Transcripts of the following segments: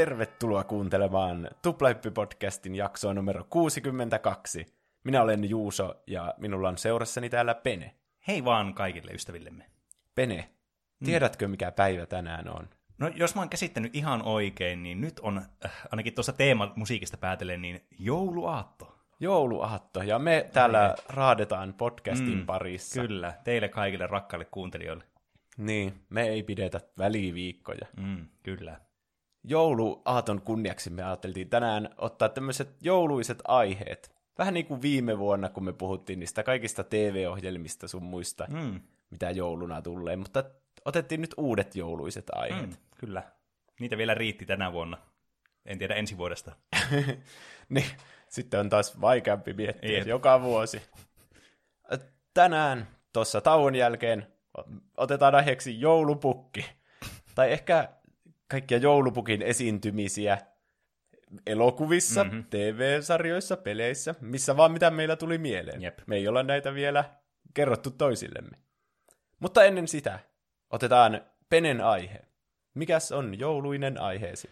Tervetuloa kuuntelemaan Tuplahyppy-podcastin jaksoa numero 62. Minä olen Juuso ja minulla on seurassani täällä Pene. Hei vaan kaikille ystävillemme. Pene, tiedätkö mikä päivä tänään on? No jos mä oon käsittänyt ihan oikein, niin nyt on, äh, ainakin tuossa teema musiikista päätellen, niin jouluaatto. Jouluaatto, ja me täällä raadetaan podcastin Mm, parissa. Kyllä, teille kaikille rakkaille kuuntelijoille. Niin, me ei pidetä väliviikkoja. Mm, kyllä. Jouluaaton kunniaksi me ajateltiin tänään ottaa tämmöiset jouluiset aiheet. Vähän niin kuin viime vuonna, kun me puhuttiin niistä kaikista TV-ohjelmista sun muista, Mm, mitä jouluna tulee, mutta otettiin nyt uudet jouluiset aiheet. mm, kyllä. Niitä vielä riitti tänä vuonna. En tiedä ensi vuodesta. niin, sitten on taas vaikeampi miettiä Jep. joka vuosi. Tänään tuossa tauon jälkeen otetaan aiheeksi joulupukki. tai ehkä kaikkia joulupukin esiintymisiä elokuvissa, Mhm. mm-hmm. TV-sarjoissa, peleissä, missä vaan mitä meillä tuli mieleen. Jep. Me ei olla näitä vielä kerrottu toisillemme. Mutta ennen sitä otetaan Penen aihe. Mikäs on jouluinen aiheesi?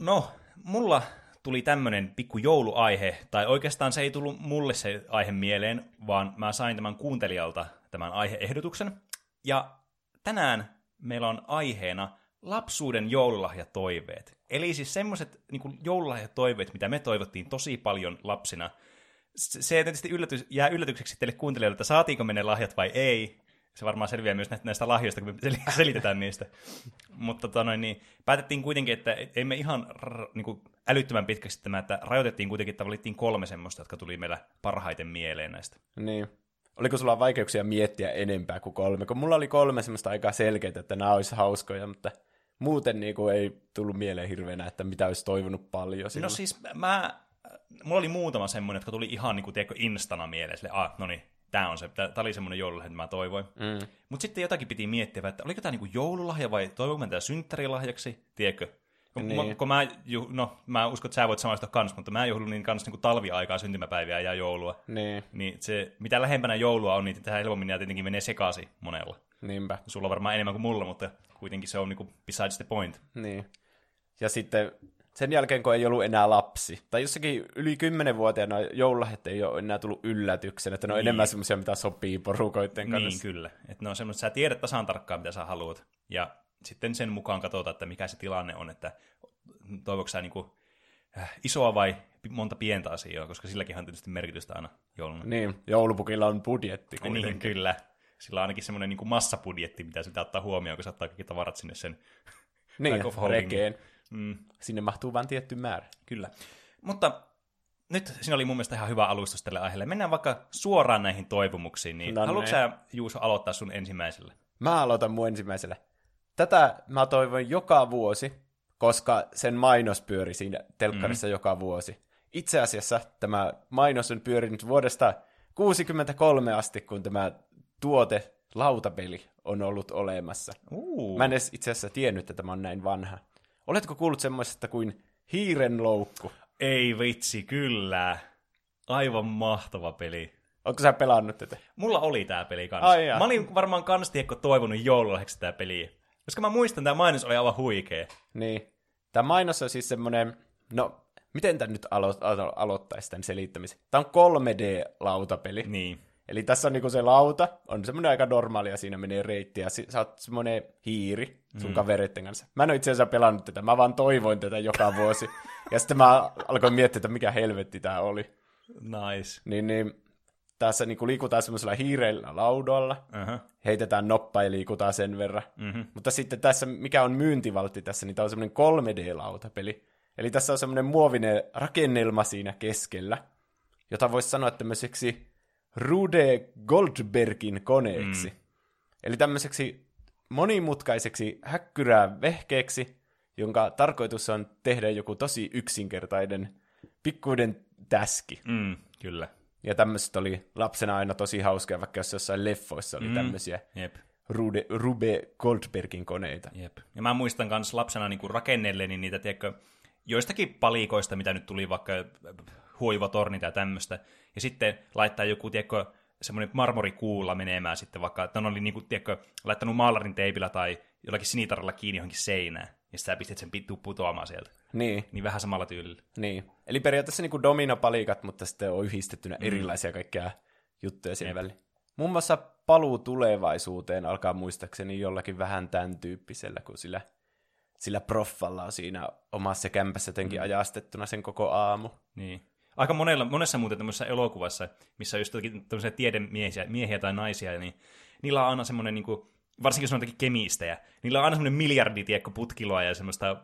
No, mulla tuli tämmönen pikku jouluaihe, tai oikeastaan se ei tullut mulle se aihe mieleen, vaan mä sain tämän kuuntelijalta tämän aiheehdotuksen. Ja tänään meillä on aiheena lapsuuden joululahjatoiveet. Eli siis semmoiset niin joululahjatoiveet, mitä me toivottiin tosi paljon lapsina. Se tietysti yllätys, jää yllätykseksi teille kuuntelijoille, että saatiinko me ne lahjat vai ei. Se varmaan selviää myös näistä, lahjoista, kun me sel- selitetään niistä. Mutta tota niin, päätettiin kuitenkin, että ei me ihan niin kuin älyttömän pitkäksi tämä, että rajoitettiin kuitenkin, että valittiin kolme semmoista, jotka tuli meillä parhaiten mieleen näistä. Niin. Oliko sulla vaikeuksia miettiä enempää kuin kolme? Kun mulla oli kolme semmoista aika selkeää, että nämä olisi hauskoja, mutta muuten niin kuin ei tullut mieleen hirveänä, että mitä olisi toivonut paljon. No silloin. siis mä, mulla oli muutama semmoinen, jotka tuli ihan niin kuin, tiedätkö, instana mieleen. Sille, ah, no niin, tää on se, tää, tää oli semmoinen joululahja, mitä mä toivoin. Mm. Mutta sitten jotakin piti miettiä, että oliko tämä niinku joululahja vai toivonko mä tätä synttärilahjaksi, tiedätkö? Kun, Niin. niin. kun mä, ju, no mä uskon, että sä voit samaistua kans, mutta mä juhlin niin kans niinku talviaikaa syntymäpäiviä ja joulua. Niin, Niin se, mitä lähempänä joulua on, niin tähän helpommin ja tietenkin menee sekaisin monella. Niinpä. Sulla on varmaan enemmän kuin mulla, mutta kuitenkin se on niinku besides the point. Niin. Ja sitten sen jälkeen, kun ei ollut enää lapsi, tai jossakin yli 10-vuotiaana joululahjat ei ole enää tullut yllätyksen, että ne on Niin. enemmän semmoisia, mitä sopii porukoiden kanssa. Niin, kyllä. Että ne on semmoista, sä tiedät tasan tarkkaan, mitä sä haluat. Ja sitten sen mukaan katsotaan, että mikä se tilanne on, että toivoiko sä niinku, äh, isoa vai monta pientä asiaa, koska silläkin on tietysti merkitystä aina jouluna. Niin, joulupukilla on budjetti Niin, kuitenkin. kyllä. Sillä on ainakin semmoinen niin massabudjetti, mitä sitä ottaa huomioon, kun sä ottaa kaikki tavarat sinne sen. Niin, rekeen. Mm, Sinne mahtuu vain tietty määrä. kyllä. Mutta nyt siinä oli mun mielestä ihan hyvä alustus tälle aiheelle. Mennään vaikka suoraan näihin toivomuksiin. Niin No haluatko niin. sä, Juuso, aloittaa sun ensimmäiselle? Mä aloitan mun ensimmäisellä. Tätä mä toivon joka vuosi, koska sen mainos pyöri siinä telkkarissa mm. joka vuosi. Itse asiassa tämä mainos on pyörinyt vuodesta 63 asti, kun tämä tuote, lautapeli, on ollut olemassa. Uh. Mä en edes itse asiassa tiennyt, että tämä on näin vanha. Oletko kuullut semmoisesta kuin hiirenloukku? Ei vitsi, kyllä. Aivan mahtava peli. Onko sä pelannut tätä? Mulla oli tää peli kanssa. Ai jaa. mä olin varmaan kans tiekko toivonut joululahjaksi tää peliä. Koska mä muistan, tää mainos oli aivan huikea. Niin. Tämä mainos on siis semmoinen, no, miten tämä nyt alo- alo- aloittaisi tämän selittämisen? Tämä on 3D-lautapeli. Niin. Eli tässä on niinku se lauta, on semmoinen aika normaali ja siinä menee reitti ja sä oot semmoinen hiiri sun mm. kavereiden kanssa. Mä en ole itse asiassa pelannut tätä, mä vaan toivoin tätä joka vuosi. ja sitten mä alkoin miettiä, että mikä helvetti tää oli. Nice. Niin, niin tässä niinku liikutaan semmoisella hiireillä laudalla, Uh-huh. heitetään noppa ja liikutaan sen verran. Mhm. Mutta sitten tässä, mikä on myyntivaltti tässä, niin tämä on semmoinen 3D-lautapeli. Eli tässä on semmoinen muovinen rakennelma siinä keskellä, jota voisi sanoa tämmöiseksi Rude Goldbergin koneeksi. Mm. Eli tämmöiseksi monimutkaiseksi häkkyrää vehkeeksi, jonka tarkoitus on tehdä joku tosi yksinkertainen pikkuinen täski. Mm, kyllä. Ja tämmöiset oli lapsena aina tosi hauskaa, vaikka jos jossain leffoissa oli mm. tämmöisiä Jep. Rude, Rube Goldbergin koneita. Jep. Ja mä muistan myös lapsena niin rakennelleni niitä, tiedätkö, joistakin palikoista, mitä nyt tuli vaikka huivatornit ja tämmöistä, ja sitten laittaa joku, tiedätkö, semmoinen marmorikuulla menemään sitten vaikka, että ne oli niinku, tiedätkö, laittanut maalarin teipillä tai jollakin sinitaralla kiinni johonkin seinään. ja sitten sä pistät sen pittu putoamaan sieltä. Niin, Niin vähän samalla tyylillä. niin. Eli periaatteessa niin kuin dominopalikat, mutta sitten on yhdistettynä Mm. erilaisia kaikkea juttuja siihen väliin. Muun muassa paluu tulevaisuuteen alkaa muistaakseni jollakin vähän tämän tyyppisellä, kun sillä, sillä proffalla on siinä omassa kämpässä jotenkin Mm. ajastettuna sen koko aamu. Niin. Aika monella, monessa muuten tämmöisessä elokuvassa, missä on just tämmöisiä tiedemiehiä miehiä tai naisia, niin niillä on aina semmoinen, niin kuin, varsinkin jos on jotakin kemistejä, niillä on aina semmoinen miljardi tiekko putkiloa ja semmoista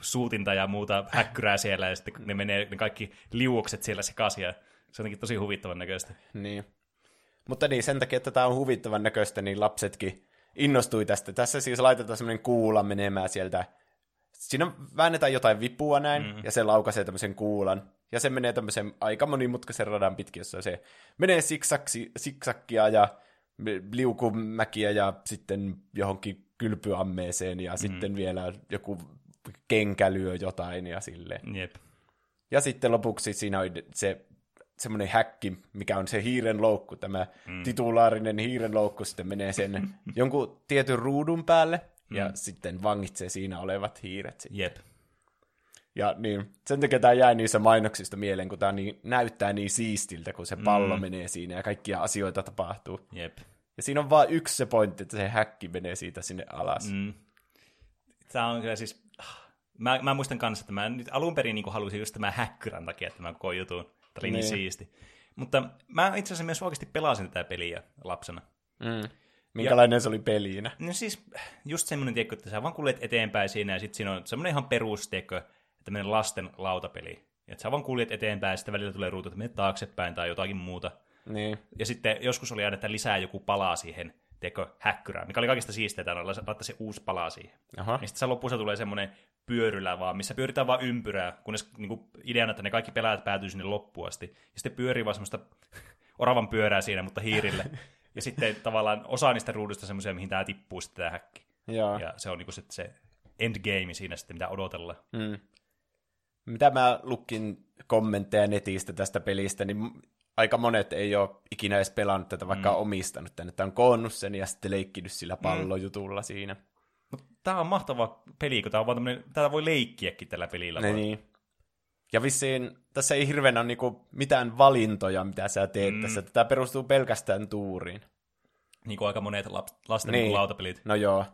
suutinta ja muuta häkkyrää siellä, ja sitten ne menee ne kaikki liuokset siellä sekaisin, ja se on jotenkin tosi huvittavan näköistä. Niin. Mutta niin, sen takia, että tämä on huvittavan näköistä, niin lapsetkin innostui tästä. Tässä siis laitetaan semmoinen kuula menemään sieltä. Siinä väännetään jotain vipua näin, mm. ja se laukaisee tämmöisen kuulan. Ja se menee tämmöisen aika monimutkaisen radan pitkin, jossa se menee siksaksi, siksakkia ja liukumäkiä ja sitten johonkin kylpyammeeseen ja mm. sitten vielä joku kenkä lyö jotain ja silleen. Jep. Ja sitten lopuksi siinä on se semmoinen häkki, mikä on se hiiren loukku, tämä mm. titulaarinen hiiren loukku sitten menee sen jonkun tietyn ruudun päälle ja sitten vangitsee siinä olevat hiiret. sitten. Jep. Ja niin, sen takia tämä jäi niissä mainoksista mieleen, kun tämä niin, näyttää niin siistiltä, kun se pallo mm. menee siinä ja kaikkia asioita tapahtuu. Jep. Ja siinä on vain yksi se pointti, että se häkki menee siitä sinne alas. Mm. Mm. Tämä on kyllä siis... Mä, mä muistan kanssa, että mä nyt alun perin niin halusin just tämän häkkyrän takia tämän koko jutun. Tämä oli niin. Niin. niin siisti. Mutta mä itse asiassa myös oikeasti pelasin tätä peliä lapsena. Mm. Minkälainen ja... se oli peliinä? No siis just semmoinen, tiedätkö, että sä vaan kuljet eteenpäin siinä, ja sitten siinä on semmoinen ihan perus, tiedätkö, tämmöinen lasten lautapeli. Että sä vaan kuljet eteenpäin, ja sitten välillä tulee ruutu, että menet taaksepäin tai jotakin muuta. Niin. Ja sitten joskus oli aina, että lisää joku palaa siihen, tiedätkö, häkkyrään, mikä oli kaikista siisteitä, aina laittaa se uusi palaa siihen. Aha. Ja sitten lopussa tulee semmoinen pyörylä vaan, missä pyöritään vaan ympyrää, kunnes niinku, ideana, että ne kaikki pelaajat päätyy sinne loppuun asti. Ja sitten pyörii vaan semmoista oravan pyörää siinä, mutta hiirille. ja sitten tavallaan osa niistä ruudusta semmoisia, mihin tämä tippuu sitten tämä häkki. Joo. Ja se on niinku sitten se endgame siinä sitten, mitä odotellaan. Mm. Mitä mä lukin kommentteja netistä tästä pelistä, niin aika monet ei ole ikinä edes pelannut tätä, vaikka mm. omistanut tänne. Että on koonnut sen ja sitten leikkinyt sillä pallojutulla mm. siinä. Tämä on mahtava peli, kun tämä on vaan tämmönen, tätä voi leikkiäkin tällä pelillä. Ne, niin. Ja vissiin tässä ei hirveänä ole niinku mitään valintoja, mitä sä teet mm. tässä. Tämä perustuu pelkästään tuuriin. Niin kuin aika monet laps, lasten Niin. niin. lautapelit. No joo.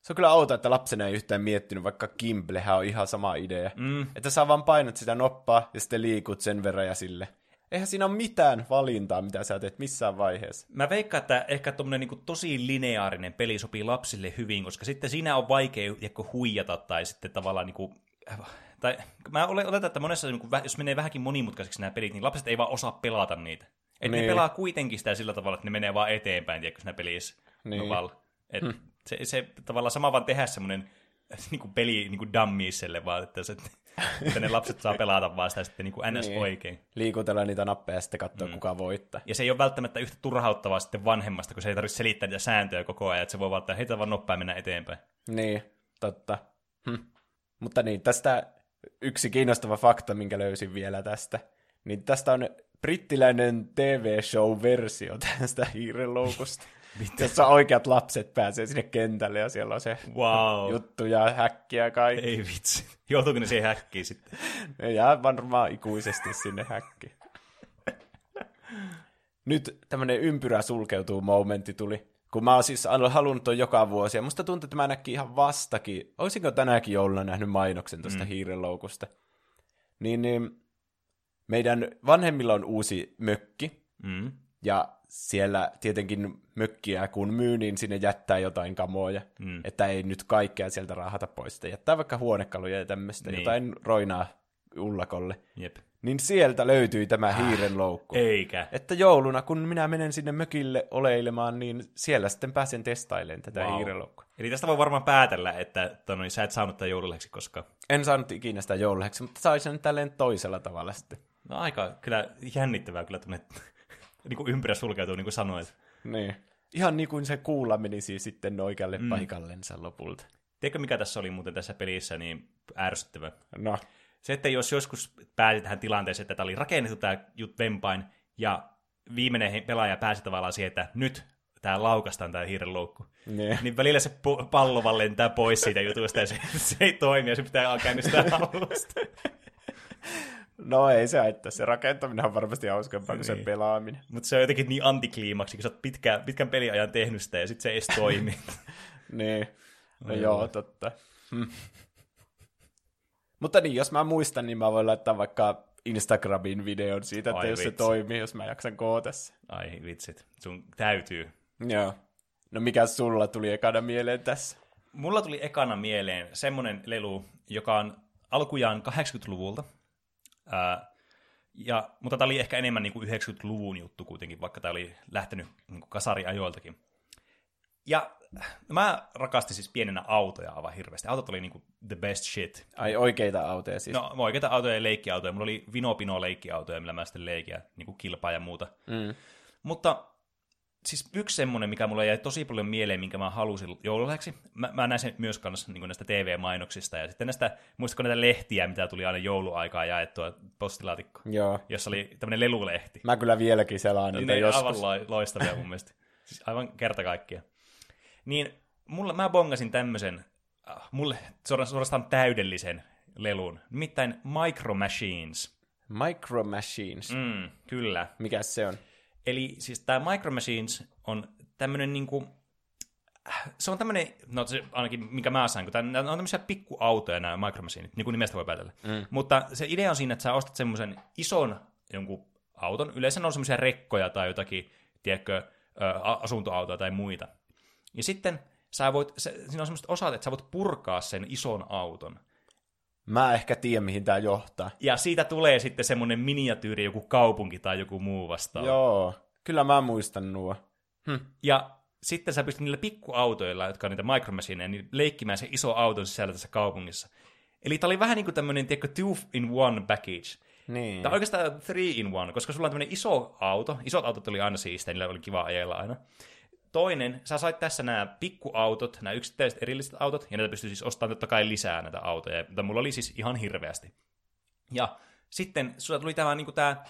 Se on kyllä outo, että lapsena ei yhtään miettinyt, vaikka Gimblehän on ihan sama idea. Mm. Että sä vaan painat sitä noppaa ja sitten liikut sen verran ja sille. Eihän siinä ole mitään valintaa, mitä sä teet missään vaiheessa. Mä veikkaan, että ehkä tuommoinen niin tosi lineaarinen peli sopii lapsille hyvin, koska sitten siinä on vaikea huijata tai sitten tavallaan niin kuin, tai mä ole- oletan, että monessa, niin jos menee vähänkin monimutkaiseksi nämä pelit, niin lapset ei vaan osaa pelata niitä. Että niin. Ne pelaa kuitenkin sitä sillä tavalla, että ne menee vaan eteenpäin, tiedätkö, siinä pelissä. Niin. Et hmm. se, se, tavallaan sama vaan tehdä semmoinen niin kuin peli niin kuin dummieselle, vaan että, se, että ne lapset saa pelata vaan sitä sitten niin kuin ns. Niin. oikein. Liikutella niitä nappeja ja sitten katsoa, mm. kuka voittaa. Ja se ei ole välttämättä yhtä turhauttavaa sitten vanhemmasta, kun se ei tarvitse selittää niitä sääntöjä koko ajan, että se voi vaan heitä vaan noppaa mennä eteenpäin. Niin, totta. Hm. Mutta niin, tästä yksi kiinnostava fakta, minkä löysin vielä tästä. Niin tästä on brittiläinen TV-show-versio tästä hiirenloukusta. jossa oikeat lapset pääsee sinne kentälle ja siellä on se Wow. juttu ja häkkiä ja kaikki. Ei vitsi. Joutuuko ne siihen häkkiin sitten? Ne jää varmaan ikuisesti sinne häkkiin. Nyt tämmönen ympyrä sulkeutuu momentti tuli. Kun mä oon siis halunnut ton joka vuosi, ja musta tuntuu, että mä näkin ihan vastakin. Olisinko tänäkin jouluna nähnyt mainoksen tuosta mm. hiirenloukusta? Niin, niin meidän vanhemmilla on uusi mökki, Mm. ja siellä tietenkin mökkiä kun myy, niin sinne jättää jotain kamoja. Mm. Että ei nyt kaikkea sieltä raahata pois. Että jättää vaikka huonekaluja ja tämmöistä, niin. jotain roinaa ullakolle. Jep. Niin sieltä löytyi tämä hiirenloukku. Eikä. Että jouluna, kun minä menen sinne mökille oleilemaan, niin siellä sitten pääsen testailemaan tätä Wow. hiirenloukkua. Eli tästä voi varmaan päätellä, että tonne, sä et saanut tätä joululehdeksi koskaan. En saanut ikinä sitä joululeksi, mutta sain sen tälleen toisella tavalla sitten. No aika kyllä jännittävää kyllä tuonne niin ympyrä sulkeutuu, niin kuin sanoit. Niin. Ihan niin kuin se kuulla menisi sitten oikealle mm. paikallensa lopulta. Tiedätkö, mikä tässä oli muuten tässä pelissä niin ärsyttävä? No, Se, että jos joskus pääsi tähän tilanteeseen, että tämä oli rakennettu tämä jut vempain, ja viimeinen pelaaja pääsi tavallaan siihen, että nyt tää laukastaan tää hiirenloukku. Niin. Niin välillä se pallo vaan lentää pois siitä jutusta ja se, se ei toimi ja se pitää käynnistää alusta. No ei se haittaa. Se rakentaminen on varmasti hauskempaa kuin se Niin. pelaaminen. Mutta se on jotenkin niin antikliimaksi, kun sä oot pitkään, pitkän peliajan tehnyt sitä ja sitten se ei edes toimi. Niin. No Ai joo, joo. totta. Mutta niin, jos mä muistan, niin mä voin laittaa vaikka Instagramin videon siitä, että Ai jos se vitsi. toimii, jos mä jaksan koota se. Ai vitsit, sun täytyy. Joo. No mikä sulla tuli ekana mieleen tässä? Mulla tuli ekana mieleen semmonen lelu, joka on alkujaan 80-luvulta. Ää, ja, mutta tämä oli ehkä enemmän niin kuin 90-luvun juttu kuitenkin, vaikka tämä oli lähtenyt niin kuin kasariajoiltakin. Ja mä rakastin siis pienenä autoja aivan hirveästi. Autot oli niin kuin the best shit. Ai oikeita autoja siis. No oikeita autoja ja leikkiautoja. Mulla oli Vinopino leikkiautoja, millä mä sitten leikin niin kuin kilpaa ja muuta. Mm. Mutta siis yksi semmoinen, mikä mulle jäi tosi paljon mieleen, minkä mä halusin joululahjaksi. Mä, mä näin sen myös kanssa niin näistä TV-mainoksista ja sitten näistä, muistatko näitä lehtiä, mitä tuli aina jouluaikaa jaettua postilaatikkoon, Joo. jossa oli tämmöinen lelulehti. Mä kyllä vieläkin selaan niitä Ne joskus. aivan lo- loistavia mun mielestä. Siis aivan kerta kaikkia. Niin mulla, mä bongasin tämmöisen, äh, mulle suora- suorastaan täydellisen lelun, nimittäin Micro Machines. Micro Machines. Mm. Kyllä. Mikä se on? Eli siis tämä Micro Machines on tämmöinen niinku, se on tämmöinen, no se ainakin mikä mä sain, kun nämä on tämmöisiä pikkuautoja nämä Micro Machineit, niin kuin nimestä voi päätellä. Mm. Mutta se idea on siinä, että sä ostat semmoisen ison jonkun auton, yleensä ne on semmoisia rekkoja tai jotakin, tiedätkö, asuntoautoja tai muita. Ja sitten sä voit, se, siinä on semmoiset osat, että sä voit purkaa sen ison auton. Mä ehkä tiedän, mihin tää johtaa. Ja siitä tulee sitten semmoinen miniatyyri, joku kaupunki tai joku muu vastaava. Joo. Kyllä mä muistan nuo. Hm. Ja sitten sä pystyt niillä pikkuautoilla, jotka on niitä micromachineja, niin leikkimään se iso auton sisällä tässä kaupungissa. Eli tää oli vähän niin kuin tämmöinen, tiedätkö, two in one package. Niin. Tämä on oikeastaan three in one, koska sulla on tämmöinen iso auto. Isot autot oli aina siistejä, niillä oli kiva ajella aina. Toinen, sä sait tässä nämä pikkuautot, nämä yksittäiset erilliset autot, ja näitä pystyy siis ostamaan totta kai lisää näitä autoja, mutta mulla oli siis ihan hirveästi. Ja sitten sulla tuli tämä, niin tämä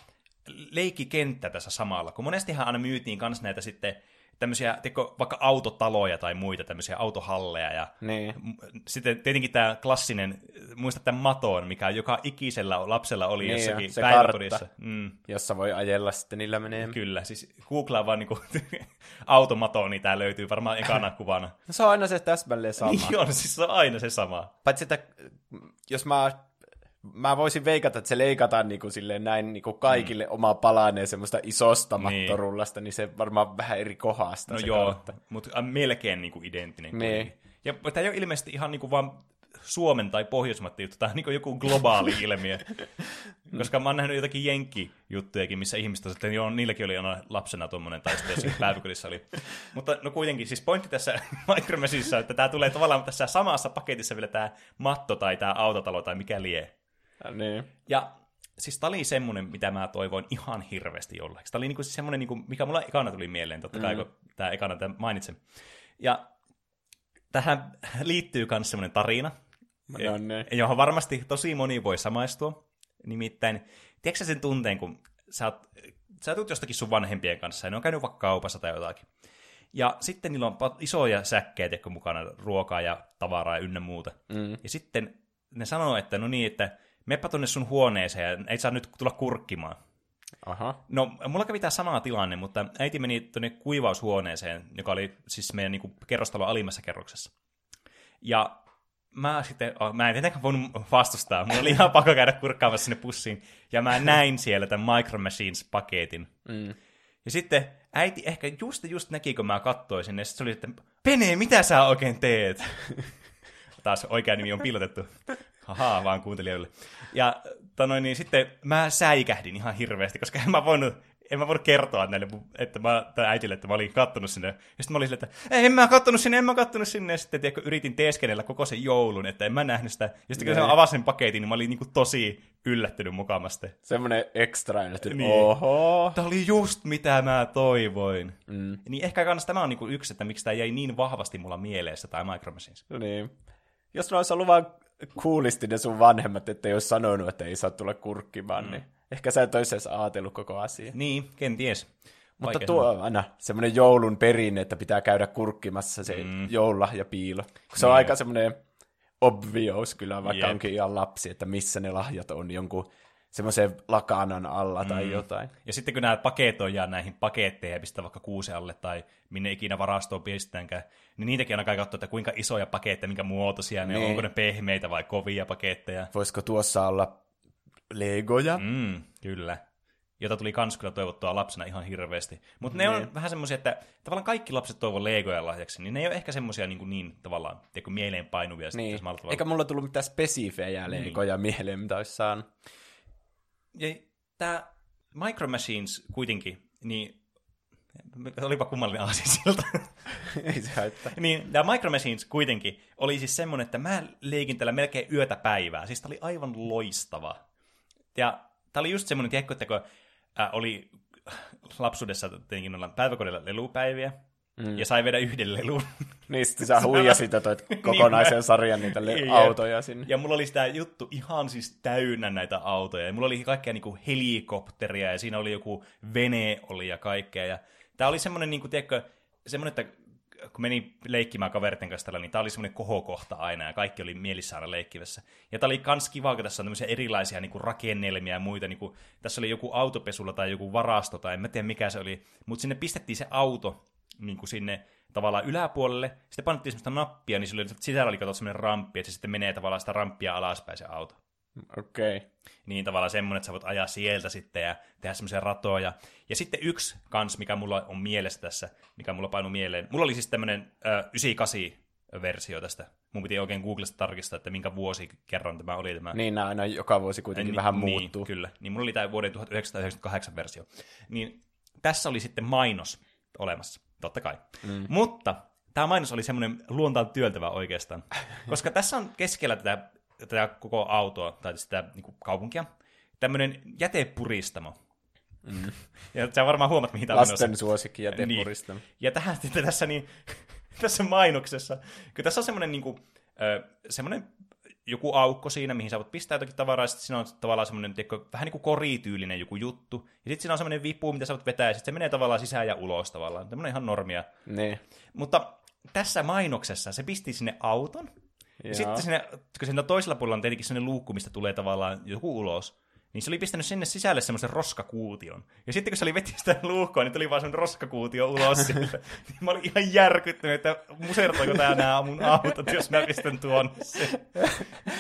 leikkikenttä tässä samalla, kun monestihan aina myytiin kanssa näitä sitten tämmöisiä, tiedätkö, vaikka autotaloja tai muita tämmöisiä autohalleja, ja Niin. m- sitten tietenkin tämä klassinen, muista tämän maton, mikä joka ikisellä lapsella oli Niin jossakin jo, päiväkodissa. kartta. Mm. Jossa voi ajella sitten niillä menee. Kyllä, siis googlaa vaan niinku automato, niin tää löytyy varmaan ekana kuvana. No, se on aina se täsmälleen sama. Niin on, siis se on aina se sama. Paitsi että jos mä, mä voisin veikata, että se leikataan niin kuin silleen näin niin kuin kaikille mm. oma palaneen semmoista isosta Niin. mattorullasta, niin se varmaan vähän eri kohdasta. No joo, kartta. mutta melkein niinku identtinen. Niin. Ja tämä ei ole ilmeisesti ihan niinku vaan Suomen tai Pohjoismaiden juttu, tämä on niinku joku globaali ilmiö. Koska mä oon nähnyt jotakin jenkkijuttujakin, missä ihmiset on, että joo, niilläkin oli aina lapsena tuommoinen, tai sitten jossakin päiväkodissa oli. Mutta no kuitenkin, siis pointti tässä Micromeshissa, että tämä tulee tavallaan tässä samassa paketissa vielä tämä matto tai tämä autotalo tai mikä lie. Ja, niin. Ja siis tää oli semmonen, mitä mä toivoin ihan hirveästi jollakin. Tää oli niinku siis semmonen, niinku, mikä mulla ekana tuli mieleen, totta kai, mm. kun tää ekana tämän mainitsen. Ja tähän liittyy myös semmoinen tarina, No niin. johon varmasti tosi moni voi samaistua. Nimittäin, tiedätkö sä sen tunteen, kun sä, oot, sä tulet jostakin sun vanhempien kanssa, ja ne on käynyt vaikka kaupassa tai jotakin. Ja sitten niillä on isoja säkkejä tiedätkö, mukana, ruokaa ja tavaraa ja ynnä muuta. Mm. Ja sitten ne sanoo, että no niin, että meppä tonne sun huoneeseen ja ei saa nyt tulla kurkkimaan. Aha. No, mulla kävi tämä sama tilanne, mutta äiti meni tuonne kuivaushuoneeseen, joka oli siis meidän niin kerrostalon alimmassa kerroksessa. Ja mä sitten, mä en tietenkään voinut vastustaa, mulla oli ihan pakko käydä kurkkaamassa sinne pussiin, ja mä näin siellä tämän Micro Machines-paketin. Mm. Ja sitten äiti ehkä just just näki, kun mä kattoisin, ja sitten se oli, että Pene, mitä sä oikein teet? Taas oikea nimi on piilotettu. Haha, vaan kuuntelijoille. Ja tanoin, niin sitten mä säikähdin ihan hirveästi, koska en mä voinut, en mä voinut kertoa näille, että mä, tai äitille, että mä olin kattonut sinne. Ja sitten mä olin silleen, että en mä kattonut sinne, en mä kattonut sinne. Ja sitten tiedätkö, yritin teeskennellä koko sen joulun, että en mä nähnyt sitä. Ja sitten kun se Nee. avasi sen paketin, niin mä olin niin kuin tosi yllättynyt mukamasti. Semmoinen extra, että Niin. oho. Tämä oli just mitä mä toivoin. Mm. Niin ehkä kans tämä on niinku yksi, että miksi tämä jäi niin vahvasti mulla mieleessä, tai Micro Machines. No niin. Jos ne olisi ollut vaan kuulisti ne sun vanhemmat, että ei olisi sanonut, että ei saa tulla kurkkimaan, mm. niin ehkä sä et olisi edes ajatellut koko asiaa. Niin, kenties. Mutta Vaikea tuo on aina semmoinen joulun perinne, että pitää käydä kurkkimassa se mm. joululahja piilo. Kun se on Niin. aika semmoinen obvious kyllä, vaikka Jep. onkin ihan lapsi, että missä ne lahjat on jonkun semmoisen lakanan alla tai Mm. jotain. Ja sitten kun nämä paketoidaan näihin paketteihin ja pistää vaikka kuusen alle tai minne ikinä varastoon pistetäänkään, niin niitäkin aina kai katsoa, että kuinka isoja paketteja, minkä muotoisia ne on, Niin. onko ne pehmeitä vai kovia paketteja. Voisiko tuossa olla legoja? Mm, kyllä. Jota tuli kans kyllä toivottua lapsena ihan hirveästi. Mutta ne on Niin. vähän semmoisia, että tavallaan kaikki lapset toivoo legoja lahjaksi, niin ne ei ole ehkä semmoisia niin, kuin niin tavallaan tiedätkö, mieleen painuvia. Niin. Eikä mulla tullut mitään spesifejä Niin. legoja mieleen, mitä olisi saanut. Ja tämä Micro Machines kuitenkin, niin olipa kummallinen aasinsilta. Ei se haittaa. niin, tämä Micro Machines kuitenkin oli siis semmoinen, että mä leikin tällä melkein yötä päivää. Siis tää oli aivan loistava. Ja tää oli just semmoinen, tiedätkö, että kun äh, oli lapsuudessa tietenkin noilla päiväkodilla lelupäiviä, mm. ja sai vedä yhden lelun. Niin, sitten sä huijasit ja toit kokonaisen sarjan niitä le- autoja sinne. Ja mulla oli sitä juttu ihan siis täynnä näitä autoja. Ja mulla oli kaikkea niinku helikopteria ja siinä oli joku vene oli ja kaikkea. Ja tää oli semmonen, niinku, tiedätkö, semmonen, että kun meni leikkimään kaverten kanssa tällä, niin tää oli semmoinen kohokohta aina ja kaikki oli mielissä aina leikkivässä. Ja tää oli kans kiva, kun tässä on tämmöisiä erilaisia niinku rakennelmia ja muita. Niinku, tässä oli joku autopesulla tai joku varasto tai en mä tiedä mikä se oli. Mutta sinne pistettiin se auto niinku sinne tavallaan yläpuolelle. Sitten painettiin semmoista nappia, niin sillä oli- sisällä oli kato semmoinen ramppi, että se sitten menee tavallaan sitä ramppia alaspäin se auto. Okei. Okay. Niin tavallaan semmoinen, että sä voit ajaa sieltä sitten ja tehdä semmoisia ratoja. Ja sitten yksi kans, mikä mulla on mielessä tässä, mikä mulla painui mieleen. Mulla oli siis tämmöinen ö, 98-versio tästä. Mun piti oikein Googlesta tarkistaa, että minkä vuosi kerran tämä oli tämä. Niin, nämä aina joka vuosi kuitenkin Ni- vähän niin, muuttuu. Kyllä. Niin mulla oli tämä vuoden 1998 versio. Niin tässä oli sitten mainos olemassa, totta kai. Mm. Mutta tämä mainos oli semmoinen luontaan työltävä oikeastaan. Koska tässä on keskellä tätä, tätä koko autoa, tai sitä niin kuin kaupunkia, tämmöinen jätepuristamo. Mm. Ja sä varmaan huomaat, mihin tämä on. Lasten suosikki ja tepurista. Niin. Ja tähän tässä, niin, tässä mainoksessa, kun tässä on semmoinen, niin kuin, semmoinen joku aukko siinä, mihin sä voit pistää jotakin tavaraa, ja sitten siinä on tavallaan semmoinen, tiedätkö, vähän niin kuin korityylinen joku juttu, ja sitten siinä on semmoinen vipu, mitä sä voit vetää, ja sitten se menee tavallaan sisään ja ulos tavallaan, tämmöinen ihan normia. Niin. Mutta tässä mainoksessa se pisti sinne auton, ja Joo. sitten sinne, kun siinä toisella puolella on tietenkin semmoinen luukku, mistä tulee tavallaan joku ulos, niin se oli pistänyt sinne sisälle semmoisen roskakuution. Ja sitten kun se oli veti sitä luukkoa, niin tuli vaan semmoinen roskakuutio ulos sieltä. niin mä olin ihan järkyttynyt, että musertoiko tää nämä mun autot, jos mä pistän tuon.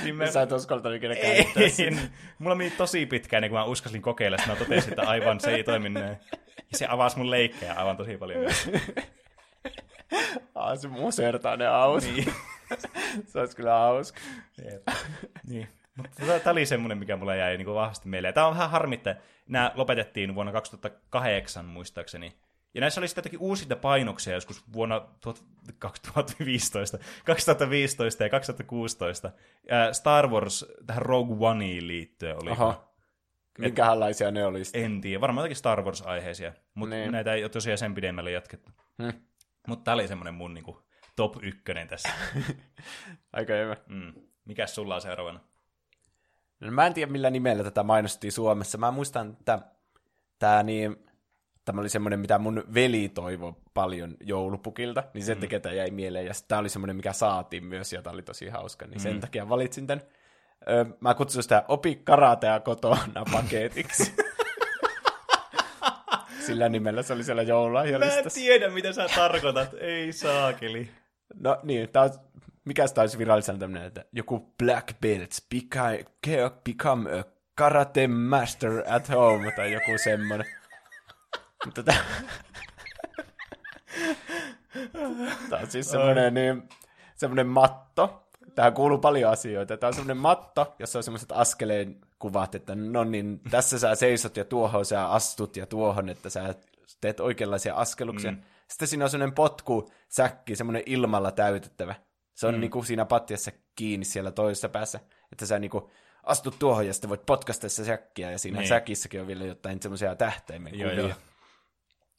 Niin mä... Sä et uskaltanut ikinä käyttää sitä. Mulla meni tosi pitkään, niin kun mä uskasin kokeilla, että mä totesin, että aivan se ei toimi näin. Ja se avasi mun leikkejä aivan tosi paljon. Ah, se musertaa ne autot. Niin. se olisi kyllä hauska. Jep. niin. Mutta tämä oli semmoinen, mikä mulla jäi niin vahvasti mieleen. Tämä on vähän harmi, että nämä lopetettiin vuonna 2008 muistaakseni. Ja näissä oli sitten jotakin uusia painoksia joskus vuonna 2015, 2015 ja 2016. Ää, Star Wars tähän Rogue Oneen liittyen oli. Aha. Minkälaisia ne oli sitten? En tiedä, varmaan jotakin Star Wars-aiheisia, mutta Niin. näitä ei ole tosiaan sen pidemmälle jatkettu. Hmm. Mutta tämä oli semmoinen mun niinku, top ykkönen tässä. Aika hyvä. Mm. Mikäs sulla on seuraavana? No, mä en tiedä, millä nimellä tätä mainostettiin Suomessa. Mä muistan, että tämä, niin, tämä oli semmoinen, mitä mun veli toivoi paljon joulupukilta, niin sen mm. takia tämä jäi mieleen. Ja tämä oli semmoinen, mikä saatiin myös, ja tämä oli tosi hauska, niin sen takia valitsin tämän. Ö, mä kutsun sitä Opi karatea kotona paketiksi. Sillä nimellä se oli siellä Mä en joululahjalistassa. tiedä, mitä sä tarkoitat. Ei saakeli. No niin, tää on, mikä sitä olisi virallisena tämmöinen, että joku black belts become, become a karate master at home, tai joku semmoinen. Mutta tää... tää on siis semmoinen, niin, semmoinen matto. Tähän kuuluu paljon asioita. Tämä on semmoinen matto, jossa on semmoiset askeleen kuvat, että no niin, tässä sä seisot ja tuohon sä astut ja tuohon, että sä teet oikeanlaisia askeluksia. Mm. Sitten siinä on semmoinen potku, säkki, semmoinen ilmalla täytettävä. Se on mm. niinku siinä patjassa kiinni siellä toisessa päässä, että sä niinku astut tuohon ja sitten voit potkasta sitä säkkiä, ja siinä Niin. säkissäkin on vielä jotain semmoisia tähtäimen Joo, kuvia. joo.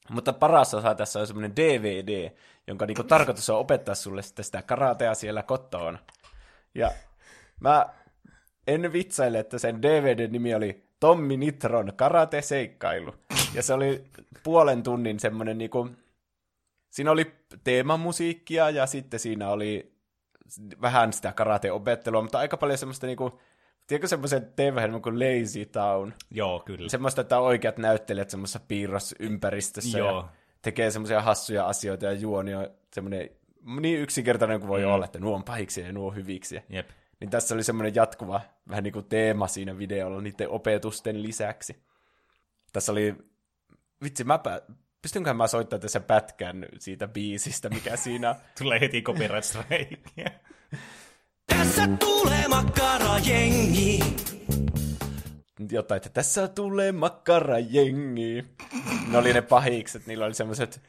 Mutta paras osa tässä on semmoinen DVD, jonka niinku tarkoitus on opettaa sulle sitten sitä karatea siellä kotona. Ja mä en vitsaile, että sen DVD-nimi oli Tommi Nitron karate-seikkailu. Ja se oli puolen tunnin semmoinen niinku, siinä oli teemamusiikkia ja sitten siinä oli vähän sitä karateopettelua, mutta aika paljon semmoista niinku, tiedätkö semmoisen tv kuin Lazy Town? Joo, kyllä. Semmoista, että oikeat näyttelijät semmoisessa piirrosympäristössä Joo. ja tekee semmoisia hassuja asioita ja juoni on semmoinen niin yksinkertainen kuin voi mm. olla, että nuo on pahiksi ja nuo on hyviksi. Jep. Niin tässä oli semmoinen jatkuva vähän niin kuin teema siinä videolla niiden opetusten lisäksi. Tässä oli, vitsi, mä. Pystynköhän mä soittamaan tässä pätkän siitä biisistä, mikä siinä on. Tulee heti copyright strike. Tässä tulee makkarajengi. Jotain, että tässä tulee makkarajengi. Ne oli ne pahikset, niillä oli semmoiset,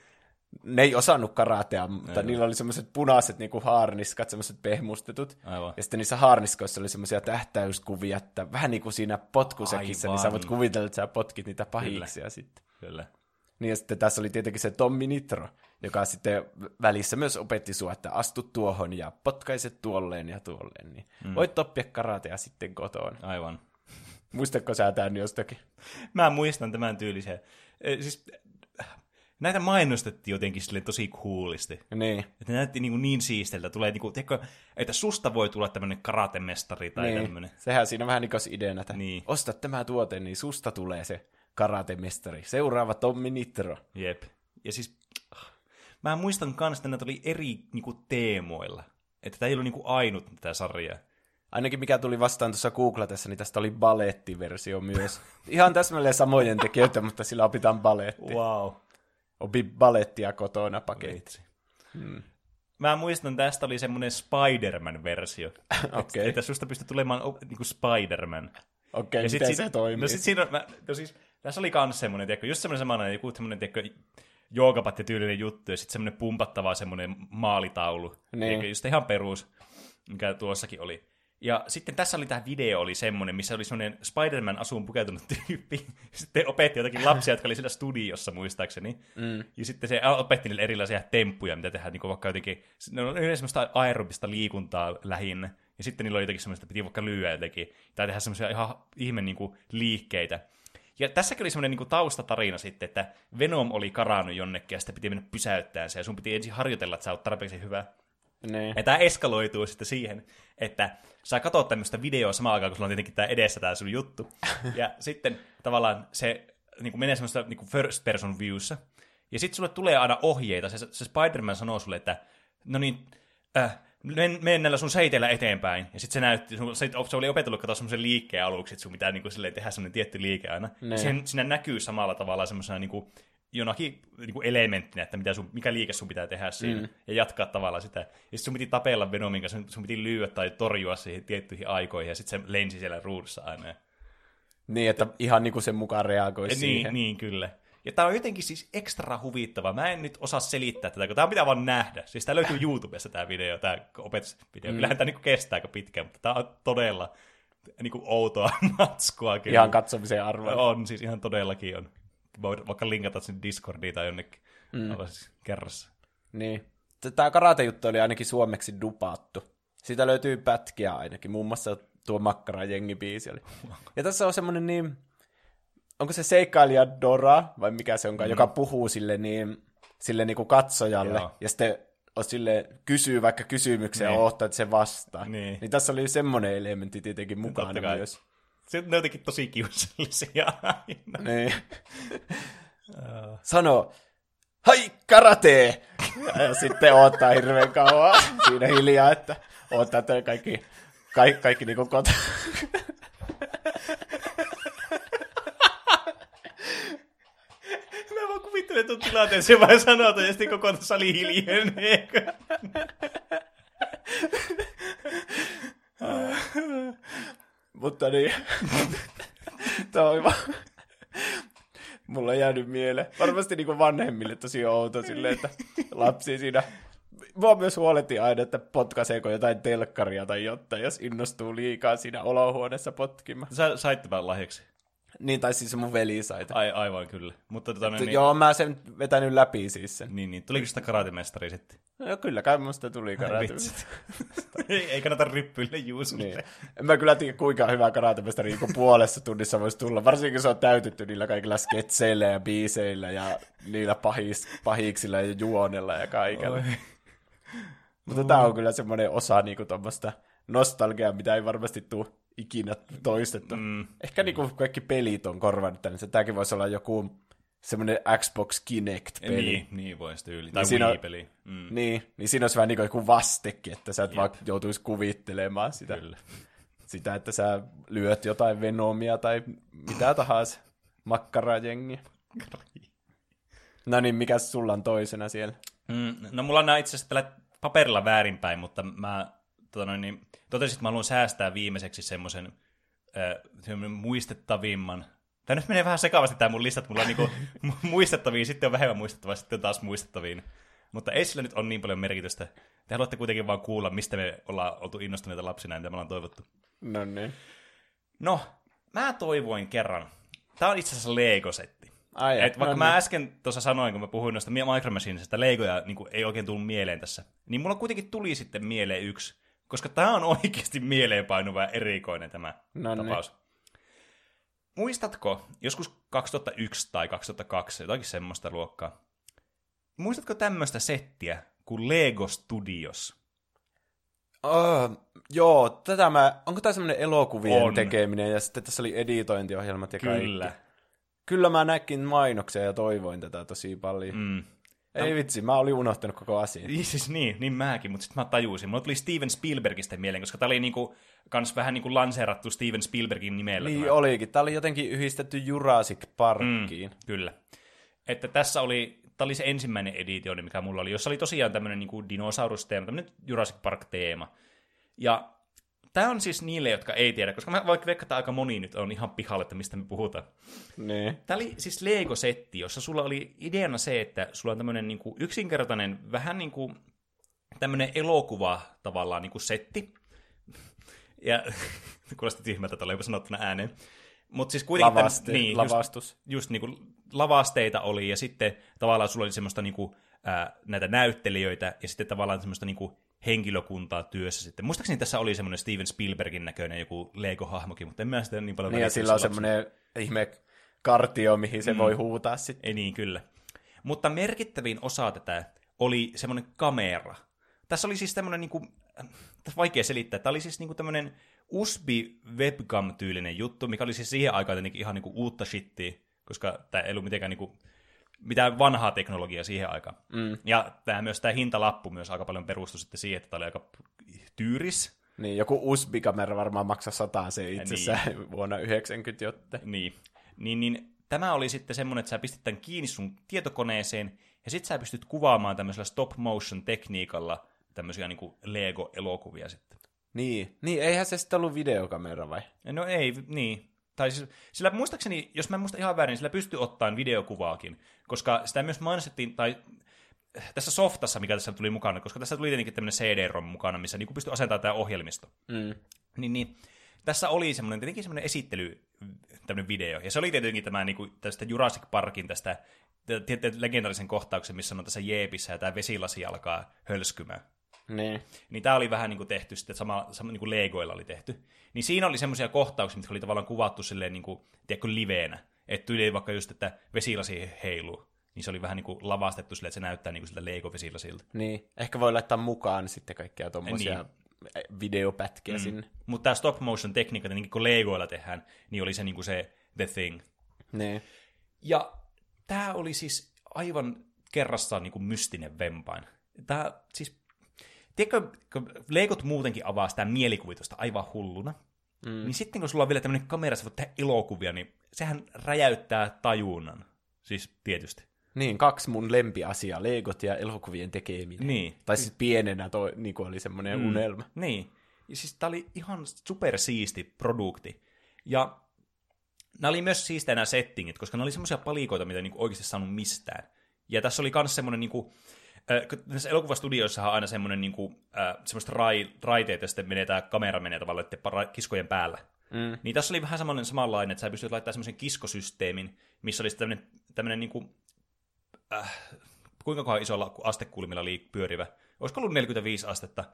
ne ei osannut karatea, mutta Ei niillä oli semmoiset punaiset niinku haarniskat, semmoiset pehmustetut. Aivan. Ja sitten niissä haarniskoissa oli semmoisia tähtäyskuvia, että vähän niin kuin siinä potkusäkissä, niin sä Aivan. voit kuvitella, että sä potkit niitä pahiksia sitten. Kyllä. Niin ja sitten tässä oli tietenkin se Tommi Nitro, joka sitten välissä myös opetti sua, että astu tuohon ja potkaiset tuolleen ja tuolleen. Niin mm. voit oppia karatea sitten kotoon. Aivan. Muistatko sä tämän jostakin? Mä muistan tämän tyylisen. Eh, Siis, näitä mainostettiin jotenkin sille tosi coolisti. Niin. Että näytti niin, niin siisteltä. Tulee niin kuin, tiedätkö, että susta voi tulla tämmöinen karatemestari tai niin. tämmöinen. Sehän siinä vähän niin kuin ideana, että Niin. osta tämä tuote, niin susta tulee se karatemestari. Seuraava Tommi Nitro. Jep. Ja siis, ah, mä muistan kans, että näitä oli eri niin kuin, teemoilla. Että tämä ei ollut niin kuin, ainut tätä sarjaa. Ainakin mikä tuli vastaan tuossa googlatessa, niin tästä oli balettiversio myös. Ihan täsmälleen samojen tekijöitä, mutta sillä opitaan baletti. Wow. Opi balettia kotona paketti. Vitsi. Mä muistan, tästä oli semmoinen Spider-Man-versio. Okei. Että susta pystyy tulemaan o- niinku Spider-Man. Okei, sit miten siinä- se toimii? No sit siinä, on- mä, no siis, tässä oli kans semmoinen, tiedätkö, just semmoinen samanlainen, joku semmoinen, tiedätkö, joogapatti tyylinen juttu, ja sitten semmoinen pumpattava semmoinen maalitaulu. Niin. Tiedätkö, just ihan perus, mikä tuossakin oli. Ja sitten tässä oli tämä video oli semmoinen, missä oli semmoinen Spider-Man asuun pukeutunut tyyppi. Sitten opetti jotakin lapsia, jotka oli siellä studiossa muistaakseni. Mm. Ja sitten se opetti niille erilaisia temppuja, mitä tehdään, niin vaikka jotenkin, ne on yleensä semmoista aerobista liikuntaa lähinnä. Ja sitten niillä oli jotenkin semmoista, että piti vaikka lyödä jotenkin, tai tehdä semmoisia ihan ihme niin kuin, liikkeitä. Ja tässäkin oli semmoinen niin taustatarina sitten, että Venom oli karannut jonnekin, ja sitten piti mennä pysäyttämään se, ja sun piti ensin harjoitella, että sä oot tarpeeksi hyvä. Niin. Ja tämä eskaloituu sitten siihen, että sä katsot tämmöistä videoa samaan aikaan, kun sulla on tietenkin tämä edessä tämä sun juttu. Ja sitten tavallaan se niin kuin menee semmoista niin kuin first person viewssä. Ja sitten sulle tulee aina ohjeita. Se, se Spider-Man sanoo sulle, että no niin, äh, men, mene näillä sun seiteillä eteenpäin. Ja sitten se näytti, sun- se, se oli opetellut katsoa semmoisen liikkeen aluksi, että sun pitää niin kuin, silleen, tehdä semmoinen tietty liike aina. Ne. Sen, siinä näkyy samalla tavalla semmoisena niin kuin, jonakin niin kuin elementtinä, että mitä sun, mikä liike sun pitää tehdä siinä, mm. ja jatkaa tavallaan sitä. Ja sitten sun piti tapella Venomin kanssa, sun piti lyödä tai torjua siihen tiettyihin aikoihin, ja sitten se lensi siellä ruudussa aina. Niin, että ihan niin kuin sen mukaan reagoi Ja siihen. niin, niin, kyllä. Ja tää on jotenkin siis ekstra huvittava. Mä en nyt osaa selittää tätä, kun tää pitää vaan nähdä. Siis tää löytyy YouTubesta tää video, tää opetusvideo. Mm. Kyllähän tää niinku kestää aika pitkään, mutta tää on todella niinku outoa matskua kyllä. Ihan katsomisen arvoa. On, siis ihan todellakin on. Voit vaikka linkata sen Discordiin tai jonnekin. Mm. Siis kerrassa. Niin. Tämä karate-juttu oli ainakin suomeksi dupattu. Siitä löytyy pätkiä ainakin, muun muassa tuo Makkara jengibiisi oli. Ja tässä on semmoinen niin, onko se seikkailija Dora, vai mikä se onkaan, mm. joka puhuu sille, niin, sille niin kuin katsojalle, Joo. ja sitten on sille, kysyy vaikka kysymyksen ja Niin. odottaa, että se vastaa. Niin. niin tässä oli semmoinen elementti tietenkin mukana myös. Se, ne on jotenkin tosi kiusallisia aina. Niin. Sano, hai karate! Ja, ja sitten odottaa hirveän kauan siinä hiljaa, että odottaa, että kaikki, kaikki, kaikki niin kota. Mä vaan kuvittelen tuon tilanteen, se vaan sanotaan, ja sitten koko sali hiljenee. Mutta niin, tämä on vaan... Mulla on jäänyt mieleen. Varmasti niin vanhemmille tosi outo silleen, että lapsi siinä... Mua myös huoletti aina, että potkaiseeko jotain telkkaria tai jotain, jos innostuu liikaa siinä olohuoneessa potkimaan. Sä sait tämän lahjaksi. Niin, tai siis se mun veli sai tämän. Ai, aivan kyllä. Mutta tota, Niin. niin, Joo, mä sen vetänyt läpi siis sen. niin, niin, tuliko sitä karatemestari sitten? No, kyllä kai musta tuli. Vitsit. ei, ei kannata ryppyille Juusulle. Niin. En mä kyllä tiedä, kuinka hyvä karatemestari niin puolessa tunnissa voisi tulla. Varsinkin kun se on täytetty niillä kaikilla sketseillä ja biiseillä ja niillä pahis, pahiksilla ja juonella ja kaikella. Oi. Mutta tämä on kyllä semmoinen osa niinku tuommoista nostalgiaa, mitä ei varmasti tule ikinä toistettu. Mm. Ehkä niinku kaikki pelit on korvannut tänne. Tämäkin voisi olla joku semmoinen Xbox Kinect-peli. Niin, niin voisi tyyli. Tai Niin siinä on- Wii-peli. Mm, Niin, niin siinä olisi vähän niin kuin joku vastekin, että sä et vaan joutuisi kuvittelemaan sitä, kyllä. sitä, että sä lyöt jotain Venomia tai mitä tahansa makkarajengiä. No niin, mikä sulla on toisena siellä? Mm, no mulla on nämä itse asiassa tällä paperilla väärinpäin, mutta mä tota noin, niin, totesin, että mä haluan säästää viimeiseksi semmoisen äh, muistettavimman. Tämä nyt menee vähän sekavasti tämä mun listat. Mulla on niinku mu- muistettavia, sitten on vähemmän muistettavaa, sitten on taas muistettaviin. Mutta ei sillä nyt ole niin paljon merkitystä. Te haluatte kuitenkin vaan kuulla, mistä me ollaan oltu innostuneita lapsina ja mitä me ollaan toivottu. No niin. No, mä toivoin kerran. Tämä on itse asiassa Lego-setti. Ai, Et vaikka no mä niin. äsken tuossa sanoin, kun mä puhuin noista Micro Machinesista, Legoja niin ei oikein tullut mieleen tässä, niin mulla kuitenkin tuli sitten mieleen yksi, koska tämä on oikeasti mieleenpainuva ja erikoinen tämä No niin. tapaus. Muistatko, joskus 2001 tai 2002, jotakin semmoista luokkaa, muistatko tämmöistä settiä kuin Lego Studios? Oh, joo, tätä mä, onko tämä semmoinen elokuvien On. tekeminen ja sitten tässä oli editointiohjelmat ja kaikki? Kyllä. Kyllä mä näkin mainoksia ja toivoin tätä tosi paljon. Mm. Mm. Ei vitsi, mä olin unohtanut koko asian. Niin, siis niin, niin mäkin, mutta sitten mä tajusin. Mulla tuli Steven Spielbergistä mieleen, koska tää oli niinku, kans vähän niinku lanseerattu Steven Spielbergin nimellä. Niin tämä. olikin. Tämä oli jotenkin yhdistetty Jurassic Parkkiin. Kyllä. Että tässä oli, tämä oli se ensimmäinen editioni, mikä mulla oli, jossa oli tosiaan tämmöinen niin dinosaurusteema, tämmöinen Jurassic Park-teema. Ja tämä on siis niille, jotka ei tiedä, koska mä vaikka veikkaan, aika moni nyt on ihan pihalle, että mistä me puhutaan. Niin. Tämä oli siis Lego-setti, jossa sulla oli ideana se, että sulla on tämmöinen niin kuin yksinkertainen, vähän niin kuin tämmöinen elokuva tavallaan niin kuin setti. Ja kuulosti tyhmältä, että jopa sanottuna ääneen. Mutta siis kuitenkin... tämän- Lavaste, niin, just, lavastus. just niin kuin lavasteita oli, ja sitten tavallaan sulla oli semmoista niin kuin, ää, näitä näyttelijöitä, ja sitten tavallaan semmoista niin kuin henkilökuntaa työssä sitten. Muistaakseni tässä oli semmoinen Steven Spielbergin näköinen joku Lego-hahmokin, mutta en mä sitä niin paljon Niin ja sillä on semmoinen ihme kartio, mihin se mm. voi huutaa sitten. Ei niin, kyllä. Mutta merkittävin osa tätä oli semmoinen kamera. Tässä oli siis tämmöinen, niin kuin, vaikea selittää, tämä oli siis niin kuin tämmöinen USB webcam-tyylinen juttu, mikä oli siis siihen aikaan tietenkin ihan niin kuin uutta shittiä, koska tämä ei ollut mitenkään niin kuin, mitään vanhaa teknologiaa siihen aikaan. Mm. Ja tämä myös tämä hintalappu myös aika paljon perustui sitten siihen, että tämä oli aika tyyris, Niin, joku USB-kamera varmaan maksaa sataa se itsessään niin. vuonna 90 jotta. Niin. Niin, niin tämä oli sitten semmoinen, että sä pistit tämän kiinni sun tietokoneeseen, ja sitten sä pystyt kuvaamaan tämmöisellä stop motion tekniikalla tämmöisiä niin kuin Lego-elokuvia sitten. Niin. niin, eihän se sitten ollut videokamera vai? No ei, niin. Tai siis, sillä muistaakseni, jos mä en muista ihan väärin, sillä pystyy ottamaan videokuvaakin, koska sitä myös mainostettiin, tai tässä softassa, mikä tässä tuli mukana, koska tässä tuli tietenkin tämmöinen CD-ROM mukana, missä niin pystyy asentamaan tämä ohjelmisto. Mm. Niin, niin tässä oli semmoinen, tietenkin semmoinen esittely, tämmöinen video. Ja se oli tietenkin tämä niin kuin, tästä Jurassic Parkin tästä legendaarisen kohtauksen, missä on tässä jeepissä ja tämä vesilasi alkaa hölskymään. Niin. Niin tämä oli vähän niin kuin tehty sitten, sama, sama niin kuin Legoilla oli tehty. Niin siinä oli semmoisia kohtauksia, mitkä oli tavallaan kuvattu silleen niin kuin, tiedätkö, liveenä. Että tyyli vaikka just, että vesilasi heiluu. Niin se oli vähän niin kuin lavastettu silleen, että se näyttää niin kuin siltä Lego-vesilasilta. Niin. Ehkä voi laittaa mukaan sitten kaikkia tuommoisia niin. videopätkiä mm. sinne. Mutta tämä stop motion tekniikka, tietenkin kun Legoilla tehdään, niin oli se niin kuin se the thing. Niin. Ja tämä oli siis aivan kerrassaan niin kuin mystinen vempain. Tämä siis, tiedätkö, kun Legot muutenkin avaa sitä mielikuvitusta aivan hulluna, mm. niin sitten kun sulla on vielä tämmöinen kamera, sä voit tehdä elokuvia, niin sehän räjäyttää tajunnan. Siis tietysti. Niin, kaksi mun lempiasiaa, Legot ja elokuvien tekeminen. Niin. Tai siis pienenä toi, niin kuin oli semmoinen mm. unelma. Niin. Ja siis tämä oli ihan supersiisti produkti. Ja nämä oli myös siistejä nämä settingit, koska ne oli semmoisia palikoita, mitä niinku oikeasti saanut mistään. Ja tässä oli myös semmoinen, niinku, äh, näissä elokuvastudioissa on aina semmoinen niinku, äh, semmoista rai, raiteita, ja sitten menee tämä kamera menee tavallaan kiskojen päällä. Mm. Niin tässä oli vähän samanlainen samanlainen, että sä pystyt laittamaan semmoisen kiskosysteemin, missä olisi tämmöinen, tämmöinen niin kuin, äh, kuinka kohan isolla astekulmilla liik- pyörivä. Olisiko ollut 45 astetta?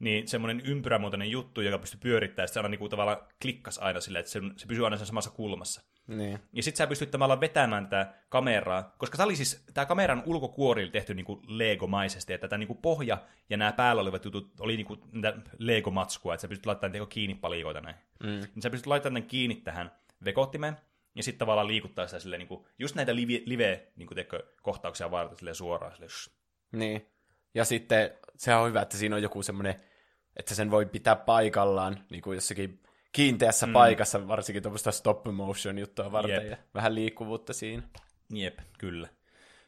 Niin semmoinen ympyrämuotoinen juttu, joka pystyy pyörittämään, se aina niin kuin tavallaan klikkas aina silleen, että se, se pysyy aina sen samassa kulmassa. Niin. Ja sit sä pystyt tavallaan vetämään tätä kameraa, koska tämä oli siis, tämä kameran ulkokuori oli tehty niinku Lego-maisesti, että tämä niinku pohja ja nämä päällä olevat jutut oli niinku Lego-matskua, että sä pystyt laittamaan teko kiinni palikoita näin. Mm. Niin sä pystyt laittamaan tämän kiinni tähän vekottimeen, ja sitten tavallaan liikuttaa sitä silleen, niinku, just näitä live, live niinku, teko, kohtauksia varten silleen suoraan. Silleen, shh. Niin. Ja sitten se on hyvä, että siinä on joku semmoinen, että sen voi pitää paikallaan, niin kuin jossakin kiinteässä mm. paikassa, varsinkin tuommoista stop motion juttua varten, Jep. ja vähän liikkuvuutta siinä. Jep, kyllä.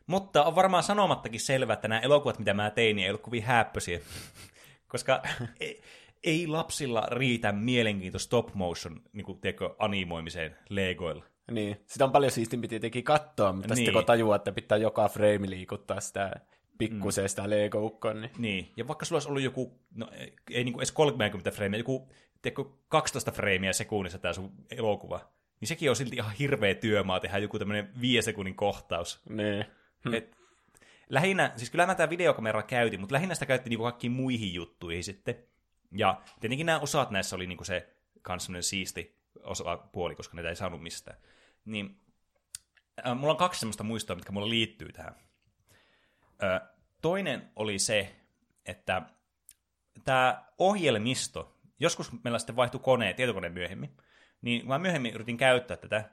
Mutta on varmaan sanomattakin selvää, että nämä elokuvat, mitä mä tein, niin ei ollut kovin häppöisiä. Koska ei, ei lapsilla riitä mielenkiinto stop motion niin kuin, tiedätkö, animoimiseen Legoilla. Niin, sitä on paljon siistimpi tietenkin katsoa, mutta niin. sitten Niin. kun tajuaa, että pitää joka frame liikuttaa sitä pikkuseen sitä Lego-ukkoa, niin Niin, ja vaikka sulla olisi ollut joku, no ei, niin kuin edes 30 freimiä, joku tiedätkö, 12 freimiä sekunnissa tämä sun elokuva, niin sekin on silti ihan hirveä työmaa tehdä joku tämmöinen 5 sekunnin kohtaus. niin. Hmm. Et, lähinnä, siis kyllä mä tämä videokamera käytin, mutta lähinnä sitä käytti niinku kaikkiin muihin juttuihin sitten. Ja tietenkin nämä osat näissä oli niinku se kans siisti osa puoli, koska näitä ei saanut mistään. Niin, äh, mulla on kaksi semmoista muistoa, mitkä mulla liittyy tähän. Toinen oli se, että tämä ohjelmisto, joskus meillä sitten vaihtui kone, tietokone myöhemmin, niin mä myöhemmin yritin käyttää tätä,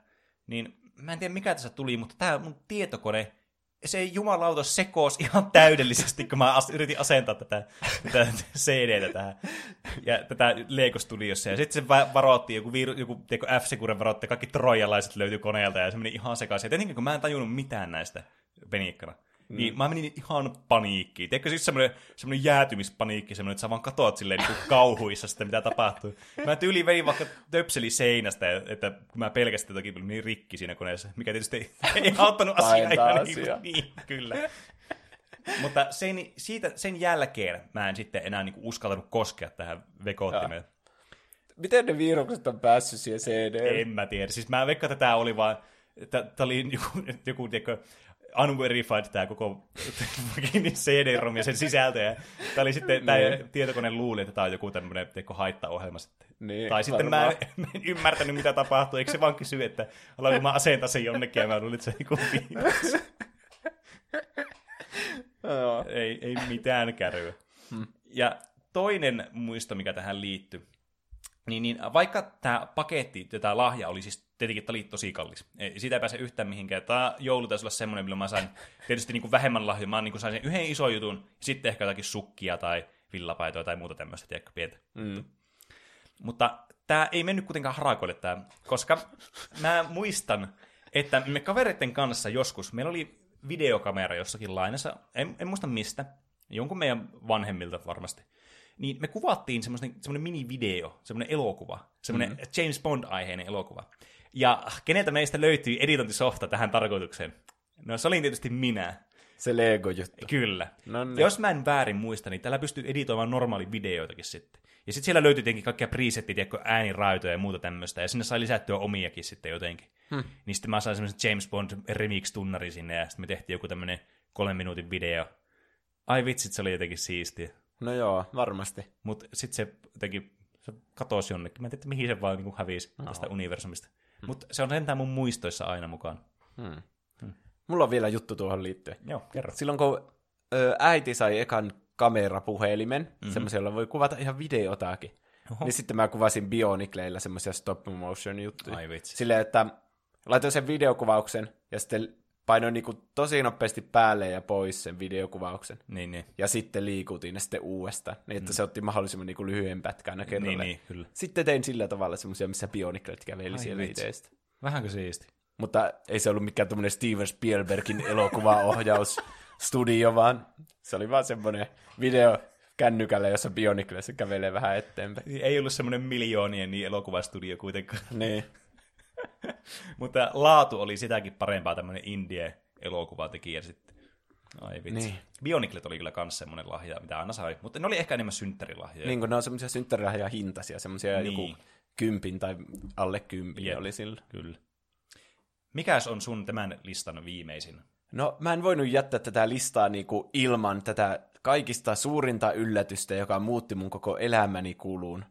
niin mä en tiedä mikä tässä tuli, mutta tämä mun tietokone, se ei jumalauta sekoos ihan täydellisesti, kun mä as- yritin asentaa tätä, tätä CD-tä tähän, ja tätä Lego Studiossa, ja sitten se va- varoitti, joku, viiru, joku tiedätkö, F-Secure varoitti, kaikki trojalaiset löytyi koneelta, ja se meni ihan sekaisin. Ja tietenkin, kun mä en tajunnut mitään näistä peniikkana, Mm. Niin mä menin ihan paniikkiin. Tiedätkö siis semmoinen, semmoinen jäätymispaniikki, semmoinen, että sä vaan katoat silleen niin kuin kauhuissa sitten, mitä tapahtuu. Mä tyyliin vein vaikka töpseli seinästä, että kun mä pelkästään jotakin tuli niin rikki siinä koneessa, mikä tietysti ei, ei auttanut asiaa ihan niin, asiaa. kuin, niin, kyllä. Mutta sen, siitä, sen jälkeen mä en sitten enää niin kuin uskaltanut koskea tähän vekoottimeen. Miten ne virukset on päässyt siihen CD? En mä tiedä. Siis mä veikkaan, että tämä oli vaan, tämä oli joku, joku tiedätkö, unverified tämä koko CD-rom ja sen sisältö. Ja tämä oli sitten, tämä Niin. tietokone luuli, että tämä on joku tämmöinen tiedätkö, haittaohjelma sitten. Niin, tai sitten mä en, mä en, ymmärtänyt, mitä tapahtuu. Eikö se vaan kysy, että haluanko mä asentaa sen jonnekin, ja mä luulin, että se joku. Joo. ei, ei mitään kärryä. Hmm. Ja toinen muisto, mikä tähän liittyy, niin, niin vaikka tämä paketti, ja tämä lahja oli siis tietenkin tämä oli tosi kallis. Ei, siitä ei pääse yhtään mihinkään. Tämä joulu taisi olla semmoinen, millä mä sain tietysti niin kuin vähemmän lahjoja. Mä niin kuin sain sen yhden ison jutun, ja sitten ehkä jotakin sukkia tai villapaitoja tai muuta tämmöistä, tiedätkö, pientä. Mm. Mutta tämä ei mennyt kuitenkaan harakoille tämä, koska mä muistan, että me kavereiden kanssa joskus, meillä oli videokamera jossakin lainassa, en, en muista mistä, jonkun meidän vanhemmilta varmasti, niin me kuvattiin semmoinen, semmoinen mini-video, semmoinen elokuva, semmoinen mm. James Bond-aiheinen elokuva. Ja keneltä meistä löytyi editointisofta tähän tarkoitukseen? No se oli tietysti minä. Se Lego-juttu. Kyllä. No niin. Ja jos mä en väärin muista, niin täällä pystyy editoimaan normaali videoitakin sitten. Ja sitten siellä löytyi tietenkin kaikkia presettiä, tiedätkö, ääniraitoja ja muuta tämmöistä, ja sinne sai lisättyä omiakin sitten jotenkin. Hmm. Niin sitten mä sain semmoisen James Bond remix-tunnari sinne, ja sitten me tehtiin joku tämmöinen kolmen minuutin video. Ai vitsit, se oli jotenkin siistiä. No joo, varmasti. Mutta sitten se jotenkin, se katosi jonnekin. Mä en tiedä, mihin se vaan niin hävisi no. tästä universumista. Hmm. Mutta se on sentään mun muistoissa aina mukaan. Hmm. Mulla on vielä juttu tuohon liittyen. Joo, kerro. Silloin kun ö, äiti sai ekan kamerapuhelimen, mm-hmm. semmoisen, jolla voi kuvata ihan videotakin, Oho. niin sitten mä kuvasin Bionicleilla semmoisia stop motion juttuja. Ai vitsi. Silleen, että laitoin sen videokuvauksen ja sitten painoin niinku tosi nopeasti päälle ja pois sen videokuvauksen. Niin, niin. Ja sitten liikutin ne sitten uudestaan, niin että mm. se otti mahdollisimman niinku lyhyen pätkän aina. Niin, niin, kyllä. Sitten tein sillä tavalla semmoisia, missä Bioniclet käveli Ai siellä vitsi. itsestä. Vähänkö siisti? Mutta ei se ollut mikään tämmöinen Steven Spielbergin elokuvaohjausstudio, vaan se oli vaan semmoinen video kännykällä, jossa Bionicles kävelee vähän eteenpäin. Ei ollut semmoinen miljoonien niin elokuvastudio kuitenkaan. Niin. Mutta laatu oli sitäkin parempaa tämmöinen indie elokuvatekijä sitten. Ai vitsi. Niin. Bioniclet oli kyllä kans semmoinen lahja, mitä aina sai. Mutta ne oli ehkä enemmän synttärilahjoja. Niin kuin ne on semmoisia synttärilahja hintaisia, semmoisia niin. joku kympin tai alle kympin Jep. oli sillä. Kyllä. Mikäs on sun tämän listan viimeisin? No, mä en voinut jättää tätä listaa niinku ilman tätä kaikista suurinta yllätystä, joka muutti mun koko elämäni kuluun.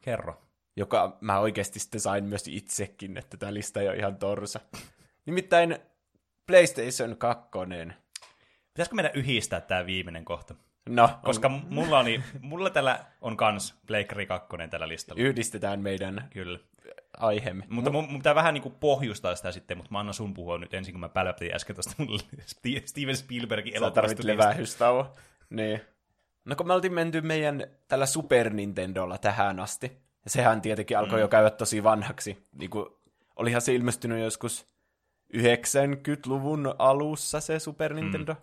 Kerro. Joka mä oikeasti sitten sain myös itsekin, että tämä lista ei ole ihan torsa. Nimittäin PlayStation 2. Pitäisikö meidän yhdistää tämä viimeinen kohta? No, Koska mulla, oli, mulla tällä on kans Pleikkari 2 tällä listalla. yhdistetään meidän Kyllä. aiheemme. Mutta mun, mun pitää vähän niinku pohjustaa sitä sitten, mutta mä annan sun puhua nyt ensin, kun mä pälpätin äsken tuosta mun Steven Spielbergin Sä elokuvasta. tarvit levähystauon. Niin. No kun me oltiin menty meidän tällä Super Nintendolla tähän asti, ja sehän tietenkin alkoi mm. jo käydä tosi vanhaksi. Niin kuin, olihan se ilmestynyt joskus 90-luvun alussa se Super Nintendo.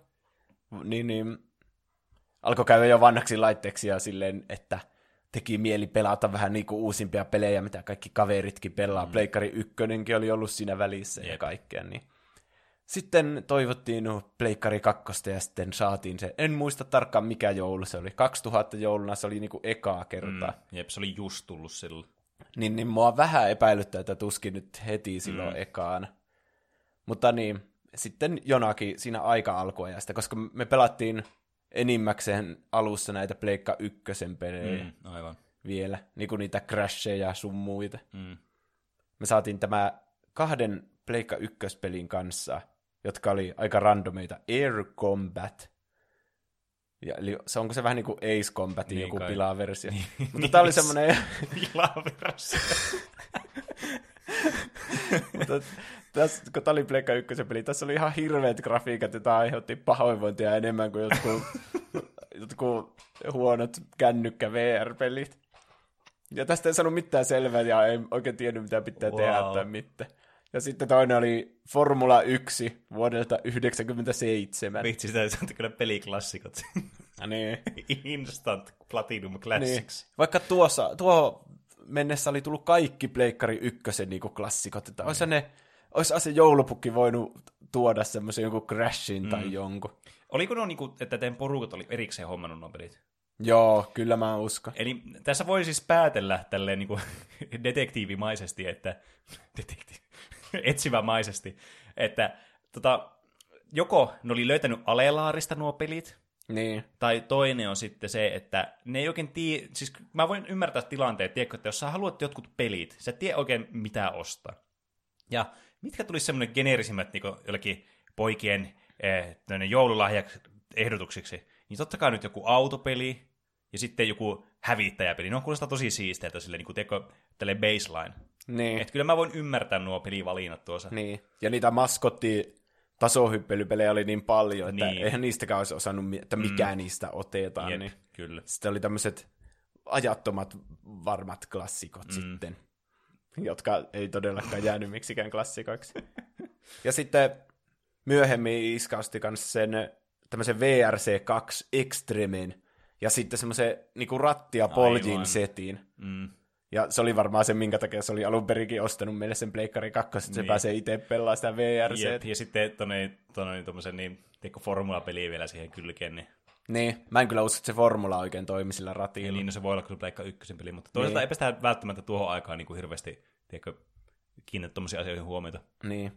Mm. Niin, niin alkoi käydä jo vanhaksi laitteeksi ja silleen, että teki mieli pelata vähän niinku uusimpia pelejä, mitä kaikki kaveritkin pelaa. Mm. Pleikkari ykkönenkin oli ollut siinä välissä Jep. ja kaikkea. Niin. Sitten toivottiin no, Pleikkari kakkosta ja sitten saatiin se. En muista tarkkaan mikä joulu se oli. 2000 jouluna se oli niinku ekaa kertaa. Mm. Jep, se oli just tullut silloin. Niin, niin mua vähän epäilyttää, että tuskin nyt heti silloin mm. ekaana. Mutta niin, sitten jonakin siinä aika alkuajasta, koska me pelattiin enimmäkseen alussa näitä Pleikka ykkösen pelejä mm. Aivan. vielä, niin kuin niitä crasheja sun muita. Mm. Me saatiin tämä kahden Pleikka ykköspelin kanssa, jotka oli aika randomeita, Air Combat. Ja, eli se onko se vähän niin kuin Ace Combatin Niin joku kai. pilaversio. Niin. Mutta tämä oli semmoinen Pilavirassa. Mutta tässä, kun tämä oli Pleikka ykkösen peli, tässä oli ihan hirveät grafiikat, jota aiheutti pahoinvointia enemmän kuin jotkut, jotkut huonot kännykkä VR-pelit. Ja tästä ei saanut mitään selvää ja ei oikein tiennyt, mitä pitää wow. tehdä tai mitään. Ja sitten toinen oli Formula 1 vuodelta 1997. Vitsi, sitä on kyllä peliklassikot. Ja niin. Instant Platinum Classics. Niin. Vaikka tuossa, tuo mennessä oli tullut kaikki Pleikkari ykkösen niin klassikot, että olisi ne, olisi se joulupukki voinut tuoda semmoisen jonkun Crashin mm. tai jonkun. Oliko ne niinku, että teidän porukat oli erikseen hommannut nuo pelit? Joo, kyllä mä uskon. Eli tässä voi siis päätellä tälleen niinku detektiivimaisesti, että detektiivi, etsivämaisesti, että tota, joko ne oli löytänyt alelaarista nuo pelit, Niin, tai toinen on sitten se, että ne ei oikein siis mä voin ymmärtää tilanteen, tiedätkö, että jos sä haluat jotkut pelit, sä et tiedä oikein mitä ostaa. Ja mitkä tulisi semmoinen geneerisimmät niin jollekin poikien eh, joululahjaksi ehdotuksiksi, niin totta kai nyt joku autopeli ja sitten joku hävittäjäpeli. Ne on kuulostaa tosi siisteiltä sille, niin kuin, tiedätkö, tälle baseline. Niin, Et kyllä mä voin ymmärtää nuo pelivalinnat tuossa. niin. Ja niitä maskotti tasohyppelypelejä oli niin paljon, että Niin. niin. eihän niistäkään olisi osannut, että mikä mm. niistä otetaan. Jep, Niin. kyllä. Sitten oli tämmöiset ajattomat varmat klassikot mm. sitten, jotka ei todellakaan jäänyt miksikään klassikoiksi. ja sitten myöhemmin iskausti myös sen tämmöisen VRC2 Extremen ja sitten semmoisen niinku rattia poljin Aivan. setin. Mm. Ja se oli varmaan se, minkä takia se oli alun perinkin ostanut meille sen Pleikkari 2, että se Niin. pääsee itse pelaamaan sitä VRC. Jep, ja sitten tonne, tonne, tommosen niin, formula-peliä vielä siihen kylkeen, niin Niin, mä en kyllä usko, että se formula oikein toimi sillä ratilla. Niin, no se voi olla kyllä Pleikka ykkösen peli, mutta toisaalta Niin. eipä sitä välttämättä tuohon aikaan niin kuin hirveästi tiedätkö, kiinnittää tuommoisiin asioihin huomiota. Niin.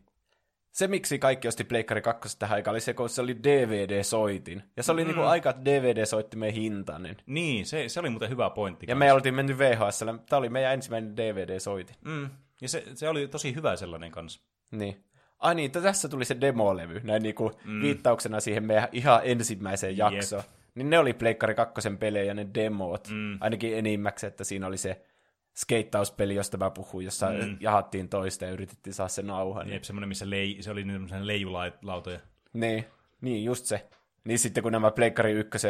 Se, miksi kaikki osti Pleikkari 2 tähän aikaan, oli se, kun se oli DVD-soitin. Ja se oli mm. niinku aika DVD-soittimen hintainen. Niin, se, se oli muuten hyvä pointti. Ja kanssa. me oltiin menty VHS, tämä oli meidän ensimmäinen DVD-soitin. Mm. Ja se, se oli tosi hyvä sellainen kanssa. Niin. Ai niin, tässä tuli se demolevy, näin niinku mm. viittauksena siihen meidän ihan ensimmäiseen jaksoon. Niin ne oli Pleikkari 2 pelejä, ne demot. Mm. Ainakin enimmäkseen, että siinä oli se skeittauspeli, josta mä puhuin, jossa mm. jahattiin toista ja yritettiin saada se nauhan. Jep, semmoinen, missä lei, se oli semmoisen leijulautoja. Niin, niin just se. Niin sitten kun nämä Pleikkari 1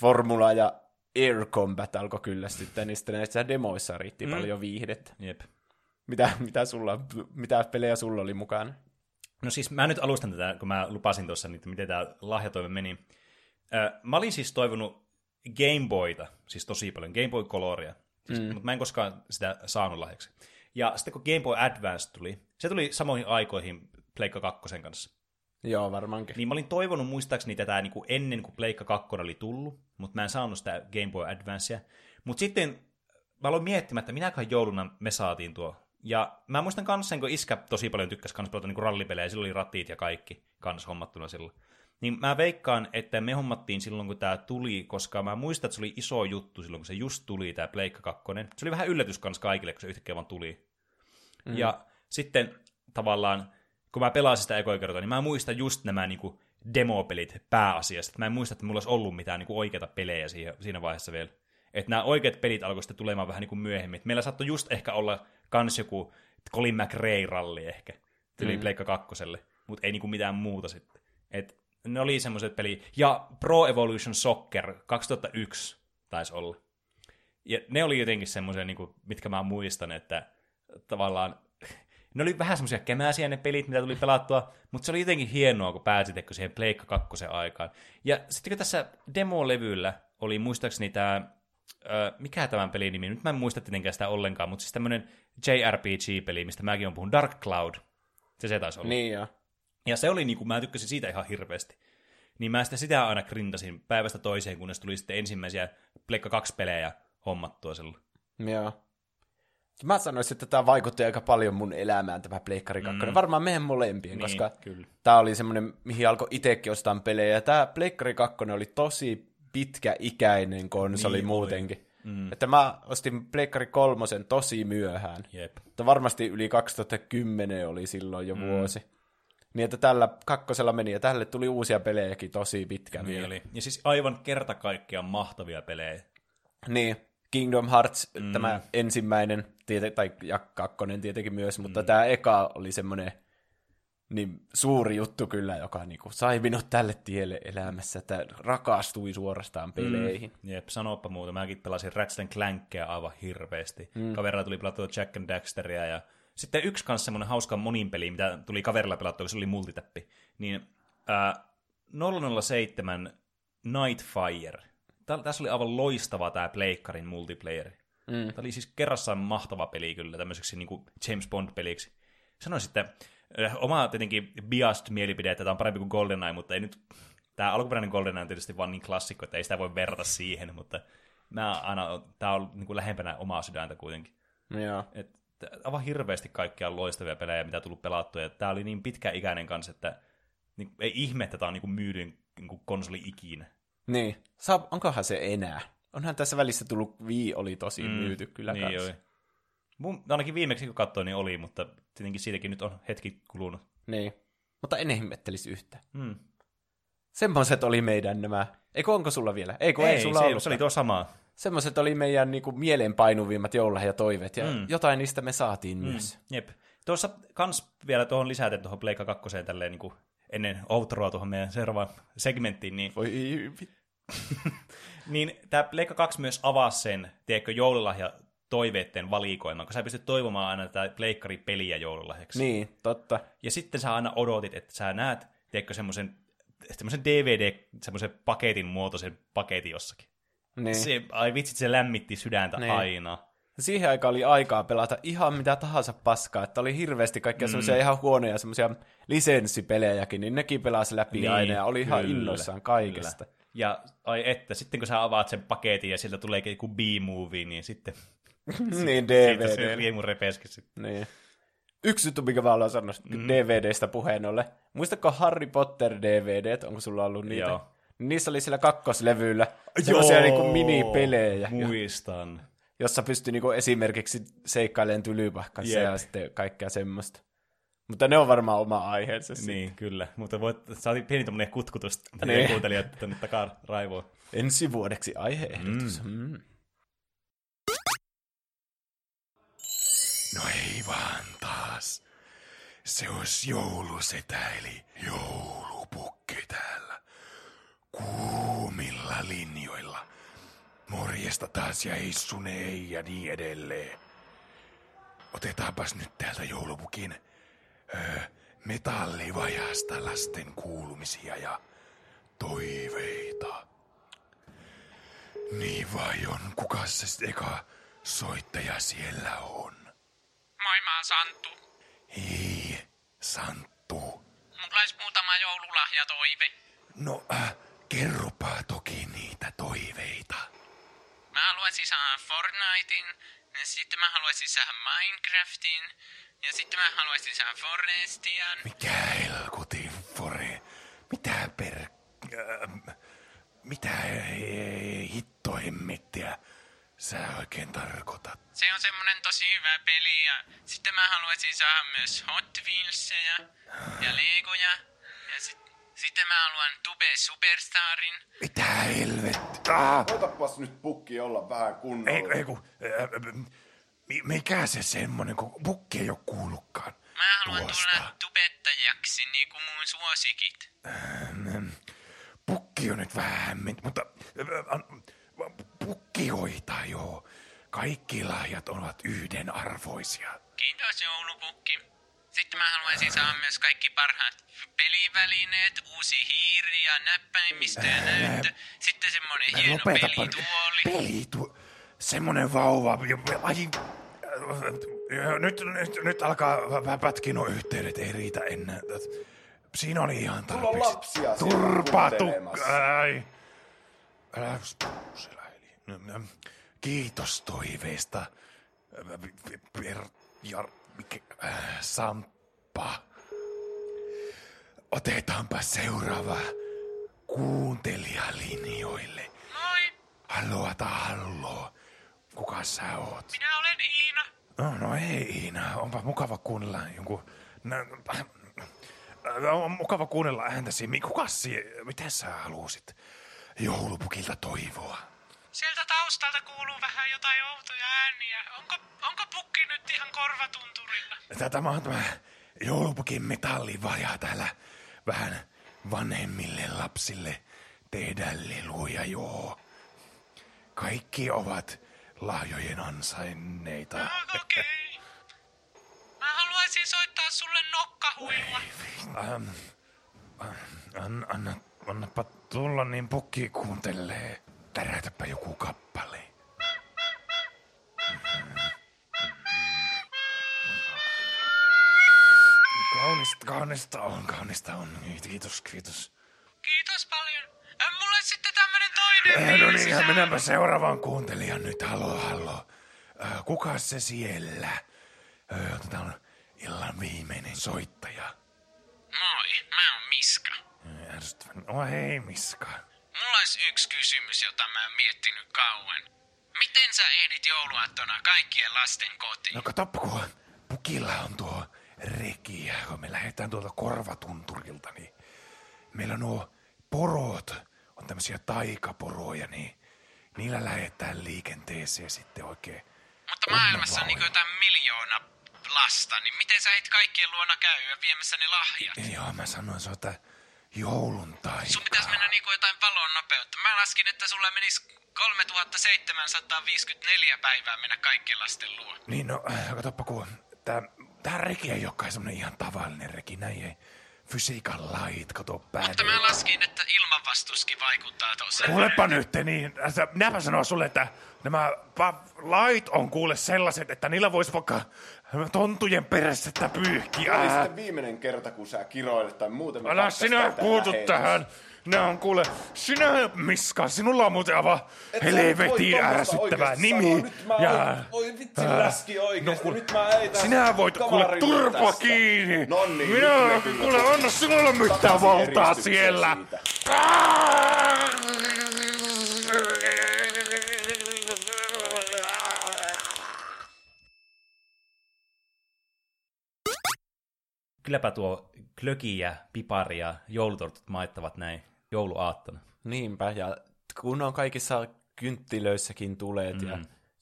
Formula ja Air Combat alkoi kyllästyttää, niin sitten näissä demoissa riitti mm. paljon viihdettä. Jep. Mitä, mitä, sulla, mitä pelejä sulla oli mukana? No siis mä nyt alustan tätä, kun mä lupasin tuossa, niin, että miten tämä lahjatoime meni. Mä olin siis toivonut Game Boyta, siis tosi paljon, Game Boy Coloria, mm. mutta mä en koskaan sitä saanut lahjaksi. Ja sitten kun Game Boy Advance tuli, se tuli samoihin aikoihin Pleikka 2 kanssa. Joo, varmaankin. Niin mä olin toivonut muistaakseni tätä niin kuin ennen kuin Pleikka 2 oli tullut, mutta mä en saanut sitä Game Boy Advancea. Mutta sitten mä aloin miettimään, että minäköhän jouluna me saatiin tuo. Ja mä muistan kans sen, kun iskä tosi paljon tykkäsi kans pelata niinku rallipelejä, sillä oli ratit ja kaikki kans hommattuna silloin. Niin mä veikkaan, että me hommattiin silloin, kun tämä tuli, koska mä muistan, että se oli iso juttu silloin, kun se just tuli, tämä Pleikka 2. Se oli vähän yllätys kans kaikille, kun se yhtäkkiä vaan tuli. Mm. Ja sitten tavallaan, kun mä pelasin sitä ekoa kertaa, niin mä muistan just nämä niinku demopelit pääasiassa. Mä en muista, että mulla olisi ollut mitään niinku oikeita pelejä siinä, siinä vaiheessa vielä. Että nämä oikeat pelit alkoi sitten tulemaan vähän niinku myöhemmin. Et meillä saattoi just ehkä olla kans joku Colin McRae-ralli ehkä. Tuli mm. Pleikka kakkoselle, mutta ei niinku mitään muuta sitten. Et ne oli semmoiset peli. Ja Pro Evolution Soccer 2001 taisi olla. Ja ne oli jotenkin semmoisia, niinku, mitkä mä muistan, että tavallaan ne oli vähän semmoisia kemäisiä ne pelit, mitä tuli pelattua, mutta se oli jotenkin hienoa, kun pääsit siihen Pleikka 2 aikaan. Ja sitten kun tässä demo-levyllä oli muistaakseni tämä, mikä tämän pelin nimi, nyt mä en muista tietenkään sitä ollenkaan, mutta siis tämmöinen JRPG-peli, mistä mäkin on puhunut, Dark Cloud, se se taisi olla. Niin joo. Ja se oli, niin kuin, mä tykkäsin siitä ihan hirveästi. Niin mä sitten sitä aina grindasin päivästä toiseen, kunnes tuli sitten ensimmäisiä Pleikka 2-pelejä hommattua silloin. Joo. Mä sanoisin, että tämä vaikutti aika paljon mun elämään, tämä Pleikkari 2. Mm. Varmaan meidän molempien, niin, koska kyllä. tämä oli semmoinen, mihin alkoi itsekin ostaa pelejä. Ja tämä Pleikkari 2 oli tosi pitkäikäinen konsoli niin, muutenkin. Mm. Että mä ostin Pleikkari kolmosen tosi myöhään. Jep. Että varmasti yli 2010 oli silloin jo mm. vuosi. Niin, että tällä kakkosella meni, ja tälle tuli uusia pelejäkin tosi pitkään niin Oli. Ja siis aivan kerta kaikkiaan mahtavia pelejä. Niin, Kingdom Hearts, mm. tämä ensimmäinen, tiete, tai ja kakkonen tietenkin myös, mutta mm. tämä eka oli semmoinen niin suuri juttu kyllä, joka niinku sai minut tälle tielle elämässä, että rakastui suorastaan mm. peleihin. Mm. Jep, sanoppa muuta. Mäkin pelasin Ratchet Clankia aivan hirveästi. Mm. Kaverilla tuli pelattua Jack and Daxteria ja sitten yksi kanssa semmoinen hauska monin peli, mitä tuli kaverilla pelattua, se oli multitappi. Niin äh, 007 Nightfire. Tässä oli aivan loistava tämä Pleikkarin multiplayer. Mm. Tämä oli siis kerrassaan mahtava peli kyllä, tämmöiseksi niin kuin James Bond-peliksi. Sanoisin, että äh, oma tietenkin biased mielipide, että tämä on parempi kuin GoldenEye, mutta ei nyt... Tämä alkuperäinen GoldenEye on tietysti vaan niin klassikko, että ei sitä voi verrata siihen, mutta mä aina, tämä on niin kuin lähempänä omaa sydäntä kuitenkin. Joo. Et aivan hirveästi kaikkia loistavia pelejä, mitä tullut pelattua, tämä oli niin pitkäikäinen kanssa, että niin, ei ihme, että tämä on niin kuin myydyin niin konsoli ikinä. Niin. Saa, onkohan se enää? Onhan tässä välissä tullut Wii oli tosi mm, myyty kyllä niin kanssa. Oli. Mun, ainakin viimeksi kun katsoin, niin oli, mutta tietenkin siitäkin nyt on hetki kulunut. Niin. Mutta en ihmettelisi yhtä. Mm. Semmoiset oli meidän nämä. Eikö onko sulla vielä? Eikö ei, ei sulla se, ollut? se oli tuo sama. Semmoiset oli meidän niinku, mieleenpainuvimmat toiveet, ja mm. jotain niistä me saatiin mm. myös. Jep. Tuossa kans vielä tuohon lisäten tuohon Pleikka 2 tälleen niin kuin ennen outroa tuohon meidän seuraavaan segmenttiin, niin... Voi niin tämä Pleikka 2 myös avasi sen, tiedätkö, joululahja toiveiden valikoiman, kun sä pystyt toivomaan aina tätä peliä joululahjaksi. Niin, totta. Ja sitten sä aina odotit, että sä näet, tiedätkö, semmoisen semmoisen DVD, semmoisen paketin muotoisen paketin jossakin. Niin. Se, ai vitsit, se lämmitti sydäntä niin. aina. Siihen aikaan oli aikaa pelata ihan mitä tahansa paskaa, että oli hirveästi kaikkia mm. semmoisia ihan huonoja semmoisia lisenssipelejäkin, niin nekin pelasi läpi niin, aina ja oli ihan kyllä, innoissaan kaikesta. Kyllä. Ja ai että, sitten kun sä avaat sen paketin ja sieltä tulee joku B-movie, niin sitten... niin, DVD. Siitä se riemu repeski sitten. Niin. Yksi juttu, mikä mä olen sanonut mm. DVDstä puheen ollen. Muistatko Harry Potter DVDt? Onko sulla ollut niitä? Joo. Niissä oli sillä kakkoslevyllä sellaisia niinku minipelejä. Muistan. Jossa pystyi niinku esimerkiksi seikkailemaan tylypahkassa ja sitten kaikkea semmoista. Mutta ne on varmaan oma aiheensa. Niin, kyllä. Mutta voit, saatiin pieni tämmöinen kutkutus niin. kuuntelijat tänne takaa raivoon. Ensi vuodeksi aiheehdotus. Mm. Mm. No ei vaan taas. Se olisi joulusetä, eli joulupukki Morjesta taas ja Issune ei ja niin edelleen. Otetaanpas nyt täältä joulupukin öö, metallivajasta lasten kuulumisia ja toiveita. Niin vai on? Kuka se eka soittaja siellä on? Moi, mä oon Santtu. Hei, Santtu. Mulla olisi muutama joululahjatoive. No, äh, kerropa toki haluaisin saada Fortnitein. Ja sitten mä haluaisin saada Minecraftin. Ja sitten mä haluaisin saada Forestian. Mikä helkutin fore? Mitä per... Äh, mitä he- hitto hemmettiä sä oikein tarkoitat? Se on semmonen tosi hyvä peli ja sitten mä haluaisin saada myös Hot Wheelsia ja Legoja. Ja sit, sitten mä haluan Tube Superstarin. Mitä helvettiä? Otapas nyt pukki olla vähän kunnolla. Ei, ei kun... Äh, mi- mikä se semmonen, kun bukki ei oo kuullutkaan Mä haluan tuosta. tulla tubettajaksi niinku mun suosikit. Ähm, Pukki on nyt vähän hämmentä, mutta äh, pukki hoitaa joo. Kaikki lahjat ovat yhdenarvoisia. Kiitos joulupukki. Sitten mä haluaisin saada myös kaikki parhaat pelivälineet, uusi hiiri ja näppäimistö ja näyttö. Sitten semmonen hieno Lopetapa. pelituoli. Pelitu... Semmonen vauva. Ai, nyt, nyt, nyt alkaa nuo yhteydet, ei riitä enää. Siinä oli ihan on tarpeeksi. lapsia siellä Turpa tukka. Ai. Älä siellä, Eli. Kiitos toiveesta. Per, ja, mikä, äh, Samppa. Otetaanpa seuraava kuuntelijalinjoille. Moi, Halloa tai halloo. Kuka sä oot? minä olen Iina. No, no ei Iina, onpa mukava kuunnella jonkun... No, äh, on mukava kuunnella ääntäsi. Kuka si... Mitä sä halusit joulupukilta toivoa? Sieltä taustalta kuuluu vähän jotain outoja ääniä. Onko, onko pukki nyt ihan korvatunturilla? Tämä on tämä joulupukin metallivaja täällä vähän vanhemmille lapsille tehdään leluja, joo. Kaikki ovat lahjojen ansainneita. Ah, okei. Mä haluaisin soittaa sulle nokkahuilla. Ähm, äh, an, anna, annapa tulla, niin pukki kuuntelee. Tärätäpä joku kappale. Kaunista, kaunista on, kaunista on. Kiitos, kiitos. Kiitos paljon. Äh, mulle sitten tämmönen toinen Eh, no niin, sä- mennäänpä seuraavaan kuuntelijan nyt. Hallo, hallo. Äh, kuka se siellä? Äh, Tämä on illan viimeinen soittaja. Moi, mä oon Miska. Äh, Ärsyttävän. Oh hei, Miska. Olisi yksi kysymys, jota mä oon miettinyt kauan. Miten sä ehdit jouluaattona kaikkien lasten kotiin? No katoppa, kun pukilla on tuo reki, ja kun me lähdetään tuolta korvatunturilta, niin meillä on nuo porot, on tämmöisiä taikaporoja, niin niillä lähdetään liikenteeseen sitten oikein. Mutta maailmassa on niinku jotain miljoona lasta, niin miten sä et kaikkien luona käy viemässä ne lahjat? Ja joo, mä sanoin, tää joulun taika. Sun pitäisi mennä niinku jotain valon nopeutta. Mä laskin, että sulla menisi 3754 päivää mennä kaikkien lasten luo. Niin no, äh, katoppa kun tää, tää reki ei olekaan semmonen ihan tavallinen reki, näin ei fysiikan lait, kato päin. Mutta mä laskin, että ilmanvastuskin vaikuttaa tossa. Kuulepa nyt, niin äh, minäpä sanoa sulle, että nämä lait on kuule sellaiset, että niillä voisi vaikka tontujen perässä pyyhkiä. Oli sitten viimeinen kerta, kun sä kiroilet tai muuten. Älä sinä puutu tähän. Nämä on kuule, sinä Miska, sinulla on muuten aivan helvetin tommosta ärsyttävä oikeesti nimi. oon- voi vitsi läski oikeesti. kuule, Nyt mä ei tästä Sinä voit kuule turpa tästä. kiinni. Nonni, Minä nyt kuule anna sinulle mitään valtaa siellä. siitä. Kylläpä tuo klöki ja pipari ja joulutortut maittavat näin jouluaattona. Niinpä, ja kun on kaikissa kynttilöissäkin tuleet mm. ja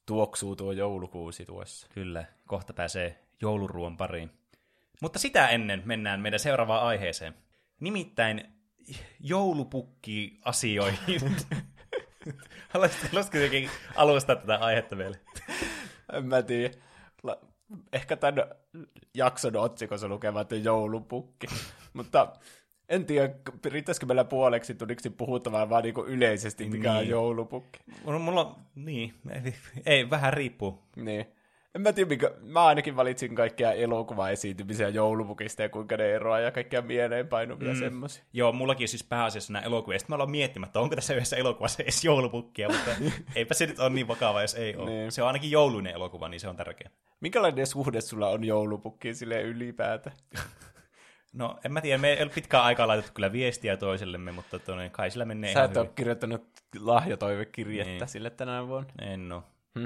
tuoksuu tuo joulukuusi tuossa. Kyllä, kohta pääsee jouluruon pariin. Mutta sitä ennen mennään meidän seuraavaan aiheeseen. Nimittäin joulupukki-asioihin. Haluaisitko jotenkin alustaa tätä aihetta vielä? En mä tiedä. La- Ehkä tämän jakson otsikossa lukevat joulupukki. Mutta en tiedä, riittäisikö meillä puoleksi tunniksi puhuttavaa vaan niin yleisesti, mikä on Niin. joulupukki. Mulla, mulla on, niin, ei, ei, vähän riippuu. Niin. En mä tiedä, mikä, mä ainakin valitsin kaikkia elokuvaesiintymisiä joulupukista ja kuinka ne eroaa ja kaikkia mieleenpainuvia mm. semmoisia. Joo, mullakin siis pääasiassa nämä elokuvia. Sitten mä aloin miettimään, että onko tässä yhdessä elokuvassa edes joulupukkia, mutta eipä se nyt ole niin vakava, jos ei ole. Niin. Se on ainakin jouluinen elokuva, niin se on tärkeä. Minkälainen suhde sulla on joulupukkiin sille ylipäätä? No, en mä tiedä, me ei ole pitkään aikaa laitettu kyllä viestiä toisellemme, mutta tuonne, kai sillä menee Sä et ole kirjoittanut lahjatoivekirjettä Niin. sille tänä vuonna. En oo. Hm.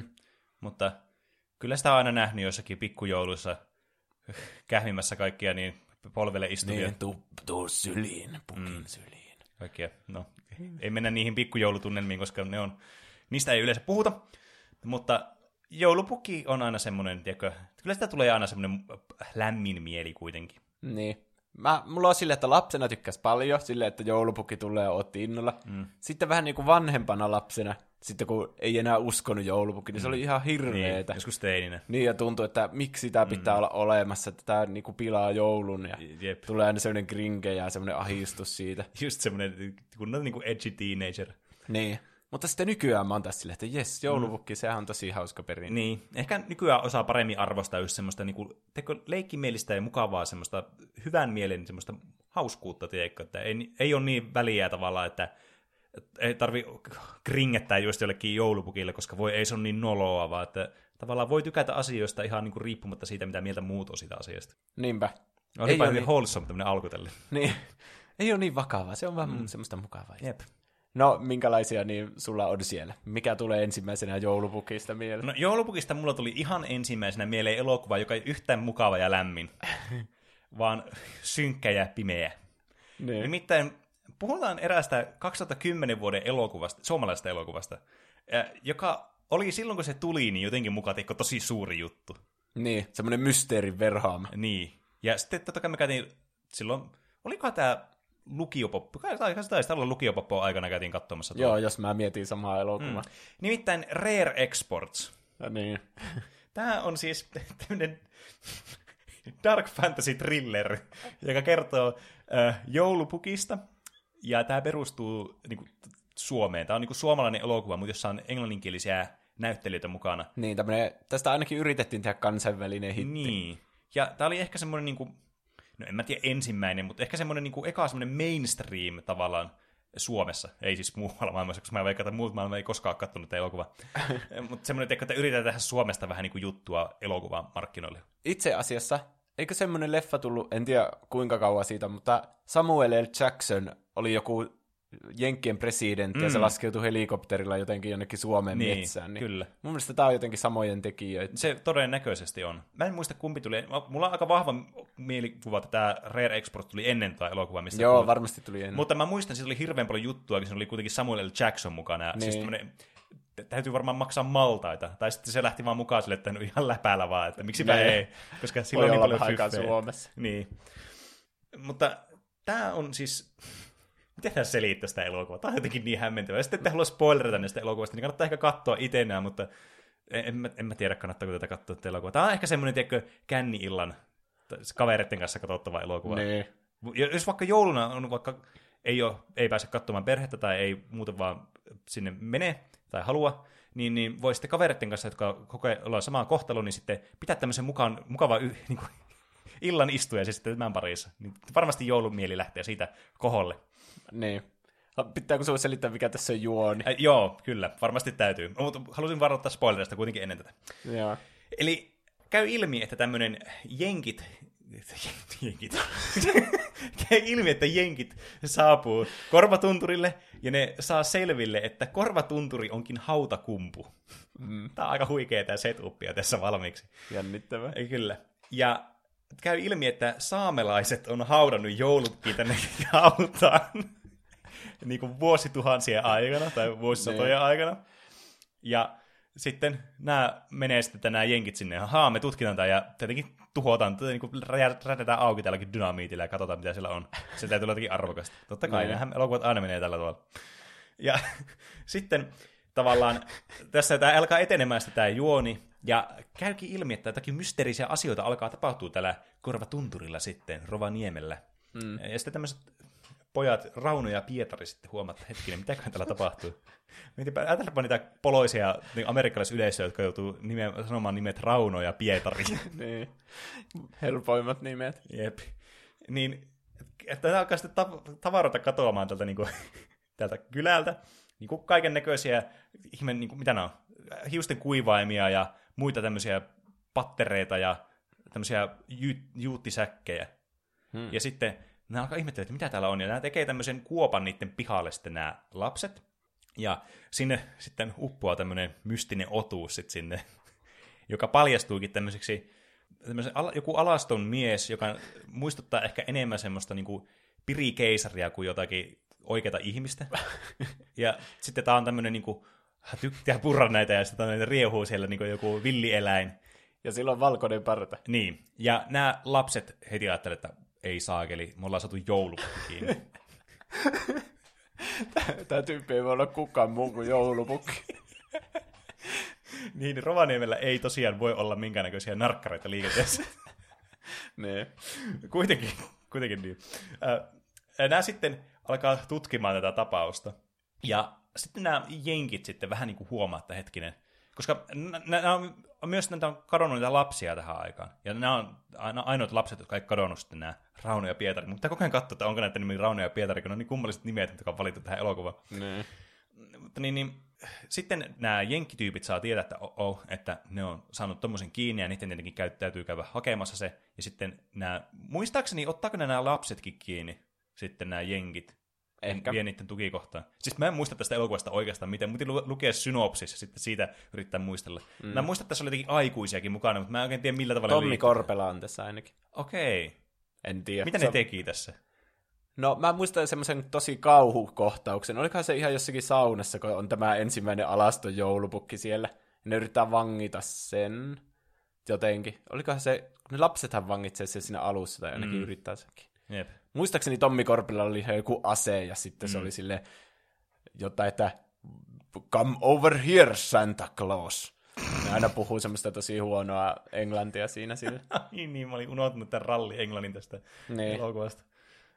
Mutta kyllä sitä on aina nähnyt jossakin pikkujouluissa kähmimässä kaikkia niin polvelle istuvia. Niin, tuu, tuu syliin, pukin mm. syliin. Kaikkia, no, ei mennä niihin pikkujoulutunnelmiin, koska ne on, niistä ei yleensä puhuta. Mutta joulupukki on aina semmoinen, tiedätkö, kyllä sitä tulee aina semmoinen lämmin mieli kuitenkin. Niin. Mä, mulla on silleen, että lapsena tykkäs paljon, silleen, että joulupukki tulee ja otti innolla. Mm. Sitten vähän niin kuin vanhempana lapsena, sitten kun ei enää uskonut joulupukki, niin se oli ihan hirveetä. Niin, joskus teininä. Niin, ja tuntuu, että miksi tämä pitää mm. olla olemassa, että tämä niinku pilaa joulun, ja Jep. tulee aina semmoinen gringe ja semmoinen ahistus siitä. Just semmoinen kunnon niin kuin edgy teenager. Niin. Mutta sitten nykyään mä oon tässä silleen, että jes, joulupukki, sehän on tosi hauska perinne. Niin, ehkä nykyään osaa paremmin arvostaa just semmoista niinku, teko, leikkimielistä ja mukavaa semmoista hyvän mielen semmoista hauskuutta, tiedätkö, että ei, ei ole niin väliä tavallaan, että ei tarvi kringettää just jollekin joulupukille, koska voi, ei se ole niin noloa, vaan että tavallaan voi tykätä asioista ihan niinku riippumatta siitä, mitä mieltä muut on siitä asiasta. Niinpä. On Ei hyvin niin- wholesome tämmöinen alku tälle. Niin. Ei ole niin vakavaa, se on vaan mm. semmoista mukavaa. Jep. No, minkälaisia niin sulla on siellä? Mikä tulee ensimmäisenä joulupukista mieleen? No joulupukista mulla tuli ihan ensimmäisenä mieleen elokuva, joka ei yhtään mukava ja lämmin, vaan synkkä ja pimeä. niin. Nimittäin puhutaan eräästä 2010 vuoden elokuvasta, suomalaisesta elokuvasta, joka oli silloin, kun se tuli, niin jotenkin mukaan teikko tosi suuri juttu. niin, semmoinen mysteerin verhaama. Niin. Ja sitten totta kai me käytiin silloin, olikohan tämä lukiopoppo, kai tai kai taisi olla lukiopoppo aikana käytiin katsomassa. tuolla. Joo, jos mä mietin samaa elokuvaa. Mm. Nimittäin Rare Exports. Mm. Niin. Tämä on siis tämmöinen dark fantasy thriller, joka kertoo äh, joulupukista. Ja tämä perustuu niin kuin, Suomeen. Tämä on niin kuin, suomalainen elokuva, mutta jossa on englanninkielisiä näyttelijöitä mukana. Niin, tämmönen, tästä ainakin yritettiin tehdä kansainvälinen hitti. Niin. Ja tämä oli ehkä semmoinen, niin kuin, no en mä tiedä ensimmäinen, mutta ehkä semmoinen niin kuin, eka semmoinen mainstream tavallaan Suomessa. Ei siis muualla maailmassa, koska mä veikkaan, että muut maailma ei koskaan katsonut tätä elokuvaa. mutta semmoinen, että yritetään tehdä Suomesta vähän niin kuin juttua elokuvan markkinoille. Itse asiassa, eikö semmoinen leffa tullut, en tiedä kuinka kauan siitä, mutta Samuel L. Jackson oli joku Jenkkien presidentti mm. ja se laskeutui helikopterilla jotenkin jonnekin Suomen Niin, metsään. Niin kyllä. Mun mielestä tämä on jotenkin samojen tekijöitä. Se todennäköisesti on. Mä en muista kumpi tuli. Mulla on aika vahva mielikuva, että tämä Rare Export tuli ennen tätä elokuvaa. Mistä Joo, kuulut. varmasti tuli ennen. Mutta mä muistan, että siitä oli hirveän paljon juttua, kun siinä oli kuitenkin Samuel L. Jackson mukana. Ja Niin. Siis täytyy varmaan maksaa maltaita. Tai sitten se lähti vaan mukaan sille, että no ihan läpäällä vaan, että miksipä Niin. ei. Koska silloin on niin paljon. Suomessa. Niin. Mutta tämä on siis... Miten tämä selittää sitä elokuvaa? Tämä on jotenkin niin hämmentävää. Ja sitten ette halua spoilerata näistä elokuvasta, niin kannattaa ehkä katsoa itsenään, mutta en, en, mä, en mä tiedä, kannattaako tätä katsoa tätä elokuvaa. Tämä on ehkä semmoinen, tiedätkö, känni-illan kavereiden kanssa katsottava elokuva. Niin. Ja Jos vaikka jouluna on vaikka ei, ole, ei pääse katsomaan perhettä tai ei muuten vaan sinne mene tai halua, niin, niin voi sitten kavereiden kanssa, jotka kokee olla samaa kohtalo, niin sitten pitää tämmöisen mukaan, mukava y, niin kuin, illan istuja sitten tämän parissa. Niin varmasti joulumieli lähtee siitä koholle. Niin. Pitääkö sinua selittää, mikä tässä on juoni? Äh, joo, kyllä, varmasti täytyy. No, Mutta halusin varoittaa spoilerista kuitenkin ennen tätä. Joo. Eli käy ilmi, että tämmöinen jenkit, jenkit, käy ilmi, että jenkit saapuu korvatunturille ja ne saa selville, että korvatunturi onkin hautakumpu. Mm. Tämä on aika huikea tämä setupia tässä valmiiksi. Jännittävää. Ei, Kyllä. Ja käy ilmi, että saamelaiset on haudannut joulutkin tänne hautaan niin kuin vuosituhansien aikana tai vuosisatojen aikana. Ja sitten nämä menee sitten nämä jenkit sinne, haa, me tutkitaan tämä ja tietenkin tuhotaan, niin kuin rädetään auki tälläkin dynamiitilla ja katsotaan, mitä siellä on. Se täytyy olla jotenkin arvokasta. Totta kai, nämähän elokuvat aina menee tällä tavalla. Ja sitten tavallaan tässä tämä alkaa etenemään sitten tämä juoni, ja käykin ilmi, että jotakin mysteerisiä asioita alkaa tapahtua tällä korvatunturilla sitten, Rovaniemellä. Mm. Ja sitten tämmöiset pojat Rauno ja Pietari sitten huomaa, että hetkinen, mitäköhän täällä tapahtuu. Ajatellaanpa niitä poloisia niin amerikkalaisyleisöjä, jotka joutuu nime, sanomaan nimet Rauno ja Pietari. niin. Helpoimmat nimet. Jep. Niin, että alkaa sitten tav- tavaroita katoamaan tältä, niin kuin, tältä kylältä. Niin kuin kaiken näköisiä, ihme, niin kuin, mitä ne on, hiusten kuivaimia ja muita tämmöisiä pattereita ja tämmöisiä ju- juuttisäkkejä. Hmm. Ja sitten nämä alkaa ihmetellä, että mitä täällä on. Ja nämä tekee tämmöisen kuopan niiden pihalle sitten nämä lapset. Ja sinne sitten uppoaa tämmöinen mystinen otuus sitten sinne, joka paljastuukin tämmöiseksi tämmöisen, joku alaston mies, joka muistuttaa ehkä enemmän semmoista niin kuin pirikeisaria kuin jotakin oikeata ihmistä. Ja sitten tämä on tämmöinen niin kuin, tykkää purra näitä ja sitten riehuu siellä niin kuin joku villieläin. Ja sillä on valkoinen parta. Niin, ja nämä lapset heti ajattelevat, että ei saakeli, me ollaan saatu joulupukkiin. Tämä tyyppi ei voi olla kukaan muu kuin joulupukki. niin, Rovaniemellä ei tosiaan voi olla minkäännäköisiä narkkareita liikenteessä. niin. kuitenkin, kuitenkin niin. Äh, nämä sitten alkaa tutkimaan tätä tapausta. Ja sitten nämä jenkit sitten vähän niin kuin huomaa, että hetkinen, koska nämä on myös näitä on kadonnut niitä lapsia tähän aikaan. Ja nämä on ainoat lapset, jotka ei kadonnut sitten nämä Rauno ja Pietari. Mutta koko ajan katsoa, että onko näitä nimi Rauno ja Pietari, kun ne on niin kummalliset nimet, jotka on valittu tähän elokuvaan. Niin. Mutta niin, niin, sitten nämä jenkkityypit saa tietää, että, oh, oh, että ne on saanut tommosen kiinni ja niiden tietenkin täytyy käydä hakemassa se. Ja sitten nämä, muistaakseni, ottaako ne nämä lapsetkin kiinni, sitten nämä jenkit? Ehkä. Vie niiden tukikohtaan. Siis mä en muista tästä elokuvasta oikeastaan miten, mutta lukea synopsis ja sitten siitä yrittää muistella. Mm. Mä muistan, että tässä oli jotenkin aikuisiakin mukana, mutta mä en oikein tiedä millä tavalla Tommi Korpela on tässä ainakin. Okei. Okay. En tiedä. Mitä ne teki tässä? No mä muistan semmoisen tosi kauhukohtauksen. Olikohan se ihan jossakin saunassa, kun on tämä ensimmäinen alaston joulupukki siellä. Ja ne yrittää vangita sen jotenkin. Olikohan se, ne lapsethan vangitsee se siinä alussa tai ainakin mm. yrittää sekin. Jep. Muistaakseni Tommi Korpilla oli joku ase ja sitten mm. se oli sille jotain, että come over here Santa Claus. Ne aina puhuu semmoista tosi huonoa englantia siinä sille. niin, niin, mä olin unohtunut tämän ralli englannin tästä niin. elokuvasta.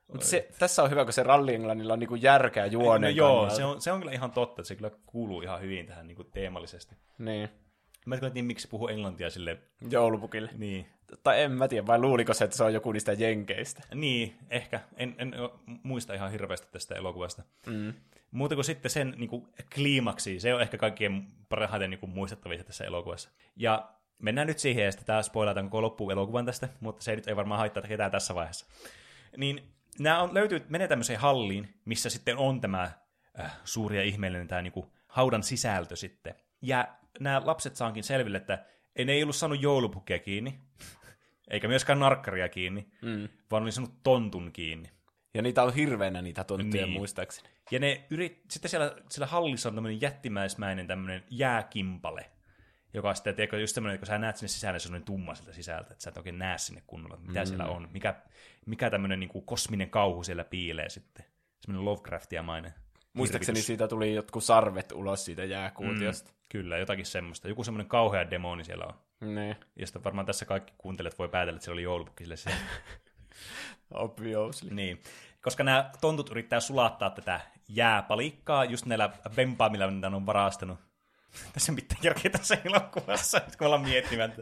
Mutta se, tässä on hyvä, kun se ralli englannilla on niinku järkeä juoneen no, Joo, se on, se on kyllä ihan totta, että se kyllä kuuluu ihan hyvin tähän niinku teemallisesti. Niin. Mä en tiedä, miksi puhuu englantia sille... Joulupukille. Niin. Tai en mä tiedä, vai luuliko se, että se on joku niistä jenkeistä? Niin, ehkä. En, en muista ihan hirveästi tästä elokuvasta. Mm. Muuta kuin sitten sen niin kuin, kliimaksi, se on ehkä kaikkien parhaiten niin kuin, muistettavissa tässä elokuvassa. Ja mennään nyt siihen, ja sitten tämä spoilataan koko loppuun elokuvan tästä, mutta se ei nyt ei varmaan haittaa ketään tässä vaiheessa. Niin nämä on, löytyy, menee tämmöiseen halliin, missä sitten on tämä äh, suuri ja ihmeellinen tämä niin kuin, haudan sisältö sitten. Ja nämä lapset saankin selville, että ei ne ei ollut saanut joulupukkia kiinni, eikä myöskään narkkaria kiinni, mm. vaan oli saanut tontun kiinni. Ja niitä on hirveänä niitä tonttuja niin. muistaakseni. Ja ne yrit... sitten siellä, siellä hallissa on tämmöinen jättimäismäinen tämmöinen jääkimpale, joka sitten, tiedätkö, just semmoinen, kun sä näet sinne sisälle, se on tumma sieltä sisältä, että sä et oikein näe sinne kunnolla, mitä mm. siellä on, mikä, mikä tämmöinen niin kuin kosminen kauhu siellä piilee sitten. Semmoinen Lovecraftia-mainen. Muistaakseni siitä tuli jotkut sarvet ulos siitä jääkuutiosta. Mm. Kyllä, jotakin semmoista. Joku semmoinen kauhea demoni siellä on. Ne. Ja sitten varmaan tässä kaikki kuuntelijat voi päätellä, että siellä oli joulupukki sille siellä. Obviously. Niin. Koska nämä tontut yrittää sulattaa tätä jääpalikkaa just näillä vempaamilla, mitä ne on varastanut. tässä pitää järkeä tässä elokuvassa, kun ollaan miettimään.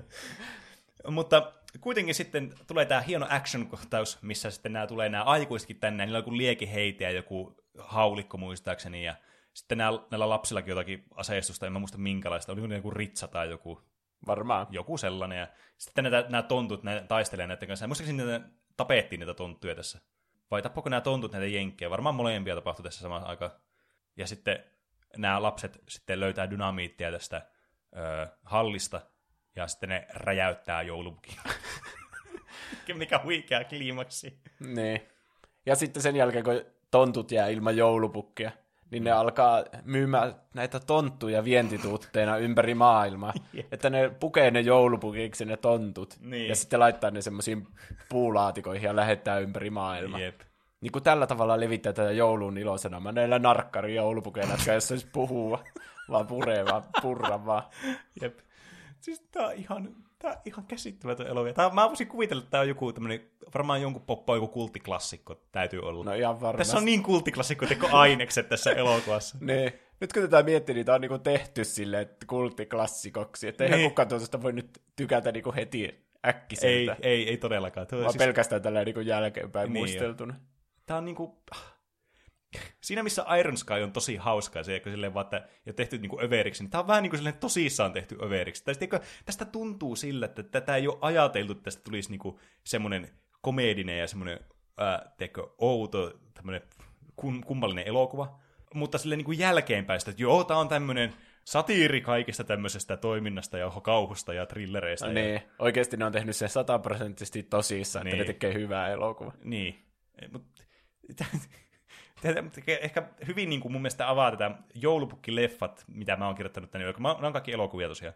Mutta kuitenkin sitten tulee tämä hieno action-kohtaus, missä sitten nämä tulee nämä aikuisetkin tänne, niillä on joku liekiheite ja joku haulikko muistaakseni, ja sitten näillä, näillä lapsillakin jotakin aseistusta, en mä muista minkälaista, oli joku ritsa tai joku Varmaan. Joku sellainen. Ja sitten näitä, nämä tontut ne taistelee näiden kanssa. Muistaakseni niitä tapettiin niitä tonttuja tässä. Vai tappako nämä tontut näitä jenkkejä? Varmaan molempia tapahtui tässä samassa aikaan. Ja sitten nämä lapset sitten löytää dynamiittia tästä ö, hallista. Ja sitten ne räjäyttää joulupukin. Mikä huikea kliimaksi. Niin. Ja sitten sen jälkeen, kun tontut jää ilman joulupukkia, niin ne alkaa myymään näitä tonttuja vientituutteina ympäri maailmaa. Että ne pukee ne joulupukiksi ne tontut, niin. ja sitten laittaa ne semmoisiin puulaatikoihin ja lähettää ympäri maailmaa. Jep. Niin kuin tällä tavalla levittää tätä joulun ilosena. Mä näillä narkkari joulupukeilla, jotka ei siis puhua, vaan puree, vaan purra vaan. Jep. Siis tää on ihan, tää on ihan käsittämätön elokuva. Tää, mä voisin kuvitella, että tää on joku tämmönen, varmaan jonkun poppo, joku kulttiklassikko täytyy olla. No ihan varmasti. tässä on niin kulttiklassikko teko ainekset tässä elokuvassa. Ne. Nyt kun tätä miettii, niin tämä on niinku tehty silleen kulttiklassikoksi, että eihän Niin. kukaan tuosta voi nyt tykätä niinku heti ei, äkkiseltä. ei, ei todellakaan. Tuo, vaan siis, pelkästään tällä niinku jälkeenpäin Niin niin jo. muisteltuna. tää on niinku... Siinä missä Iron Sky on tosi hauskaa, se, kun silleen vaan, että ja tehty niinku överiksi, niin tää on vähän niin kuin silleen tosissaan tehty överiksi. Tästä, eikö, tästä tuntuu sillä, että tätä ei ole ajateltu, että tästä tulisi niinku semmoinen komedinen ja semmoinen, ää, teikö, outo, tämmöinen kum, kummallinen elokuva. Mutta silleen niinku jälkeenpäin sitä, että joo, tää on tämmöinen satiiri kaikesta tämmöisestä toiminnasta ja kauhusta ja thrillereistä. No, ja, niin. Oikeasti ne on tehnyt sen sataprosenttisesti tosissaan, että Niin. ne tekee hyvää elokuvaa. Niin. Mutta ehkä hyvin niin kuin mun mielestä avaa tätä joulupukkileffat, mitä mä oon kirjoittanut tänne, mä, nämä on kaikki elokuvia tosiaan.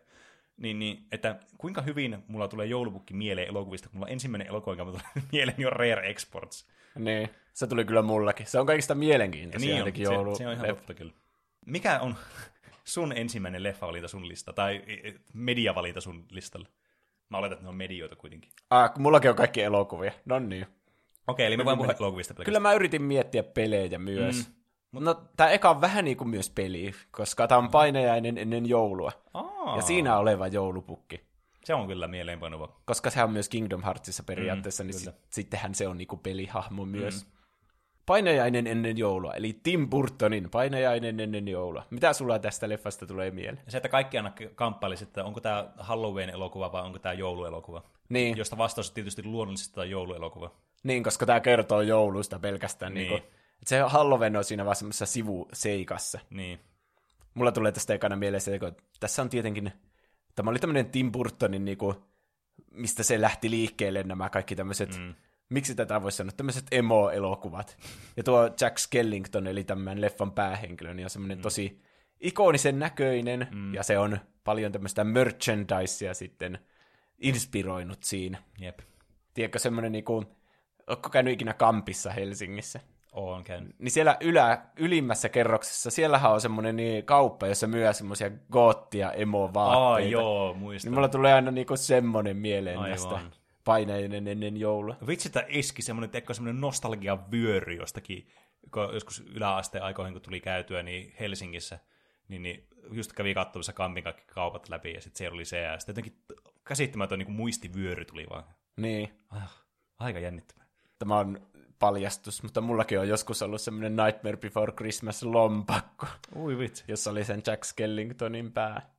Niin, niin, että kuinka hyvin mulla tulee joulupukki mieleen elokuvista, kun mulla ensimmäinen elokuva, joka mulla tulee mieleen, on Rare Exports. Niin. Se tuli kyllä mullakin. Se on kaikista mielenkiintoisia Niin on, se, se on ihan leffa. totta kyllä. Mikä on sun ensimmäinen leffavalinta sun lista, tai e, e, mediavalinta sun listalla? Mä oletan, että ne on medioita kuitenkin. Ah, kun mullakin on kaikki elokuvia. No niin. Okei, eli me voin puhua elokuvista. Kyllä mä yritin miettiä pelejä myös. Mm. No, tää eka on vähän niin kuin myös peli, koska tää on painajainen ennen joulua. Aa, Ja siinä oleva joulupukki. Se on kyllä mieleenpainuva. Koska sehän on myös Kingdom Heartsissa periaatteessa, mm, niin sit, sittenhän se on niinku pelihahmo myös. Mm. Painajainen ennen joulua, eli Tim Burtonin Painajainen ennen joulua. Mitä sulla tästä leffasta tulee mieleen? Se, että kaikki aina kamppailisi, että onko tämä Halloween-elokuva vai onko tämä jouluelokuva. Niin, Josta vastaus on tietysti luonnollisesti tämä jouluelokuva. niin koska tämä kertoo joulusta pelkästään. Niin. Niin. Niinku, et se Halloween on siinä vaan semmoisessa sivuseikassa. Niin. Mulla tulee tästä ekana mieleen se, kun tässä on tietenkin, tämä oli tämmöinen Tim Burtonin, niinku, mistä se lähti liikkeelle nämä kaikki tämmöiset, mm. Miksi tätä voisi sanoa, tämmöiset emo-elokuvat. Ja tuo Jack Skellington, eli tämän leffan päähenkilö, niin on semmoinen mm. tosi ikonisen näköinen, mm. ja se on paljon tämmöistä merchandisea sitten inspiroinut siinä. Jep. Tiedätkö, semmoinen niinku, ootko käynyt ikinä kampissa Helsingissä? Oon käynyt. niin siellä ylä, ylimmässä kerroksessa, siellähän on semmoinen niin kauppa, jossa myy semmoisia goottia emo-vaatteita. Aa, joo, muistan. Niin mulla tulee aina niinku semmoinen mieleen Aivan. näistä paineinen ennen joulua. Vitsi, että iski semmoinen, teikö, semmoinen nostalgian vyöry jostakin, kun joskus yläasteen aikoihin, kun tuli käytyä niin Helsingissä, niin, niin just kävi katsomassa Kampin kaikki kaupat läpi, ja sitten siellä oli se, ja sitten jotenkin käsittämätön niin muistivyöry tuli vaan. Niin, Ah, aika jännittävää. tämä on paljastus, mutta mullakin on joskus ollut semmoinen Nightmare Before Christmas lompakko, Ui vitsi. jossa oli sen Jack Skellingtonin pää.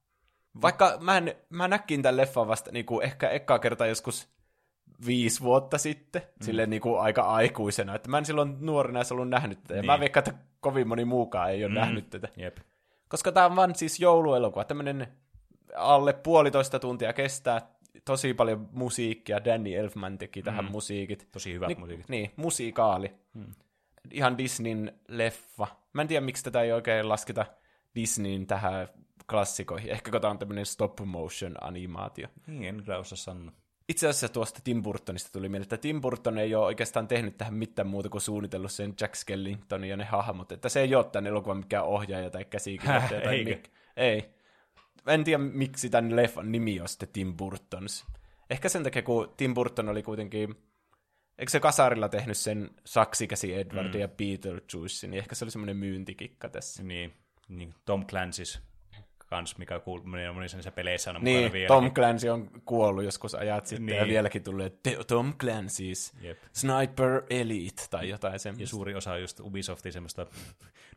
Vaikka mä, en, mä näkin tämän leffan vasta niin kuin ehkä ekaa kertaa joskus viisi vuotta sitten, mm. silleen niin kuin aika aikuisena, että mä en silloin nuorena edes ollut nähnyt tätä, Niin. mä veikkaan, että kovin moni muukaan ei ole mm. nähnyt tätä. Jep. Koska tämä on vaan siis jouluelokuva, tämmöinen alle puolitoista tuntia kestää, tosi paljon musiikkia, Danny Elfman teki tähän mm. musiikit. Tosi hyvät Ni- musiikit. Niin, musiikaali. Hmm. Ihan Disneyn leffa. Mä en tiedä, miksi tätä ei oikein lasketa Disneyn tähän klassikoihin. Ehkä kun tämä on tämmöinen stop motion animaatio. Niin, en kyllä osaa sanoa. Itse asiassa tuosta Tim Burtonista tuli mieleen, että Tim Burton ei ole oikeastaan tehnyt tähän mitään muuta kuin suunnitellut sen Jack Skellingtonin ja ne hahmot. Että se ei ole tämän elokuvan mikään ohjaaja tai käsikirjoittaja. tai Eikö? mik- Ei. En tiedä, miksi tämän leffan nimi on sitten Tim Burtons. Ehkä sen takia, kun Tim Burton oli kuitenkin... Eikö se kasarilla tehnyt sen Saksikäsi Edward mm. ja Beetlejuice, niin ehkä se oli semmoinen myyntikikka tässä. Niin, niin Tom Clancy's kans, mikä kuul- moni, moni niissä peleissä on Niin, mukana vielä. Tom Clancy on kuollut joskus ajat sitten Niin. ja vieläkin tulee Tom Clancy's Jep. Sniper Elite tai jotain Ja semmoista. suuri osa on just Ubisoftin semmoista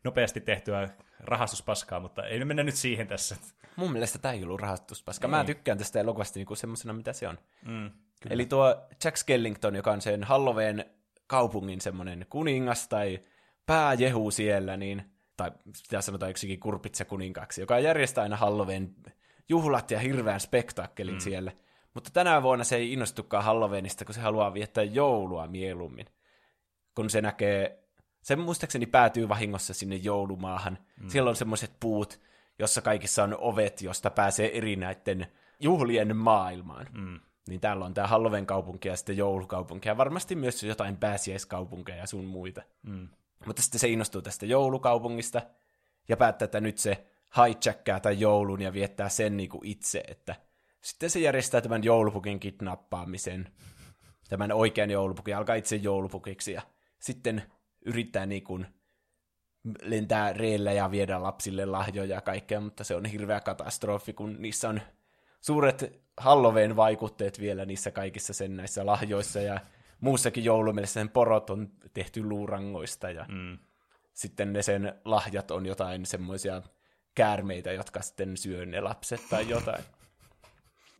nopeasti tehtyä rahastuspaskaa, mutta ei mennä nyt siihen tässä. Mun mielestä tämä ei ollut rahastuspaska. Mä Niin. tykkään tästä elokuvasta niinku semmoisena, mitä se on. Mm, Eli tuo Jack Skellington, joka on sen Halloween kaupungin semmoinen kuningas tai pääjehu siellä, niin, tai sitä sanotaan yksikin kurpitsa kuninkaaksi, joka järjestää aina Halloween juhlat ja hirveän spektaakkelin mm. siellä. Mutta tänä vuonna se ei innostukaan Halloweenista, kun se haluaa viettää joulua mieluummin. Kun se näkee, se muistaakseni päätyy vahingossa sinne joulumaahan. Mm. Siellä on semmoiset puut, jossa kaikissa on ovet, josta pääsee eri näiden juhlien maailmaan. Mm. Niin täällä on tämä Halloween-kaupunki ja sitten joulukaupunki ja varmasti myös jotain pääsiäiskaupunkeja ja sun muita. Mm. Mutta sitten se innostuu tästä joulukaupungista ja päättää, että nyt se hijackkaa tämän joulun ja viettää sen niinku itse, että Sitten se järjestää tämän joulupukin kidnappaamisen. Tämän oikean joulupukin, alkaa itse joulupukiksi ja sitten yrittää niin kuin lentää reillä ja viedä lapsille lahjoja ja kaikkea, mutta se on hirveä katastrofi, kun niissä on suuret Halloween vaikutteet vielä niissä kaikissa sen näissä lahjoissa ja muussakin joulumielessä sen porot on tehty luurangoista ja mm. sitten ne sen lahjat on jotain semmoisia käärmeitä, jotka sitten syö ne lapset tai jotain.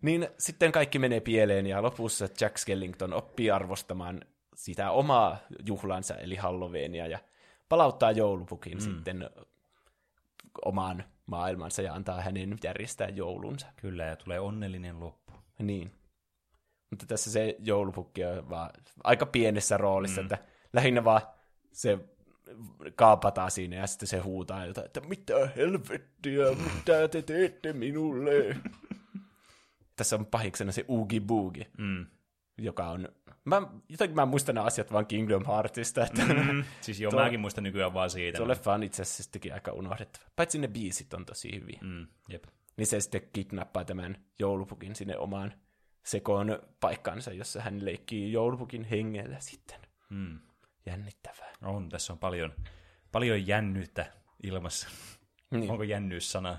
Niin sitten kaikki menee pieleen ja lopussa Jack Skellington oppii arvostamaan sitä omaa juhlansa eli Halloweenia ja palauttaa joulupukin mm. sitten omaan maailmansa ja antaa hänen järjestää joulunsa. Kyllä, ja tulee onnellinen loppu. Niin. Mutta tässä se joulupukki on vaan aika pienessä roolissa, mm. että lähinnä vaan se kaapataan siinä ja sitten se huutaa jotain, että mitä helvettiä, mitä te teette minulle? tässä on pahiksena se Oogie Boogie, Mm. joka on... Mä, jotenkin mä muistan nämä asiat vaan Kingdom Heartsista, että Mm. Siis joo, Tuo- mäkin muistan nykyään vaan siitä. tuo leffa on itse asiassa sittenkin aika unohdettava. Paitsi ne biisit on tosi hyviä. Mm, jep. Niin se sitten kidnappaa tämän joulupukin sinne omaan sekoon paikkaansa, jossa hän leikkii joulupukin hengellä sitten. Mm. Jännittävää. On, tässä on paljon, paljon jännyyttä ilmassa. Niin. Onko jännyys sana?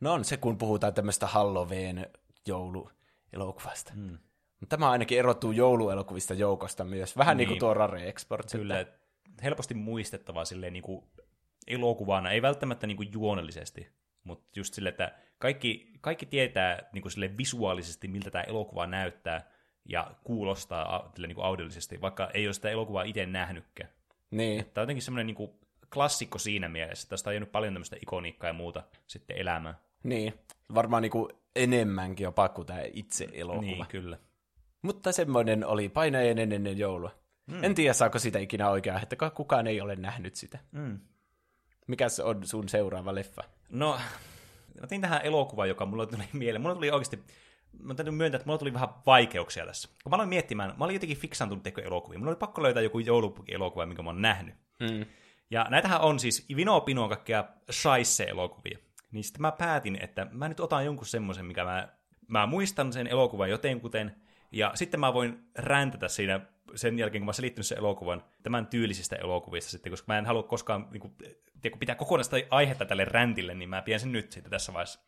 No on se, kun puhutaan tämmöistä Halloween jouluelokuvasta. Mm. Tämä ainakin erottuu jouluelokuvista joukosta myös. Vähän niin, Niin. kuin tuo Rare Exports. Kyllä, Että, helposti muistettavaa silleen niin kuin elokuvana, ei välttämättä niin kuin juonellisesti, mutta just silleen, että kaikki, kaikki tietää niin kuin silleen visuaalisesti, miltä tämä elokuva näyttää ja kuulostaa silleen niin kuin audiolisesti, vaikka ei ole sitä elokuvaa itse nähnytkään. niin, Tämä on jotenkin semmoinen niin kuin klassikko siinä mielessä. Tästä on jäänyt paljon tämmöistä ikoniikkaa ja muuta sitten elämään. niin. Varmaan niin kuin enemmänkin jopa kuin tämä itse elokuva. Niin, kyllä. Mutta semmoinen oli painajainen ennen joulua. Mm. En tiedä, saako sitä ikinä oikeaa, että kukaan ei ole nähnyt sitä. Mm. Mikäs on sun seuraava leffa? No, mä tein tähän elokuva, joka mulla tuli mieleen. Mulla tuli oikeasti, mä täytyy myöntää, että mulla tuli vähän vaikeuksia tässä. Kun mä aloin miettimään, mä olin jotenkin fiksaantunut teko elokuvia. Mulla oli pakko löytää joku joulupukielokuva, minkä mä oon nähnyt. Mm. Ja näitähän on siis Vino Pino kaikkea Shaisse-elokuvia. Niin sitten mä päätin, että mä nyt otan jonkun semmoisen, mikä mä, mä muistan sen elokuvan jotenkuten, ja sitten mä voin räntätä siinä sen jälkeen, kun mä oon selittänyt sen elokuvan tämän tyylisistä elokuvista sitten, koska mä en halua koskaan niin kuin, tiedä, pitää kokonaista aihetta tälle räntille, niin mä pidän sen nyt sitten tässä vaiheessa.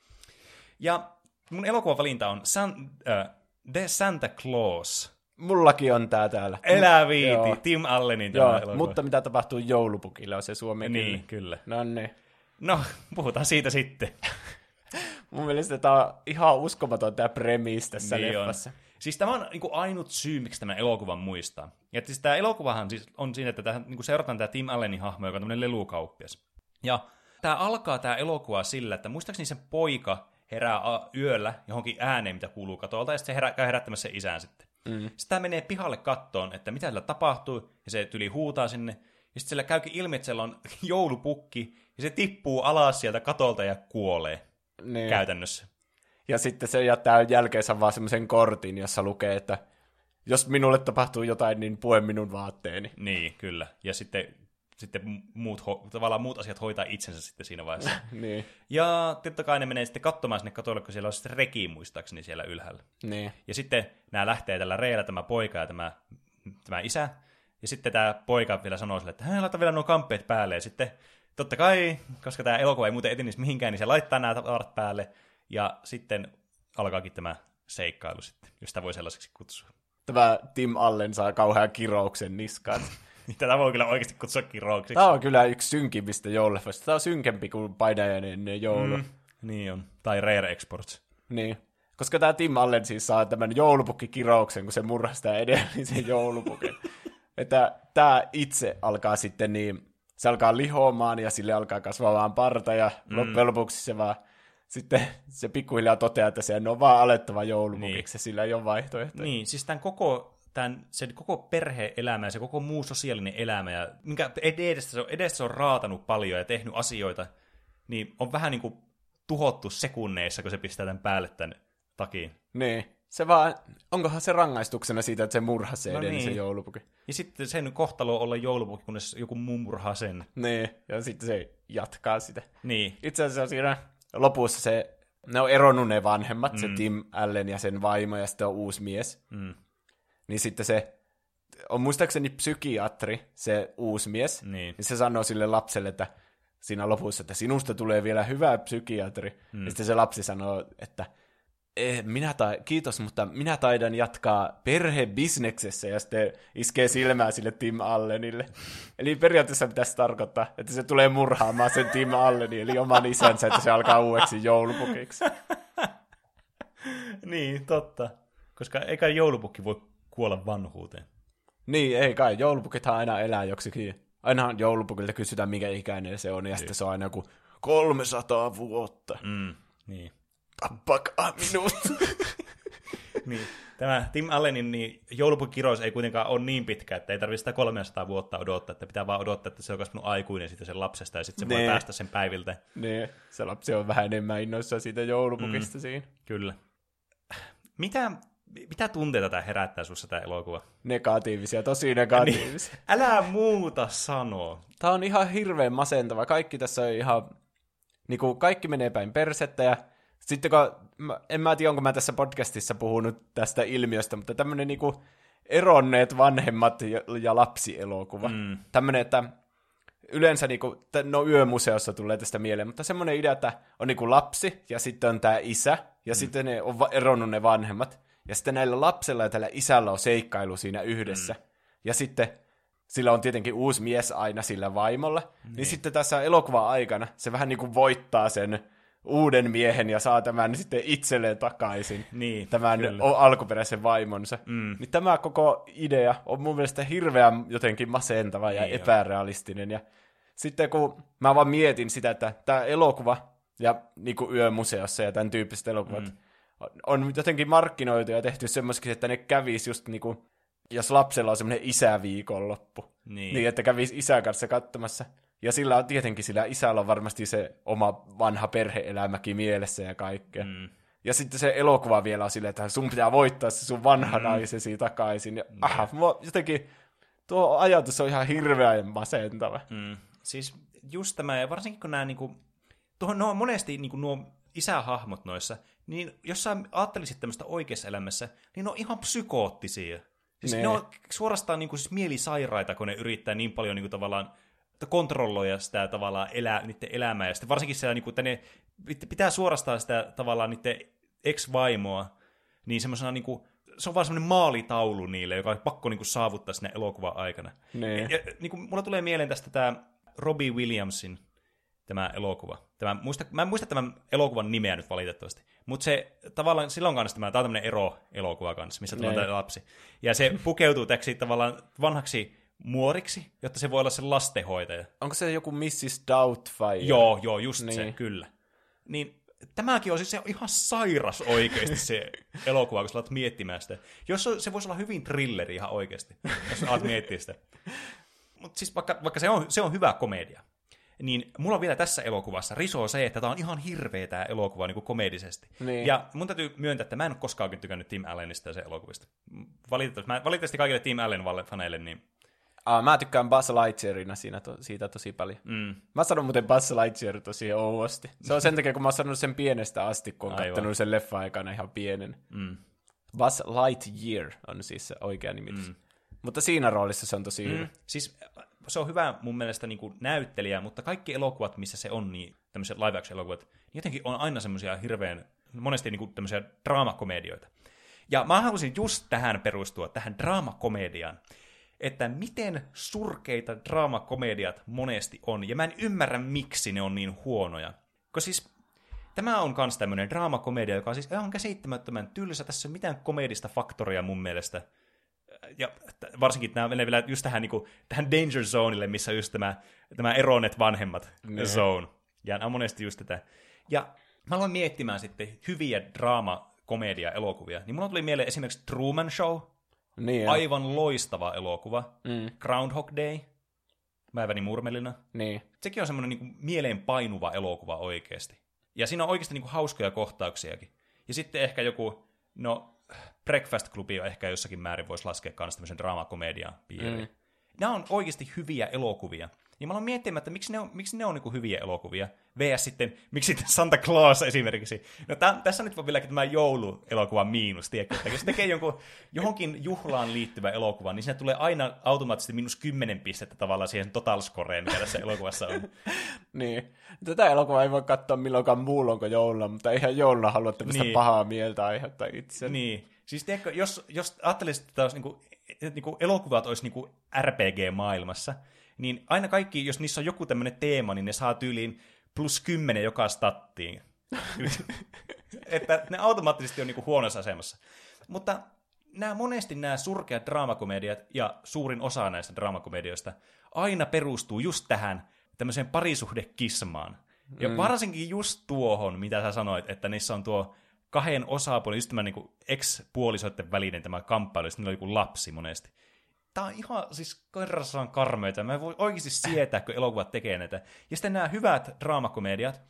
Ja mun elokuvan valinta on San, äh, The Santa Claus. Mullakin on tää täällä. Elää viiti, Joo. Tim Allenin tämä Joo, elokuva. mutta mitä tapahtuu joulupukille on se suomen Niin, kyllä. No niin. No, puhutaan siitä sitten. Mun mielestä tää on ihan uskomaton tää premis tässä Niin on. Siis tämä on niin kuin ainut syy, miksi tämän elokuvan muistaa. Ja siis tämä elokuvahan siis on siinä, että tähän, niin kuin seurataan tämä Tim Allenin hahmo, joka on tämmöinen lelukauppias. Ja tämä alkaa tämä elokuva sillä, että muistaakseni sen poika herää yöllä johonkin ääneen, mitä kuuluu katolta, ja sitten se herää, käy herättämässä isän sitten. Mm. Sitten tämä menee pihalle kattoon, että mitä sillä tapahtuu, ja se tyli huutaa sinne, ja sitten sillä käykin ilmi, että siellä on joulupukki, ja se tippuu alas sieltä katolta ja kuolee Niin. käytännössä. Ja sitten se jättää jälkeensä vaan semmoisen kortin, jossa lukee, että jos minulle tapahtuu jotain, niin pue minun vaatteeni. Niin, kyllä. Ja sitten, sitten muut, tavallaan muut asiat hoitaa itsensä sitten siinä vaiheessa. Niin, ja totta kai ne menee sitten katsomaan sinne katolle, kun siellä on sitten reki muistaakseni siellä ylhäällä. niin. Ja sitten nämä lähtee tällä reillä, tämä poika ja tämä, tämä isä. Ja sitten tämä poika vielä sanoo sille, että hän laittaa vielä nuo kamppeet päälle. Ja sitten totta kai, koska tämä elokuva ei muuten etenisi mihinkään, niin se laittaa nämä tavarat päälle. Ja sitten alkaakin tämä seikkailu sitten, jos sitä voi sellaiseksi kutsua. Tämä Tim Allen saa kauhean kirouksen niskaan. Tätä voi kyllä oikeasti kutsua kirouksiksi. Tämä on kyllä yksi synkimmistä joululeffoista. Tämä on synkempi kuin Painajainen joulu. Mm. Niin on. Tai Rare Exports. Niin. Koska tämä Tim Allen siis saa tämän joulupukkikirouksen, kun se murhaa sitä edellisen joulupukin. että tämä itse alkaa sitten niin, se alkaa lihoamaan ja sille alkaa kasvamaan parta ja mm. loppujen lopuksi se vaan sitten se pikkuhiljaa toteaa, että sen on vaan alettava joulupukiksi Niin. sillä ei ole vaihtoehtoja. Niin, siis tämän koko, tämän, sen koko perhe-elämä ja se koko muu sosiaalinen elämä, ja minkä edestä se, on, edestä se on raatanut paljon ja tehnyt asioita, niin on vähän niin kuin tuhottu sekunneissa, kun se pistää tämän päälle tämän takiin. Niin. Se vaan, onkohan se rangaistuksena siitä, että se murhaa se No niin. joulupukin. Ja sitten sen kohtalo on olla joulupukki, kunnes joku muu murhaa sen. Niin, ja sitten se jatkaa sitä. Niin, Itse asiassa siinä lopussa se ne on eronnut ne vanhemmat, mm. se. Tim Allen ja sen vaimo, ja sitten on uusi mies. Mm. Niin sitten se on muistaakseni psykiatri, se uusi mies. Niin. Niin se sanoo sille lapselle, että siinä lopussa, että sinusta tulee vielä hyvä psykiatri. Mm. Ja sitten se lapsi sanoo, että eh, minä ta- kiitos, mutta minä taidan jatkaa perhebisneksessä, ja sitten iskee silmää sille Tim Allenille. Eli periaatteessa pitäisi tarkoittaa, että se tulee murhaamaan sen Tim Allenin, eli oman isänsä, että se alkaa uudeksi joulupukiksi. Niin, totta. Koska eikä joulupukki voi kuolla vanhuuteen. Niin, ei kai. Joulupukithan aina elää joksikin. Ainahan joulupukilta kysytään, mikä ikäinen se on, ja sitten se on aina joku 300 vuotta. Mm. Niin. Tappakaa minut. niin. Tämä Tim Allenin niin joulupukirous ei kuitenkaan ole niin pitkä, että ei tarvitse sitä 300 vuotta odottaa, että pitää vaan odottaa, että se on kasvanut aikuinen siitä sen lapsesta, ja sitten se voi Nee. päästä sen päiviltä. niin, se lapsi on vähän enemmän innoissaan siitä joulupukista mm. siinä. Kyllä. Mitä, mitä tunteita tämä herättää sussa tämä elokuva? Negatiivisia, tosi negatiivisia. Älä muuta sanoa. Tämä on ihan hirveän masentava. Kaikki tässä on ihan... Niin kuin kaikki menee päin persettä ja sitten kun... En mä tiedä, onko mä tässä podcastissa puhunut tästä ilmiöstä, mutta tämmöinen niin kuin eronneet vanhemmat ja, ja lapsielokuva. Mm. Tämmöinen, että yleensä niinku, no yömuseossa tulee tästä mieleen, mutta semmoinen idea, että on niinku lapsi ja sitten on tämä isä ja mm. sitten ne on eronnut ne vanhemmat. Ja sitten näillä lapsella ja tällä isällä on seikkailu siinä yhdessä. Mm. Ja sitten sillä on tietenkin uusi mies aina sillä vaimolla. Niin, niin sitten tässä elokuvan aikana se vähän niinku voittaa sen uuden miehen ja saa tämän sitten itselleen takaisin. Niin, tämän kyllä. alkuperäisen vaimonsa. Mm. Niin tämä koko idea on mun mielestä hirveän jotenkin masentava ja Niin on. epärealistinen. Ja sitten kun mä vaan mietin sitä, että tämä elokuva ja niin kuin Yömuseossa ja tämän tyyppiset elokuvat mm. on, jotenkin markkinoitu ja tehty semmoisiksi, että ne kävis just niin kuin, jos lapsella on semmoinen isäviikonloppu, Niin. niin että kävisi isän kanssa katsomassa. Ja sillä on tietenkin sillä isällä on varmasti se oma vanha perheelämäkin mielessä ja kaikkea. Mm. Ja sitten se elokuva vielä on silleen, että sun pitää voittaa se sun vanha mm. naisesi takaisin. Ja, aha, mua jotenkin tuo ajatus on ihan hirveän masentava. Mm. Mm. Siis just tämä, ja varsinkin kun nämä, niinku, tuohon, no, monesti niinku, nuo isähahmot noissa, niin jos sä ajattelisit tämmöistä oikeassa elämässä, niin ne on ihan psykoottisia. Siis ne, Ne. on suorastaan niinku, siis mielisairaita, kun ne yrittää niin paljon niinku, tavallaan kontrolloida sitä tavallaan elää, niiden elämää. Ja sitten varsinkin siellä, niinku, että ne pit- pitää suorastaan sitä tavallaan niiden ex-vaimoa, niin semmoisena niinku, se on vaan semmoinen maalitaulu niille, joka on pakko niinku saavuttaa sinne elokuvan aikana. Ne. Ja, niin kuin, mulla tulee mieleen tästä tämä Robbie Williamsin tämä elokuva. Tämä, muista, mä en muista tämän elokuvan nimeä nyt valitettavasti, mutta se tavallaan silloin kanssa tämä, tämä on tämmöinen ero-elokuva kanssa, missä tulee tämä lapsi. Ja se pukeutuu täksi tavallaan vanhaksi muoriksi, jotta se voi olla se lastenhoitaja. Onko se joku Mrs. Doubtfire? Joo, joo, just niin. se, Niin. kyllä. Niin tämäkin on siis se ihan sairas oikeasti se elokuva, kun sä alat miettimään sitä. Jos se, se voisi olla hyvin thrilleri ihan oikeasti, jos sä alat miettiä sitä. Mutta siis vaikka, vaikka se, on, se on hyvä komedia, niin mulla on vielä tässä elokuvassa risoo se, että tämä on ihan hirveä tämä elokuva niin kuin komedisesti. Niin. Ja mun täytyy myöntää, että mä en ole koskaan tykännyt Tim Allenista ja sen elokuvista. Valitettavasti, mä, valitettavasti kaikille Tim Allen faneille, niin Ah, mä tykkään Buzz Lightyearina siinä to, siitä tosi paljon. mm, Mä sanon muuten Buzz Lightyear tosi ouosti. Se on sen takia, kun mä oon sanonut sen pienestä asti, kun on Aivan. kattonut sen leffa-aikana ihan pienen. mm, Buzz Lightyear on siis se oikea nimitys. Mm. Mutta siinä roolissa se on tosi hyvä. Mm. Siis äh, se on hyvä mun mielestä niin kuin näyttelijä, mutta kaikki elokuvat, missä se on, niin tämmöiset live action elokuvat, niin jotenkin on aina semmoisia hirveän, monesti niin kuin tämmöisiä draamakomedioita. Ja mä halusin just tähän perustua, tähän draamakomediaan, että miten surkeita draamakomediat monesti on, ja mä en ymmärrä, miksi ne on niin huonoja. Koska siis tämä on kans tämmöinen draamakomedia, joka on siis ihan käsittämättömän tylsä. Tässä ei ole mitään komedista faktoria mun mielestä ja varsinkin nämä menee vielä just tähän, niin kuin, tähän danger zoneille, missä just tämä, tämä eronet vanhemmat Ne. zone. Ja nämä on monesti just tätä. Ja mä aloin miettimään sitten hyviä draama-komedia-elokuvia. Niin mulla tuli mieleen esimerkiksi Truman Show, Niin, aivan loistava elokuva. Mm. Groundhog Day, Mäiväni murmelina. niin. Sekin on semmoinen niin mieleen painuva elokuva oikeasti. Ja siinä on oikeasti niin kuin hauskoja kohtauksiakin. Ja sitten ehkä joku, no Breakfast Clubi on ehkä jossakin määrin voisi laskea myös tämmöisen draamakomedian piiriin. Mm. Nämä on oikeasti hyviä elokuvia. Ja mä aloin miettimään, että miksi ne on, miksi ne on niin hyviä elokuvia. VS sitten, miksi sitten Santa Claus esimerkiksi. No tämän, tässä nyt voi vieläkin tämä jouluelokuva miinus, tiedätkö? Että jos tekee jonkun, johonkin juhlaan liittyvä elokuva, niin siinä tulee aina automaattisesti miinus kymmenen pistettä tavallaan siihen total scoreen, mikä tässä elokuvassa on. Niin. Tätä elokuvaa ei voi katsoa milloinkaan muulloin kuin jouluna, mutta eihän jouluna halua tämmöistä Niin. pahaa mieltä aiheuttaa itse. Niin. Siis tiedätkö, jos, jos ajattelisit, että olisi niinku, että niinku elokuvat olisi niinku RPG-maailmassa, niin aina kaikki, jos niissä on joku tämmöinen teema, niin ne saa tyyliin plus 10 joka stattiin. että ne automaattisesti on niinku huonossa asemassa. Mutta nämä monesti nämä surkeat draamakomediat ja suurin osa näistä draamakomedioista aina perustuu just tähän tämmöiseen parisuhdekismaan. Ja mm. varsinkin just tuohon, mitä sä sanoit, että niissä on tuo kahden osapuolen, just tämä niin ex-puolisoiden välinen tämä kamppailu, ja niillä on joku lapsi monesti. Tämä on ihan siis kerrassaan karmeita. Mä en voi oikeasti sietää, kun elokuvat tekee näitä. Ja sitten nämä hyvät draamakomediat,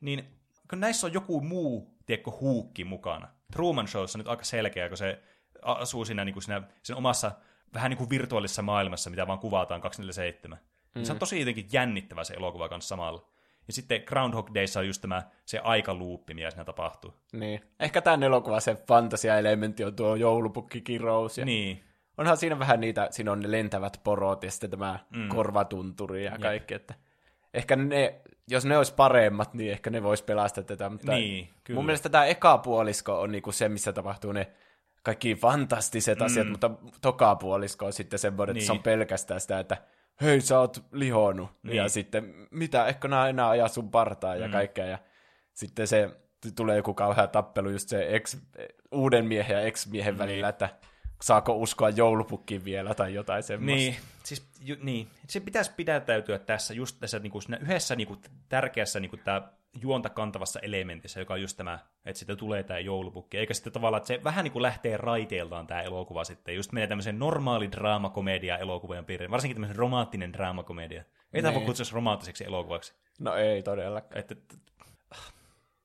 niin kun näissä on joku muu, tiedätkö, huukki mukana. Truman Showssa nyt aika selkeä, kun se asuu siinä, niin kuin siinä sen omassa vähän niin kuin virtuaalisessa maailmassa, mitä vaan kuvataan 247. Mm. Se on tosi jotenkin jännittävä se elokuva kanssa samalla. Ja sitten Groundhog Days on just tämä se aikaluuppi, mitä siinä tapahtuu. Niin. Ehkä tämän elokuva se fantasia-elementti on tuo joulupukkikirous. Ja Niin. Onhan siinä vähän niitä, siinä on ne lentävät porot ja sitten tämä mm. korvatunturi ja kaikki, että ehkä ne, jos ne olisi paremmat, niin ehkä ne vois pelastaa tätä, mutta Niin, kyllä. mun mielestä tämä eka puolisko on niinku se, missä tapahtuu ne kaikki fantastiset mm. asiat, mutta toka puolisko on sitten semmoinen, että se on Niin. pelkästään sitä, että hei, sä oot lihonnut, Niin. ja sitten mitä, ehkä nää enää ajaa sun partaan ja kaikkea, ja sitten se tulee joku kauhea tappelu just se ex, uuden miehen ja ex-miehen välillä, että saako uskoa joulupukkiin vielä tai jotain semmoista. Niin, siis ju, niin. Se pitäisi pidätäytyä tässä just tässä niinku, yhdessä niinku, tärkeässä niinku, tää juonta kantavassa elementissä, joka on just tämä, että sitten tulee tämä joulupukki, eikä sitten tavallaan, että se vähän niin kuin lähtee raiteiltaan tämä elokuva sitten, just menee tämmöisen normaali draamakomedia elokuvan piiriin, varsinkin tämmöisen romanttinen draamakomedia. Ei tämä voi Niin. kutsua romanttiseksi elokuvaksi. No ei todellakaan. Että, että,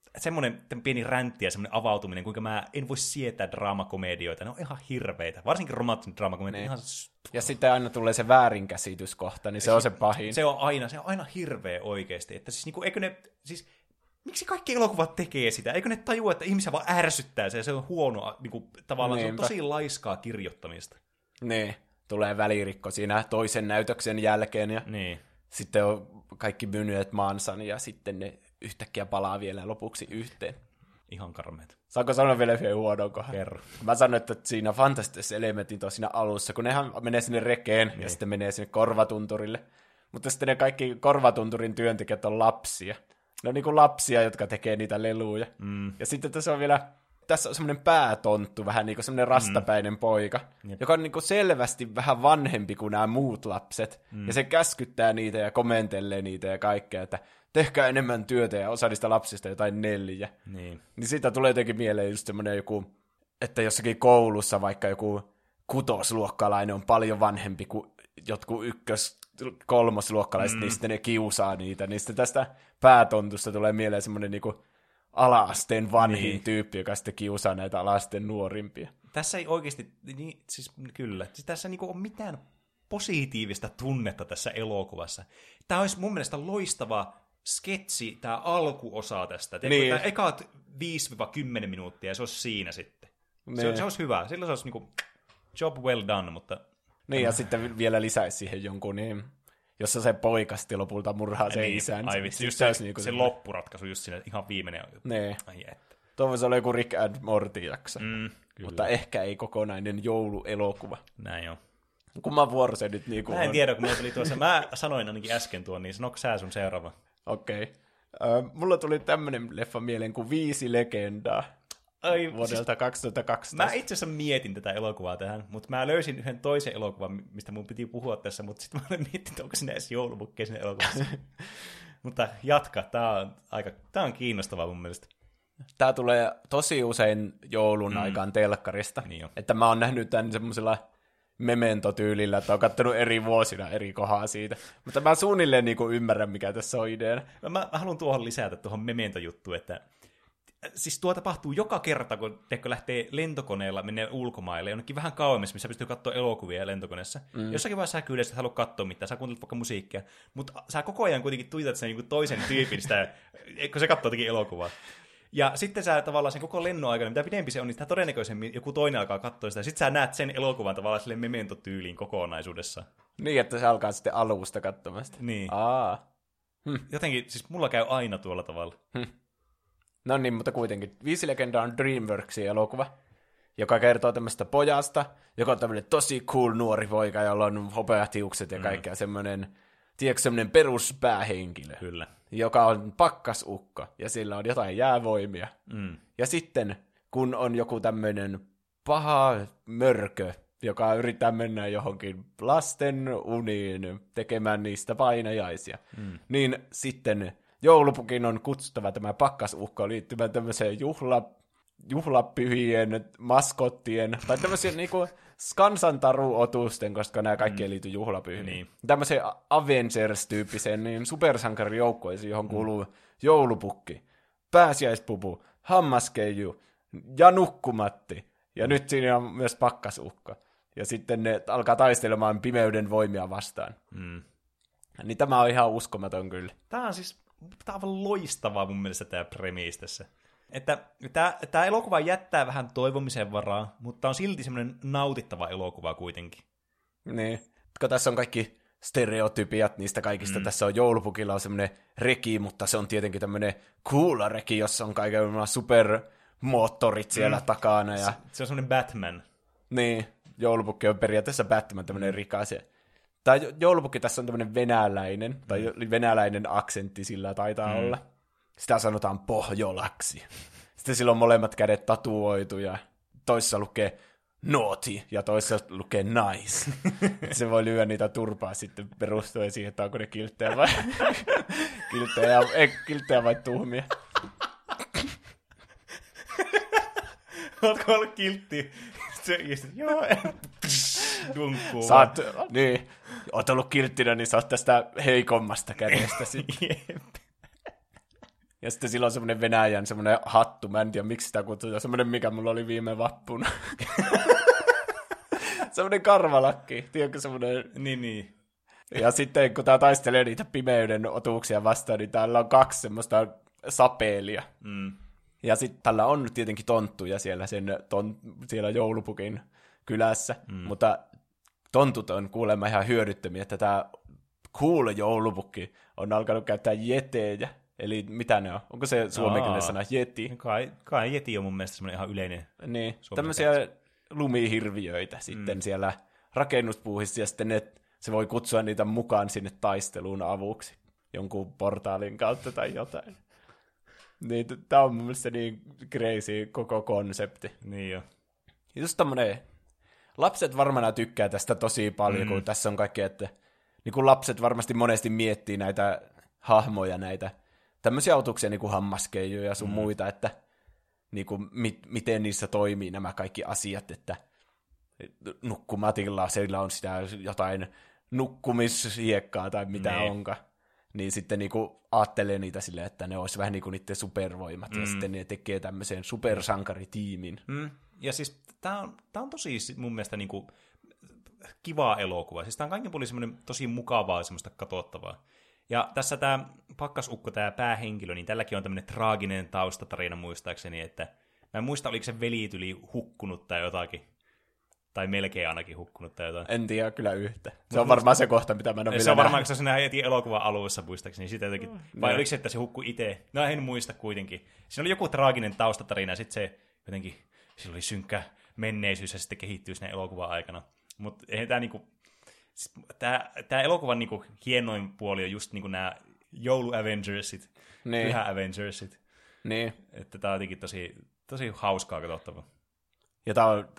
että semmoinen pieni räntti ja semmoinen avautuminen, kuinka mä en voi sietää draamakomedioita, ne on ihan hirveitä. Varsinkin romanttinen draamakomedia, Niin. ihan Ja sitten aina tulee se väärinkäsityskohta, niin se on se pahin. Se on aina, se on aina hirveä oikeasti. Että siis niinku, eikö ne, siis miksi kaikki elokuvat tekee sitä? Eikö ne tajua, että ihmisiä vaan ärsyttää se ja se on huono, niinku, tavallaan Niinpä. se on tosi laiskaa kirjoittamista. Niin, tulee välirikko siinä toisen näytöksen jälkeen ja Niin. sitten on kaikki mynyet maansan ja sitten ne yhtäkkiä palaa vielä lopuksi yhteen. Ihan karmeet. Saanko sanoa vielä yhden huonon kohdan? Kerro. Mä sanoin, että siinä fantastisessa elementin on siinä alussa, kun nehän menee sinne rekeen Niin. ja sitten menee sinne korvatunturille. Mutta sitten ne kaikki korvatunturin työntekijät on lapsia. Ne on niinku lapsia, jotka tekee niitä leluja. Mm. Ja sitten tässä on vielä, tässä on semmoinen päätonttu, vähän niin kuin semmoinen rastapäinen mm. poika, Jep. joka on niinku selvästi vähän vanhempi kuin nämä muut lapset. Mm. Ja se käskyttää niitä ja komentelee niitä ja kaikkea, että tehkää enemmän työtä ja osa niistä lapsista jotain nelliä. Niin. Niin siitä tulee jotenkin mieleen just semmoinen joku, että jossakin koulussa vaikka joku kutosluokkalainen on paljon vanhempi kuin jotkut ykkös kolmosluokkalaiset, mm. niin sitten ne kiusaa niitä. Niin sitten tästä päätontusta tulee mieleen semmoinen niinku ala-asteen vanhin Niin. tyyppi, joka sitten kiusaa näitä ala-asteen nuorimpia. Tässä ei oikeasti, niin, siis kyllä, siis tässä ei niinku ole mitään positiivista tunnetta tässä elokuvassa. Tämä olisi mun mielestä loistava sketsi, tämä alkuosa tästä. Tiedätkö, Niin. Tämä ekat 5-10 minuuttia, ja se olisi siinä sitten. Se, Niin. se olisi hyvä. Silloin se olisi niinku job well done, mutta Niin, ja sitten vielä lisäisi siihen jonkun, niin, jossa se poika sitten lopulta murhaa sen niin, isän. ai vitsi, just se, se, niinku se semmoinen- loppuratkaisu just siinä ihan viimeinen. Niin. Ai että. Tuo voisi olla joku Rick and Morty jakso. Mm, kyllä. mutta ehkä ei kokonainen jouluelokuva. Näin on. Kumman vuoro se nyt niinku Mä en on? tiedä, kun mulla tuli tuossa, mä sanoin ainakin äsken tuon, niin sanoiko sä sun seuraava? Okei. Okay. Uh, mulla tuli tämmönen leffa mieleen kuin Viisi legendaa Ai, vuodelta 2012. Mä itse asiassa mietin tätä elokuvaa tähän, mutta mä löysin yhden toisen elokuvan, mistä mun piti puhua tässä, mutta sitten mä olen miettinyt, että onko sinne edes joulupukkeja sinne elokuvassa. mutta jatka, tää on, aika, tää on kiinnostavaa mun mielestä. Tää tulee tosi usein joulun mm. aikaan telkkarista. Niin jo. että mä oon nähnyt tän semmoisella memento-tyylillä, että oon kattonut eri vuosina eri kohaa siitä. Mutta mä suunnilleen niinku ymmärrän, mikä tässä on ideana. Mä, mä haluan tuohon lisätä tuohon memento-juttuun, että siis tuo tapahtuu joka kerta, kun teko lähtee lentokoneella, menee ulkomaille, jonnekin vähän kauemmas, missä pystyy katsoa elokuvia lentokoneessa. Mm. Jossakin vaiheessa sä kyllä et halua katsoa mitään, sä kuuntelet vaikka musiikkia, mutta sä koko ajan kuitenkin tuitat sen niin toisen tyypin sitä, kun se katsoo jotenkin elokuvaa. Ja sitten sä tavallaan sen koko lennon aikana, mitä pidempi se on, niin sitä todennäköisemmin joku toinen alkaa katsoa sitä. Sitten sä näet sen elokuvan tavallaan sille memento-tyyliin kokonaisuudessa. Niin, että se alkaa sitten alusta katsomasta. Niin. Aa. Jotenkin, siis mulla käy aina tuolla tavalla. No niin, mutta kuitenkin. Viisi legenda on DreamWorksin elokuva, joka kertoo tämmöistä pojasta, joka on tämmöinen tosi cool nuori poika, jolla on hopeat hiukset ja kaikkea mm. semmoinen, tiedätkö, semmoinen peruspäähenkilö, Kyllä. joka on pakkasukko, ja sillä on jotain jäävoimia. Mm. Ja sitten, kun on joku tämmöinen paha mörkö, joka yrittää mennä johonkin lasten uniin tekemään niistä painajaisia, mm. niin sitten joulupukin on kutsuttava tämä pakkasukko liittymään tämmöiseen juhla, juhlapyhien maskottien, tai tämmöisiä niinku skansantaruotusten, koska nämä kaikki mm. liity juhlapyhiin. Niin. Tämmöiseen Avengers-tyyppiseen niin supersankarijoukkoisiin, johon kuuluu joulupukki, pääsiäispupu, hammaskeiju ja nukkumatti. Ja nyt siinä on myös pakkasukko. Ja sitten ne alkaa taistelemaan pimeyden voimia vastaan. Mm. Niin tämä on ihan uskomaton kyllä. Tämä on siis tämä on aivan loistavaa mun mielestä tämä premiis tässä. Että tämä, tämä elokuva jättää vähän toivomisen varaa, mutta on silti semmoinen nautittava elokuva kuitenkin. Niin. Kun tässä on kaikki stereotypiat niistä kaikista. Mm. Tässä on joulupukilla on semmoinen reki, mutta se on tietenkin tämmöinen cool reki, jossa on kaiken supermoottorit siellä mm. takana. Ja... Se on semmoinen Batman. Niin, joulupukki on periaatteessa Batman, tämmöinen mm. rikas. Ja... Tai joulupukki tässä on tämmöinen venäläinen, mm. tai venäläinen aksentti sillä taitaa mm. olla. Sitä sanotaan pohjolaksi. Sitten sillä on molemmat kädet tatuoitu ja toisessa lukee naughty ja toisessa lukee nice. se voi lyödä niitä turpaa sitten perustuen siihen, että onko ne kilttejä vai, kilttejä, ei, kilttejä vai tuhmia. Ootko ollut kiltti? Se, joo, dunkkuu. Sä oot, niin, oot ollut kilttinä, niin sä oot tästä heikommasta kädestä sitten. Ja sitten sillä on semmoinen Venäjän semmoinen hattu, mä en tiedä miksi sitä kutsutaan, semmoinen mikä mulla oli viime vappuna. semmoinen karvalakki, tiedätkö semmoinen... Niin, niin. Ja sitten kun tää taistelee niitä pimeyden otuuksia vastaan, niin täällä on kaksi semmoista sapeelia. Mm. Ja sitten tällä on tietenkin tonttuja siellä, sen ton, siellä joulupukin kylässä, mm. mutta tontut on kuulemma ihan hyödyttömiä, että tämä cool joulupukki on alkanut käyttää jetejä. Eli mitä ne on? Onko se suomenkielinen sana jeti? Kai, kai jeti on mun mielestä semmoinen ihan yleinen. Niin, tämmöisiä lumihirviöitä sitten mm. siellä rakennuspuuhissa, ja sitten ne, se voi kutsua niitä mukaan sinne taisteluun avuksi jonkun portaalin kautta tai jotain. Niin, tämä on mun mielestä niin crazy koko konsepti. Niin jo. Just tommonen, lapset varmana tykkää tästä tosi paljon, mm. kun tässä on kaikki, että niin kun lapset varmasti monesti miettii näitä hahmoja, näitä tämmöisiä otuksia niin kuin hammaskeijuja ja sun mm. muita, että niin kuin, mit, miten niissä toimii nämä kaikki asiat, että nukkumatilla sillä on sitä jotain nukkumishiekkaa tai mitä. Niin. onka. Niin sitten niinku ajattelee niitä silleen, että ne olisi vähän niin kuin niiden supervoimat, mm. ja sitten ne tekee tämmöisen supersankaritiimin. Mm. Ja siis tämä on, tää on tosi mun mielestä niinku kivaa elokuva. Siis tämä on kaiken puolin semmoinen tosi mukavaa semmoista katsottavaa. Ja tässä tämä pakkasukko, tämä päähenkilö, niin tälläkin on tämmöinen traaginen taustatarina muistaakseni, että mä en muista, oliko se velityli hukkunut tai jotakin. Tai melkein ainakin hukkunut tai jotain. En tiedä kyllä yhtä. Se Mut on varmaan se kohta, mitä mä en ole Se on varmaan, kun se on heti elokuvan alussa muistaakseni. Niin sitä jotenkin, mm. vai oliko se, että se hukkui itse? No en muista kuitenkin. Siinä oli joku traaginen taustatarina ja sitten se jotenkin, sillä oli synkkä menneisyys ja sitten kehittyy sinne elokuvan aikana. Mutta tämä niinku, tämä, tämä elokuvan niinku hienoin puoli on just niinku nämä joulu Avengersit, niin. pyhä Avengersit. Niin. Että tämä on jotenkin tosi, tosi hauskaa katsottavaa. Ja tämä on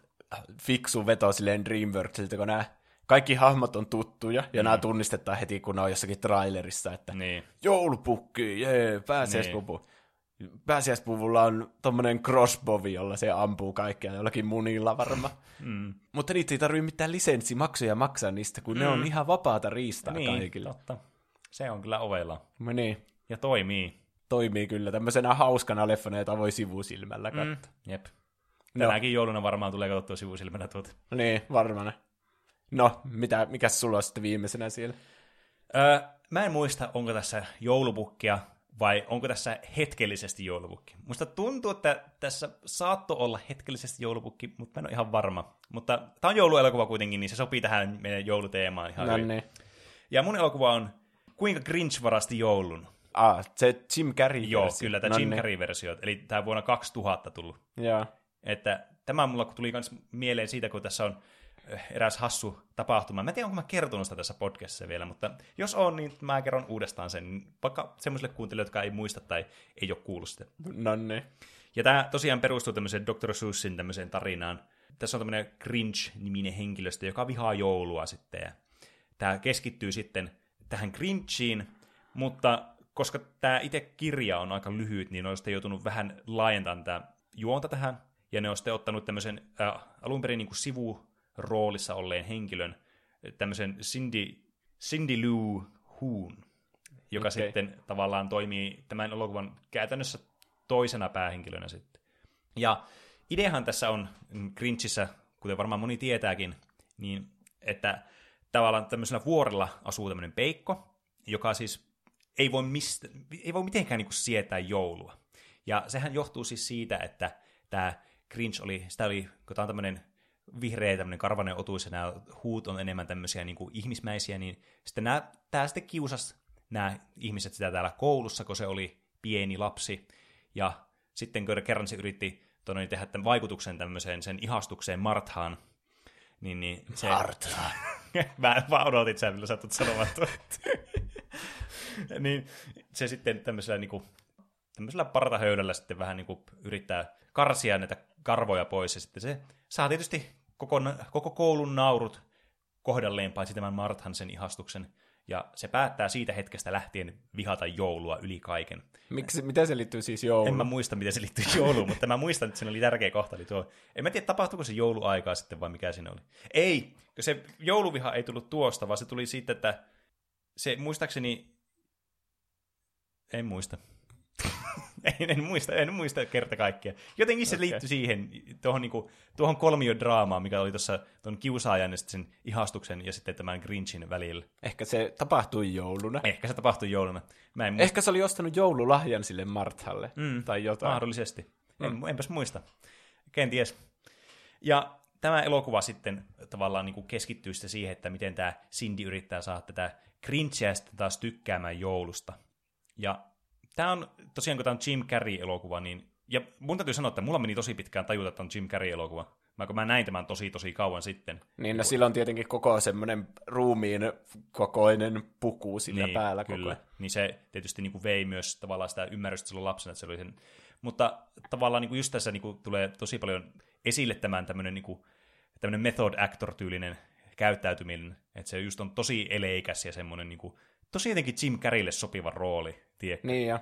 fiksu veto silleen Dreamworksilta, kun nämä kaikki hahmot on tuttuja, ja mm. nämä tunnistetaan heti, kun ne on jossakin trailerissa, että niin. joulupukki, jee, pääsiäispupu. Niin. Pääsiäispuvulla on tommonen crossbow, jolla se ampuu kaikkea, jollakin munilla varma. mm. Mutta niitä ei tarvitse mitään lisenssimaksuja maksaa niistä, kun mm. ne on ihan vapaata riistaa niin, kaikille. totta. Se on kyllä ovella. No niin. Ja toimii. toimii kyllä tämmöisenä hauskana leffana, jota voi sivusilmällä katsoa. Mm. Jep. Tänäkin jouluna varmaan tulee katsottua sivusilmänä tuota. Niin, varmana. No, mitä, mikä sulla on sitten viimeisenä siellä? Öö, mä en muista, onko tässä joulupukkia vai onko tässä hetkellisesti joulupukki. Musta tuntuu, että tässä saatto olla hetkellisesti joulupukki, mutta mä en ole ihan varma. Mutta tämä on jouluelokuva kuitenkin, niin se sopii tähän meidän jouluteemaan ihan No hyvin. niin. Ja mun elokuva on Kuinka Grinch varasti joulun. Ah, se Jim Carrey. Joo, kyllä, tämä no Jim niin. Carrey-versio, eli tämä vuonna 2000 tullut. Joo. Että tämä mulla tuli myös mieleen siitä, kun tässä on eräs hassu tapahtuma. Mä en tiedä, onko mä kertonut sitä tässä podcastissa vielä, mutta jos on, niin mä kerron uudestaan sen, vaikka semmoisille kuuntelijoille, jotka ei muista tai ei ole kuullut sitä. No niin. Ja tämä tosiaan perustuu tämmöiseen Dr. Seusssin tämmöiseen tarinaan. Tässä on tämmöinen Grinch-niminen henkilöstö, joka vihaa joulua sitten. Ja tämä keskittyy sitten tähän Grinchiin, mutta koska tämä itse kirja on aika lyhyt, niin on sitten joutunut vähän laajentamaan tämä juonta tähän. Ja ne on sitten ottanut tämmöisen äh, alun perin niin kuin sivuroolissa olleen henkilön, tämmöisen Cindy, Cindy Lou Hoon, joka okay. sitten tavallaan toimii tämän elokuvan käytännössä toisena päähenkilönä sitten. Ja ideahan tässä on mm, Grinchissä, kuten varmaan moni tietääkin, niin että tavallaan tämmöisellä vuorella asuu tämmöinen peikko, joka siis ei voi, mistä, ei voi mitenkään niin sietää joulua. Ja sehän johtuu siis siitä, että tämä Grinch oli, sitä oli, kun tämä on tämmöinen vihreä tämmöinen karvanen otus ja nämä huut on enemmän tämmöisiä niin kuin ihmismäisiä, niin sitten nämä, tämä sitten kiusasi nämä ihmiset sitä täällä koulussa, kun se oli pieni lapsi. Ja sitten kun kerran se yritti tonne, tehdä tämän vaikutuksen tämmöiseen sen ihastukseen Marthaan, niin, niin se... Martha. Mä vaan odotin, sä vielä saatut sanomaan niin se sitten tämmöisellä, niin kuin, tämmöisellä partahöydällä sitten vähän niin kuin yrittää karsia näitä karvoja pois, ja sitten se saa tietysti koko, koko koulun naurut kohdalleen, paitsi tämän Marthan sen ihastuksen, ja se päättää siitä hetkestä lähtien vihata joulua yli kaiken. Miksi, miten se liittyy siis En jouluun? mä muista, miten se liittyy jouluun, mutta mä muistan, että siinä oli tärkeä kohta. Eli tuo. En mä tiedä, tapahtuiko se jouluaikaa sitten vai mikä siinä oli. Ei, se jouluviha ei tullut tuosta, vaan se tuli siitä, että se muistaakseni... En muista. en, en, muista, en muista kerta kaikkea. Jotenkin se Okei. liittyi siihen, tuohon, niinku, tuohon kolmiodraamaan, mikä oli tuossa tuon kiusaajan ja sen ihastuksen ja sitten tämän Grinchin välillä. Ehkä se tapahtui jouluna. Ehkä se tapahtui jouluna. Mä en muista. Ehkä se oli ostanut joululahjan sille Marthalle. Mm, Tai jotain. Mahdollisesti. En, enpäs muista. Kenties. Ja tämä elokuva sitten tavallaan niin kuin keskittyy sitten siihen, että miten tämä Cindy yrittää saada tätä Grinchia sitten taas tykkäämään joulusta. Ja tämä on, tosiaan kun tämä on Jim Carrey-elokuva, niin, ja mun täytyy sanoa, että mulla meni tosi pitkään tajuta, että on Jim Carrey-elokuva. Mä, kun mä näin tämän tosi tosi kauan sitten. Niin, no sillä on tietenkin koko semmoinen ruumiin kokoinen puku sillä niin, päällä kyllä. koko ajan. Niin se tietysti niin kuin vei myös tavallaan sitä ymmärrystä silloin lapsena, että se oli sen. Mutta tavallaan niin kuin just tässä niin kuin tulee tosi paljon esille tämän tämmöinen, niin kuin, tämmöinen method actor-tyylinen käyttäytyminen, että se just on tosi eleikäs ja semmoinen niin kuin, tosi jotenkin Jim Carreylle sopiva rooli, tie. Niin ja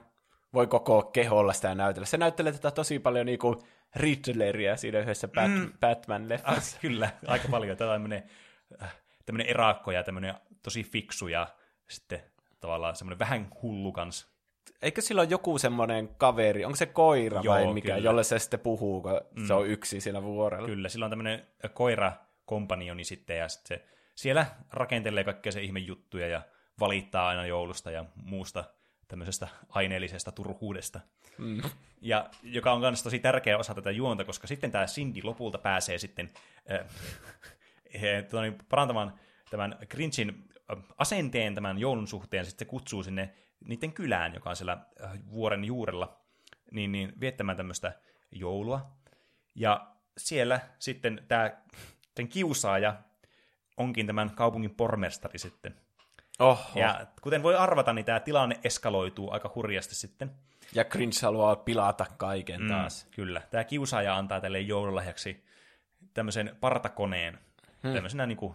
voi koko keholla sitä näytellä. Se näyttelee tätä tosi paljon niinku Riddleria siinä yhdessä Bat- mm. Batman-leffassa. Ah, kyllä, aika paljon. Tämä on tämmöinen, äh, tämmöinen erakko ja tämmöinen tosi fiksu ja sitten tavallaan semmoinen vähän hullu kans. Eikö sillä ole joku semmoinen kaveri, onko se koira Joo, vai mikä, kyllä. jolle se sitten puhuu, kun mm. se on yksi siinä vuorella? Kyllä, sillä on tämmöinen koira kompanioni sitten, ja sitten se siellä rakentelee kaikkea se ihme juttuja ja valittaa aina joulusta ja muusta tämmöisestä aineellisesta turhuudesta. Mm. Ja joka on myös tosi tärkeä osa tätä juonta, koska sitten tämä Cindy lopulta pääsee sitten äh, niin, parantamaan tämän Grinchin äh, asenteen tämän joulun suhteen, sitten se kutsuu sinne niiden kylään, joka on siellä äh, vuoren juurella, niin, niin viettämään tämmöistä joulua. Ja siellä sitten tämä sen kiusaaja onkin tämän kaupungin pormestari sitten. Oho. Ja, kuten voi arvata, niin tämä tilanne eskaloituu aika hurjasti sitten. ja Grinch haluaa pilata kaiken Mm, taas. kyllä. Tämä kiusaaja antaa tälle joululahjaksi tämmöisen partakoneen. Hmm. Tämmöisenä niin kuin,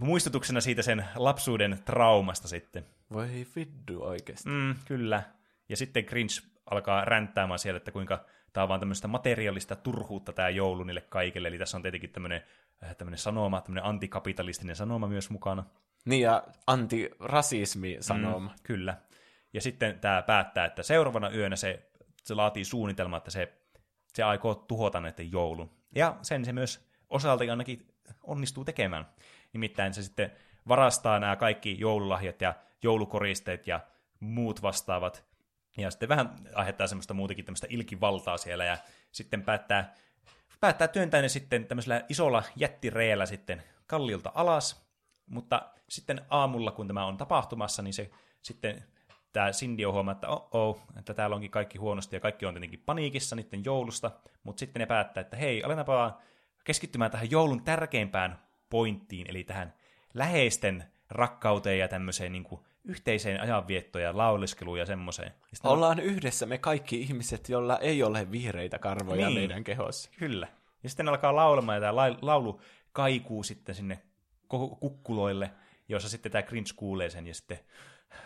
muistutuksena siitä sen lapsuuden traumasta sitten. Voi viddu oikeasti. Mm, kyllä. Ja sitten Grinch alkaa ränttäämään siellä, että kuinka tämä on vaan tämmöistä materiaalista turhuutta tämä joulu niille kaikille. Eli tässä on tietenkin tämmöinen, äh, tämmöinen sanoma, tämmöinen antikapitalistinen sanoma myös mukana. Niin ja antirasismi sanoma. Mm. Kyllä. Ja sitten tämä päättää, että seuraavana yönä se, se laatii suunnitelma, että se, se aikoo tuhota näiden joulun. Ja sen se myös osalta ainakin onnistuu tekemään. Nimittäin se sitten varastaa nämä kaikki joululahjat ja joulukoristeet ja muut vastaavat. Ja sitten vähän aiheuttaa semmoista muutenkin tämmöistä ilkivaltaa siellä ja sitten päättää, päättää työntää ne sitten tämmöisellä isolla jättireellä sitten kallilta alas. Mutta sitten aamulla, kun tämä on tapahtumassa, niin se sitten tämä Cindy on huomaa, että oh, oh että täällä onkin kaikki huonosti ja kaikki on tietenkin paniikissa niiden joulusta, mutta sitten ne päättää, että hei, aletaanpa vaan keskittymään tähän joulun tärkeimpään pointtiin, eli tähän läheisten rakkauteen ja tämmöiseen niin kuin, yhteiseen ajanviettoon ja lauliskeluun ja semmoiseen. Ja Ollaan yhdessä me kaikki ihmiset, joilla ei ole vihreitä karvoja Niin. meidän kehossa. Kyllä. Ja sitten alkaa laulamaan, ja tämä laulu kaikuu sitten sinne kukkuloille, jossa sitten tämä Grinch kuulee sen, ja sitten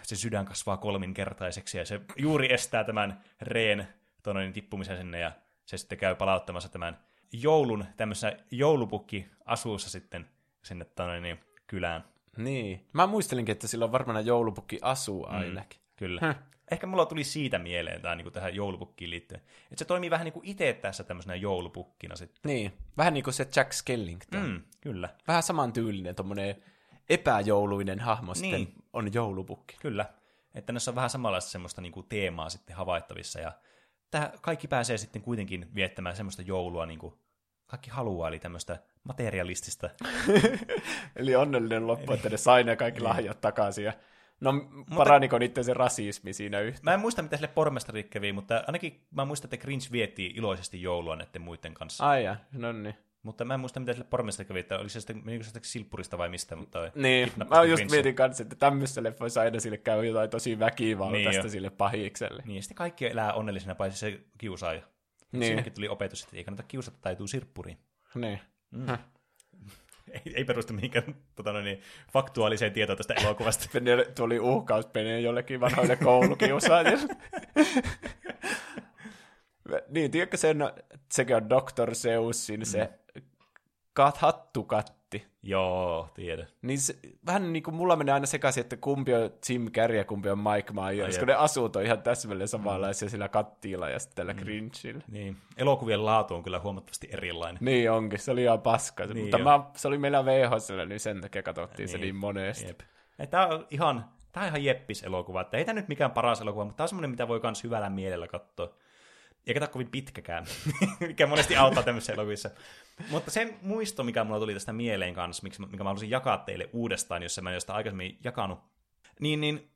se sydän kasvaa kolminkertaiseksi, ja se juuri estää tämän reen tuonne niin tippumisen sinne, ja se sitten käy palauttamassa tämän joulun tämmöisessä joulupukki-asuussa sitten sinne tuonne niin kylään. Niin. Mä muistelinkin, että sillä on varmaan joulupukki asuu Mm. ainakin. Kyllä. Häh. Ehkä mulla tuli siitä mieleen tämä niin tähän joulupukkiin liittyen. Että se toimii vähän niin kuin itse tässä tämmöisenä joulupukkina sitten. Niin. Vähän niin kuin se Jack Skellington. Mm, kyllä. Vähän samantyylinen, tommonen epäjouluinen hahmo sitten Niin. on joulupukki. Kyllä. Että näissä on vähän samanlaista semmoista niin kuin teemaa sitten havaittavissa. Ja tämä kaikki pääsee sitten kuitenkin viettämään semmoista joulua niin kuin kaikki haluaa, eli tämmöistä materialistista. Eli onnellinen loppu, että ne sai ne Niin. kaikki lahjat takaisin. Ja... No, paraniko niiden se rasismi siinä yhtä? Mä en muista, mitä sille pormestari kävi, mutta ainakin mä muistan, että Grinch vietti iloisesti joulua näiden muiden kanssa. Ai ja, no niin. Mutta mä en muista, mitä sille pormestari kävi, että oli se sitten, menikö se sitten silppurista vai mistä, mutta Niin, mä just Grinchia. mietin kanssa, että tämmöisessä leffoissa aina sille käy jotain tosi väkivaltaista Niin jo. sille pahikselle. Niin, sitten kaikki elää onnellisena, paitsi se kiusaaja. Niin. Siinäkin tuli opetus, että ei kannata kiusata, taituu sirppuriin. Niin. Ei, ei perustu mihinkään tota, noin, niin, faktuaaliseen tietoon tästä elokuvasta. Pene tuli uhkauspene jollekin vanhoille koulukiusaajille. niin, tiedätkö sen, sekin on Dr. Seusin se kat, hattukatti. Joo, tiedän. Niin se, vähän niin kuin mulla menee aina sekaisin, että kumpi on Jim Carrey ja kumpi on Mike Myers, kun ne asut on ihan täsmälleen samanlaisia sillä kattiilla ja sitten tällä Grinchillä. Niin. Elokuvien laatu on kyllä huomattavasti erilainen. Niin onkin, se oli ihan paska. Niin mutta jo. mä, se oli meillä VHSllä, niin sen takia katsottiin se Niin. niin monesti. Jep. Tämä on ihan, tää on ihan jeppis elokuva. Että ei tämä nyt mikään paras elokuva, mutta tämä on semmoinen, mitä voi myös hyvällä mielellä katsoa. Eikä tämä kovin pitkäkään, mikä monesti auttaa tämmöisissä elokuvissa. Mutta se muisto, mikä mulla tuli tästä mieleen kanssa, miksi, mikä mä haluaisin jakaa teille uudestaan, jos mä en sitä aikaisemmin jakanut, niin, niin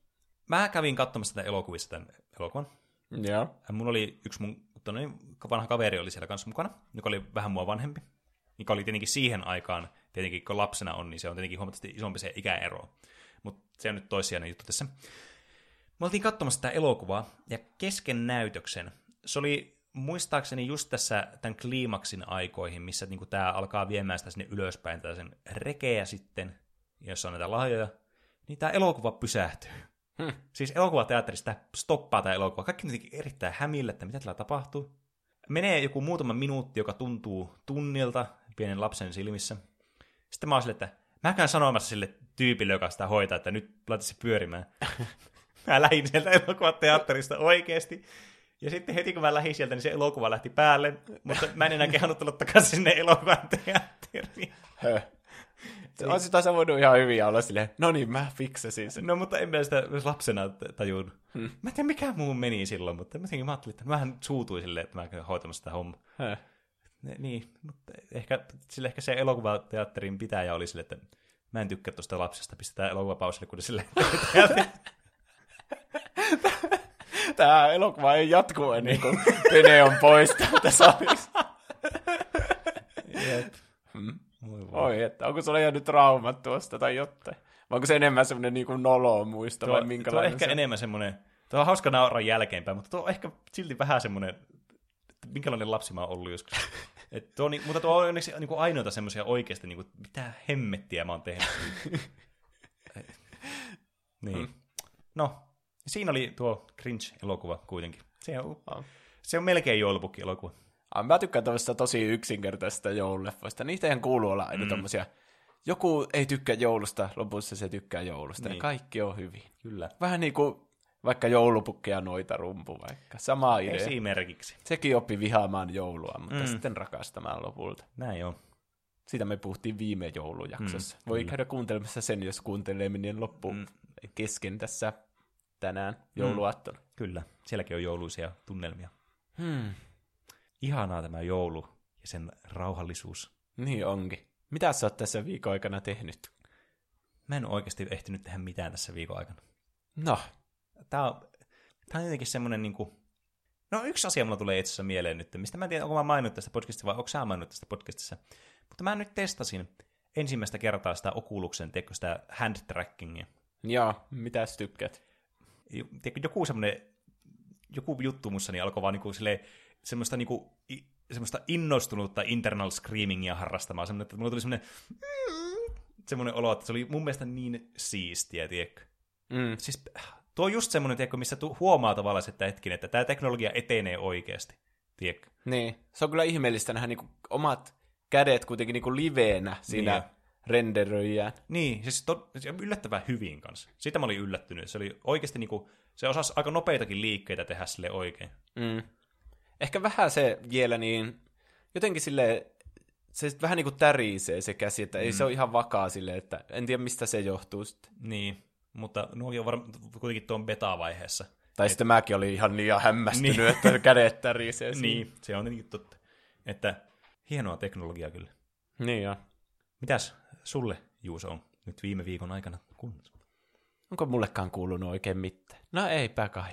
mä kävin katsomassa tätä elokuvissa tämän elokuvan. Joo. Mulla oli yksi mun tonne, vanha kaveri oli siellä kanssa mukana, joka oli vähän mua vanhempi. Mikä oli tietenkin siihen aikaan, tietenkin kun lapsena on, niin se on tietenkin huomattavasti isompi se ikäero. Mutta se on nyt toissijainen juttu tässä. Me oltiin katsomassa tätä elokuvaa, ja kesken näytöksen, se oli muistaakseni just tässä tämän kliimaksin aikoihin, missä niin tämä alkaa viemään sitä sinne ylöspäin, tällaisen rekeä sitten, jossa on näitä lahjoja, niin tämä elokuva pysähtyy. Hmm. Siis elokuvateatterissa tämä stoppaa tämä elokuva. Kaikki jotenkin erittäin hämillä, että mitä täällä tapahtuu. Menee joku muutama minuutti, joka tuntuu tunnilta pienen lapsen silmissä. Sitten mä oon silleen, että mä käyn sanomassa sille tyypille, joka sitä hoitaa, että nyt laita se pyörimään. mä lähdin sieltä elokuvateatterista oikeasti. Ja sitten heti kun mä lähdin sieltä, niin se elokuva lähti päälle, mutta mä en enää kehannut tulla takaisin sinne elokuvan teatteriin. Höh. Se on sitä voinut ihan hyvin olla silleen, no niin, mä fiksasin sen. No, mutta en mä sitä lapsena t- tajunnut. Hmm. Mä en tiedä, mikä muu meni silloin, mutta mä, mä ajattelin, että mähän suutuin silleen, että mä käyn hoitamassa sitä hommaa. Höh. Niin, mutta ehkä, sille ehkä se elokuvateatterin pitäjä oli sille, että mä en tykkää tuosta lapsesta, pistetään elokuva pausille, kun sille Tämä elokuva ei jatku ennen kuin Pene on pois täältä salista. Jep. Hmm. Oi, että onko sulla jäänyt traumat tuosta tai jotain? Vai onko se enemmän semmoinen niin nolo muisto Tuo, vai tuo on minkälainen ehkä se? enemmän semmoinen, tuo on hauska nauraa jälkeenpäin, mutta tuo on ehkä silti vähän semmoinen, että minkälainen lapsi mä oon ollut joskus. Et tuo, on ni- mutta tuo on onneksi niin kuin ainoita semmoisia oikeasti, niin kuin, mitä hemmettiä mä oon tehnyt. niin. Mm. No, siinä oli tuo Cringe-elokuva kuitenkin. Se on, Ah. se on melkein joulupukki-elokuva. Ah, mä tykkään tuosta tosi yksinkertaisesta joululeffoista. Niitä ihan kuuluu olla aina mm. tommosia. Joku ei tykkää joulusta, lopussa se tykkää joulusta. Niin. Ja kaikki on hyvin. Kyllä. Vähän niin kuin Vaikka joulupukki ja noita rumpu vaikka. Sama idea. Esimerkiksi. Sekin oppi vihaamaan joulua, mutta mm. sitten rakastamaan lopulta. Näin on. Siitä me puhuttiin viime joulujaksossa. Mm, Voi kyllä. käydä kuuntelemassa sen, jos kuuntelee menien loppu mm. kesken tässä tänään jouluaattona. Kyllä. Sielläkin on jouluisia tunnelmia. Hmm. Ihanaa tämä joulu ja sen rauhallisuus. Niin onkin. Mitä sä oot tässä viikon aikana tehnyt? Mä en oikeasti ehtinyt tehdä mitään tässä viikon aikana. No, Tää on, tää on jotenkin semmonen niinku... No yksi asia mulla tulee itse asiassa mieleen nyt, mistä mä en tiedä, onko mä maininnut tästä podcastista vai onko sä maininnut tästä podcastissa. Mutta mä nyt testasin ensimmäistä kertaa sitä Oculusen, tiedätkö, sitä hand trackingia. joo, mitä tykkäät? Joku semmonen, joku juttu mussa niin alkoi vaan niinku silleen, semmoista niinku, i, semmoista innostunutta internal screamingia harrastamaan, semmoinen, että mulla tuli semmoinen semmoinen olo, että se oli mun mielestä niin siistiä, tiedätkö. Mm. Siis tuo on just semmoinen, tiedätkö, missä tu- huomaa tavallaan, että hetkinen, että tämä teknologia etenee oikeasti, tiedätkö. Niin, se on kyllä ihmeellistä nähdä niinku omat kädet kuitenkin niinku liveenä siinä Niin. Renderöijään. Niin, siis to, yllättävän hyvin kanssa. Siitä mä olin yllättynyt. Se oli oikeasti niinku, se osasi aika nopeitakin liikkeitä tehdä sille oikein. Mm. Ehkä vähän se vielä niin, jotenkin sille se sit vähän niin kuin tärisee se käsi, että ei se ole ihan vakaa sille, että en tiedä mistä se johtuu sitten. Niin, mutta nuokin on varmaan kuitenkin tuon beta-vaiheessa. Tai sitten mäkin olin ihan liian hämmästynyt, Niin. että kädet tärisee. Niin, se on tietenkin totta. Että hienoa teknologiaa kyllä. Niin joo. Mitäs sulle, Juuso, on nyt viime viikon aikana kunnossa? Onko mullekaan kuulunut oikein mitään? No eipä kai.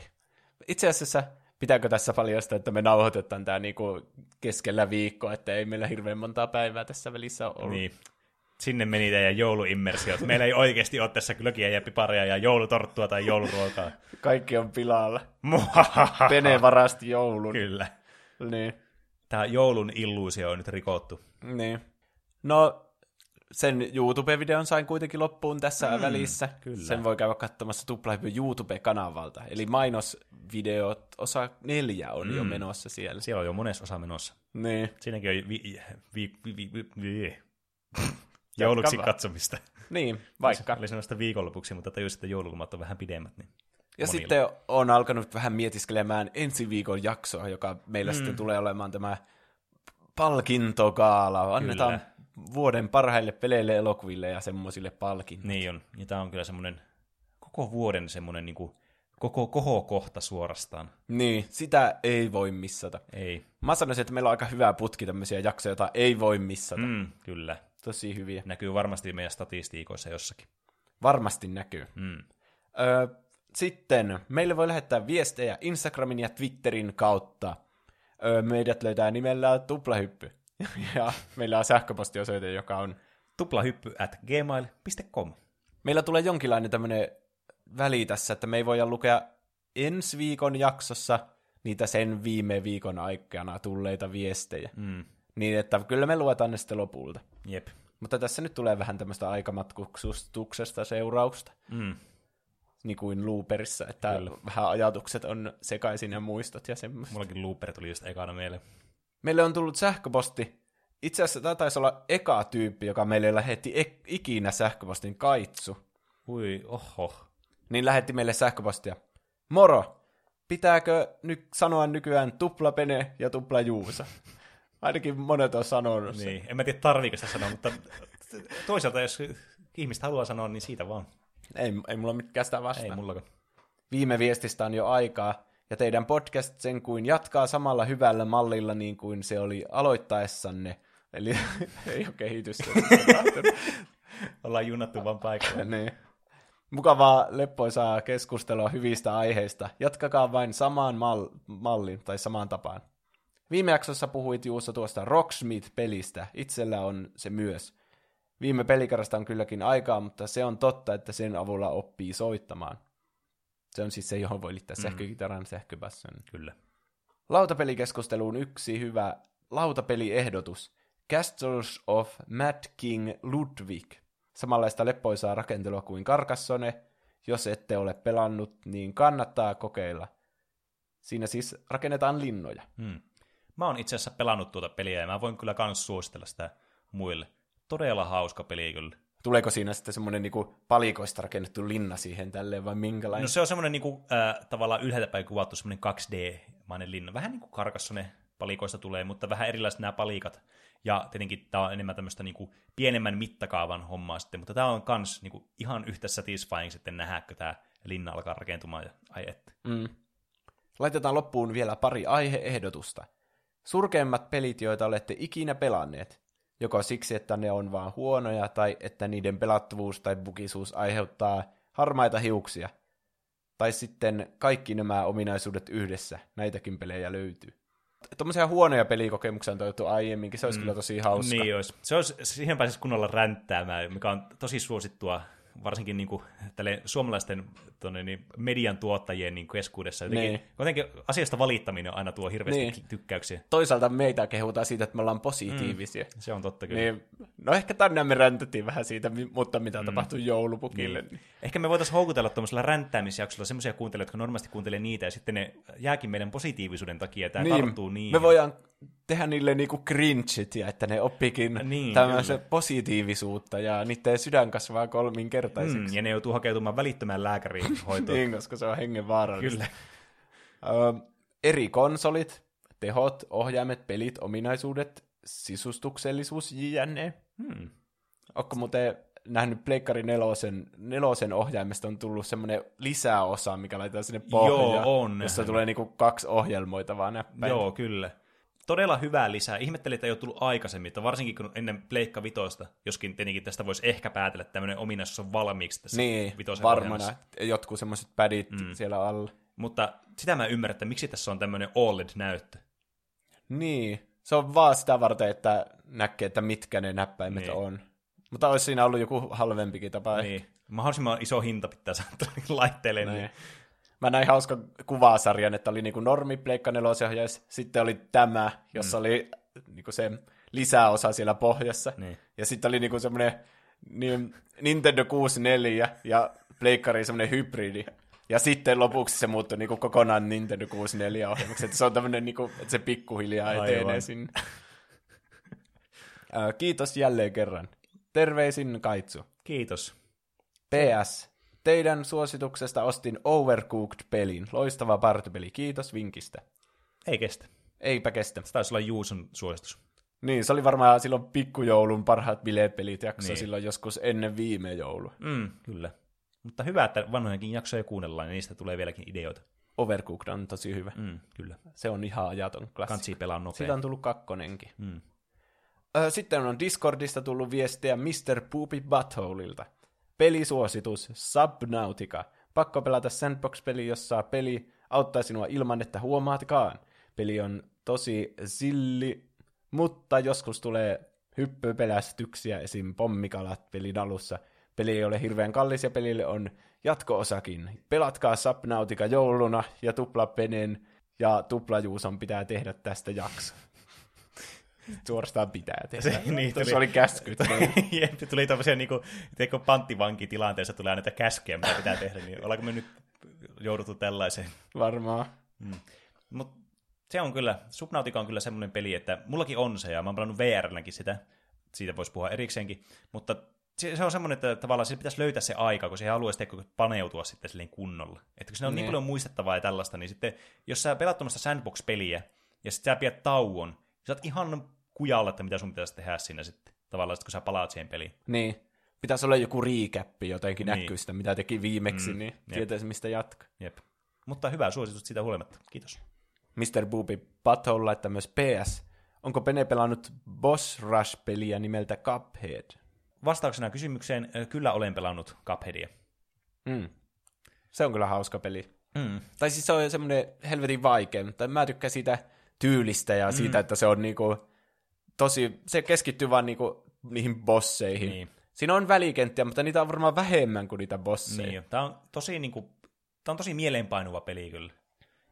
Itse asiassa pitääkö tässä paljastaa, että me nauhoitetaan tämä niinku keskellä viikkoa, että ei meillä hirveän montaa päivää tässä välissä ole ollut. Niin. Sinne meni teidän jouluimmersiot. Meillä ei oikeasti ole tässä glögiä ja piparia ja joulutorttua tai jouluruokaa. Kaikki on pilalla. Pene varasti joulun. Kyllä. Niin. Tämä joulun illuusio on nyt rikottu. Niin. No, sen YouTube-videon sain kuitenkin loppuun tässä mm, välissä. kyllä. Sen voi käydä katsomassa Tuplahypyn YouTube-kanavalta. Eli mainosvideot, osa neljä on mm. jo menossa siellä. Siellä on jo monessa osa menossa. Niin. Siinäkin on vi, vi, vi, vi, vi, vi. jouluksi katsomista. Niin, vaikka. Oli sellaista viikonlopuksi, mutta tajusin, että joululomat on vähän pidemmät. Niin Ja monilla. sitten on alkanut vähän mietiskelemään ensi viikon jaksoa, joka meillä mm. sitten tulee olemaan tämä palkintogaala. Annetaan Kyllä. Vuoden parhaille peleille, elokuville ja semmoisille palkintoille. Niin on. Ja tämä on kyllä semmoinen koko vuoden semmoinen niin kuin, koko kohokohta suorastaan. Niin, sitä ei voi missata. Ei. Mä sanoisin, että meillä on aika hyvä putki tämmöisiä jaksoja, joita ei voi missata. Mm, kyllä. Tosi hyviä. Näkyy varmasti meidän statistiikoissa jossakin. Varmasti näkyy. Mm. Öö, sitten meille voi lähettää viestejä Instagramin ja Twitterin kautta. Öö, meidät löytää nimellä Tuplahyppy. ja meillä on sähköpostiosoite, joka on... Tuplahyppy at gmail.com. Meillä tulee jonkinlainen tämmöinen väli tässä, että me ei voida lukea ensi viikon jaksossa niitä sen viime viikon aikana tulleita viestejä. Mm. Niin, että kyllä me luetaan ne sitten lopulta. Jep. Mutta tässä nyt tulee vähän tämmöistä aikamatkustuksesta seurausta, Mm. niin kuin Looperissa, että Kyllä. vähän ajatukset on sekaisin ja muistot ja semmoista. Mullakin looper tuli just ekana mieleen. Meille on tullut sähköposti. Itse asiassa tämä taisi olla eka tyyppi, joka meille lähetti ek- ikinä sähköpostin kaitsu. Ui, oho. Niin lähetti meille sähköpostia. Moro! Pitääkö nyt sanoa nykyään tupla pene ja tupla juusa? Ainakin monet on sanonut sen. Niin, en mä tiedä tarviiko sitä sanoa, mutta toisaalta jos ihmistä haluaa sanoa, niin siitä vaan. Ei, ei mulla mitkään sitä vastaan. Ei mullakaan. Viime viestistä on jo aikaa, ja teidän podcast sen kuin jatkaa samalla hyvällä mallilla niin kuin se oli aloittaessanne. Eli ei ole kehitystä. Ollaan junattu vaan paikalle. niin. Mukavaa leppoisaa keskustelua hyvistä aiheista. Jatkakaa vain samaan mal- malliin tai samaan tapaan. Viime jaksossa puhuit Juuso tuosta Rocksmith-pelistä. Itsellä on se myös. Viime pelikarasta on kylläkin aikaa, mutta se on totta, että sen avulla oppii soittamaan. Se on siis se, johon voi liittää sähkökitaran, sähköbasson. Kyllä. Lautapelikeskusteluun yksi hyvä lautapeliehdotus. Castles of Mad King Ludwig. Samanlaista leppoisaa rakentelua kuin Carcassonne. Jos ette ole pelannut, niin kannattaa kokeilla. Siinä siis rakennetaan linnoja. Hmm. Mä oon itse asiassa pelannut tuota peliä ja mä voin kyllä kans suositella sitä muille. Todella hauska peli kyllä. Tuleeko siinä sitten semmoinen niinku palikoista rakennettu linna siihen tälleen, vai minkälainen? No se on semmoinen niinku, äh, tavallaan ylhäältä päin kuvattu semmoinen 2D-mainen linna. Vähän niin kuin Karkassone palikoista tulee, mutta vähän erilaiset nämä palikat. Ja tietenkin tämä on enemmän tämmöistä niinku pienemmän mittakaavan hommaa sitten, mutta tämä on kans niinku ihan yhtä satisfying sitten nähdä, kun tämä linna alkaa rakentumaan. Ja, ai että. Mm. Laitetaan loppuun vielä pari aiheehdotusta. Surkeimmat pelit, joita olette ikinä pelanneet. Joko siksi, että ne on vaan huonoja, tai että niiden pelattavuus tai bugisuus aiheuttaa harmaita hiuksia. Tai sitten kaikki nämä ominaisuudet yhdessä. Näitäkin pelejä löytyy. Tuommoisia huonoja pelikokemuksia on toivottu aiemminkin, se olisi mm. kyllä tosi hauska. Niin olisi. Se olisi, siihen pääsisi kunnolla ränttäämään, mikä on tosi suosittua varsinkin niin kuin, tälle suomalaisten tonne, niin median tuottajien niin keskuudessa. Jotenkin, Niin. jotenkin asiasta valittaminen aina tuo hirveästi Niin. niin. tykkäyksiä. Toisaalta meitä kehutaan siitä, että me ollaan positiivisia. Mm. Se on totta kyllä. Niin, no ehkä tänään me räntettiin vähän siitä, mutta mitä mm. tapahtui joulupukille. Niin. Ehkä me voitaisiin houkutella tuollaisella ränttäämisjaksolla semmoisia kuuntelijoita, jotka normaalisti kuuntelee niitä, ja sitten ne jääkin meidän positiivisuuden takia, ja tämä niin. tarttuu niin. Me voidaan tehdä niille niinku cringeit ja että ne oppikin niin, tämmöisen positiivisuutta ja niiden sydän kasvaa kolminkertaiseksi. mm, ja ne joutuu hakeutumaan välittömään lääkäriin hoitoon. niin, koska se on hengenvaarallista. Kyllä. Ö, eri konsolit, tehot, ohjaimet, pelit, ominaisuudet, sisustuksellisuus, jne. Hmm. Onko muuten nähnyt Pleikkari nelosen, nelosen ohjaimesta on tullut semmoinen lisäosa, mikä laitetaan sinne pohjaan, Joo, on jossa tulee niinku kaksi ohjelmoitavaa näppäintä. Joo, kyllä. Todella hyvää lisää. Ihmettelin, että ei ole tullut aikaisemmin, että varsinkin kun ennen Pleikka Vitoista, joskin tietenkin tästä voisi ehkä päätellä, että tämmöinen ominaisuus on valmiiksi tässä Niin, varmana. Jotkut semmoiset padit mm. siellä alla. Mutta sitä mä ymmärrän, että miksi tässä on tämmöinen OLED-näyttö. Niin, se on vaan sitä varten, että näkee, että mitkä ne näppäimet Niin. on. Mutta olisi siinä ollut joku halvempikin tapa. Niin. Mahdollisimman iso hinta pitää saada laitteelle. Niin. Mä näin hauska kuvasarjan, että oli niinku normi Pleikka nelosohjaus, sitten oli tämä, jossa mm. oli niinku se lisäosa siellä pohjassa. Niin. Ja sitten oli niinku semmoinen niin, Nintendo 64 ja Pleikkari semmoinen hybridi. Ja sitten lopuksi se muuttui niinku kokonaan Nintendo 64 ohjelmaksi. Että se on tämmöinen, niinku, että se pikkuhiljaa Aivan. etenee sinne. Ää, Kiitos jälleen kerran. Terveisin Kaitsu. Kiitos. PS. Teidän suosituksesta ostin Overcooked-pelin. Loistava partipeli. Kiitos vinkistä. Ei kestä. Eipä kestä. Se taisi olla Juuson suositus. Niin, se oli varmaan silloin pikkujoulun parhaat bilepelit jakso Niin. silloin joskus ennen viime joulua. Mm, kyllä. Mutta hyvä, että vanhojenkin jaksoja kuunnellaan, ja niistä tulee vieläkin ideoita. Overcooked on tosi hyvä. Mm, kyllä. Se on ihan ajaton klassikko. Kansi pelaa nopea. Siitä on tullut kakkonenkin. Mm. Sitten on Discordista tullut viestiä Mr. Poopy Buttholeilta. Pelisuositus Subnautica. Pakko pelata sandbox-peli, jossa peli auttaa sinua ilman, että huomaatkaan. Peli on tosi silli, mutta joskus tulee hyppypelästyksiä, esim. pommikalat pelin alussa. Peli ei ole hirveän kallis ja pelille on jatko-osakin. Pelatkaa Subnautica jouluna ja tuplapenen ja tuplajuuson pitää tehdä tästä jakso. Suorastaan pitää tehdä. Se- niin, tuli- oli käskyt. Jep, tuli tämmöisiä niinku, teikö panttivankitilanteessa tulee näitä käskejä, mitä pitää tehdä, niin ollaanko me nyt jouduttu tällaiseen? Varmaan. Mut se on kyllä, Subnautica on kyllä semmoinen peli, että mullakin on se, ja mä oon pelannut VR-länkin sitä, siitä voisi puhua erikseenkin, mutta se, se on semmoinen, että tavallaan se pitäisi löytää se aika, kun se haluaisi teikö, paneutua sitten silleen kunnolla. Että kun siinä on niin, Niin. paljon muistettavaa ja tällaista, niin sitten jos sä pelaat tuommoista sandbox-peliä, ja sitten sä pidät tauon, niin sä oot ihan kujalla, että mitä sun pitäisi tehdä siinä sitten, tavallaan sit, kun sä palaat siihen peliin. Niin. Pitäisi olla joku riikäppi, jotenkin Niin. näkyy sitä, mitä teki viimeksi, Mm, niin jep. tietäisi, mistä jatkaa. Jep. Mutta hyvä suositus siitä huolimatta. Kiitos. Mr. Booby Butthole laittaa myös PS. Onko Pene pelannut Boss Rush-peliä nimeltä Cuphead? Vastauksena kysymykseen, kyllä olen pelannut Cupheadia. Mm. Se on kyllä hauska peli. Mm. Tai siis se on semmoinen helvetin vaikea, mutta mä tykkään siitä tyylistä ja siitä, että se on niinku tosi, se keskittyy vaan niinku niihin bosseihin. Niin. Siinä on välikenttiä, mutta niitä on varmaan vähemmän kuin niitä bosseja. Niin, tämä on tosi, niin kuin, tää on tosi mieleenpainuva peli kyllä.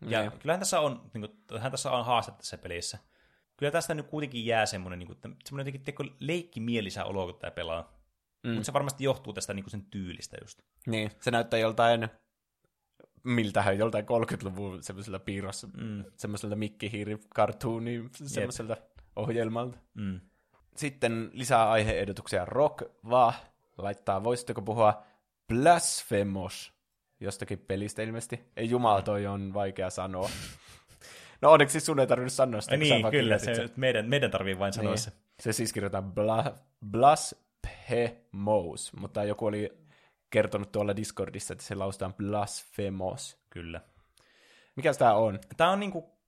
Ja Niin. kyllähän tässä on, niin kyllähän tässä on haaste tässä pelissä. Kyllä tästä nyt kuitenkin jää semmoinen, niin kuin, semmoinen jotenkin teko, leikkimielisä olo, kun tämä pelaa. Mm. Mutta se varmasti johtuu tästä niin kuin sen tyylistä just. Niin, se näyttää joltain, miltähän, joltain 30-luvun semmoiselta piirrossa, mm. semmoiselta mikkihiiri cartooni semmoiselta ohjelmalta. Mm. Sitten lisää aiheehdotuksia. Rock, va, laittaa, voisitteko puhua Blasphemous jostakin pelistä ilmeisesti. Ei jumala, toi on vaikea sanoa. No onneksi sun ei tarvinnut sanoa sitä. Niin, kyllä, se, sen. meidän, meidän tarvii vain sanoa Niin. se. Se siis kirjoitetaan bla, Blasphemous, mutta joku oli kertonut tuolla Discordissa, että se lausutaan Blasphemous. Kyllä. Mikä tämä on? Tämä on niinku,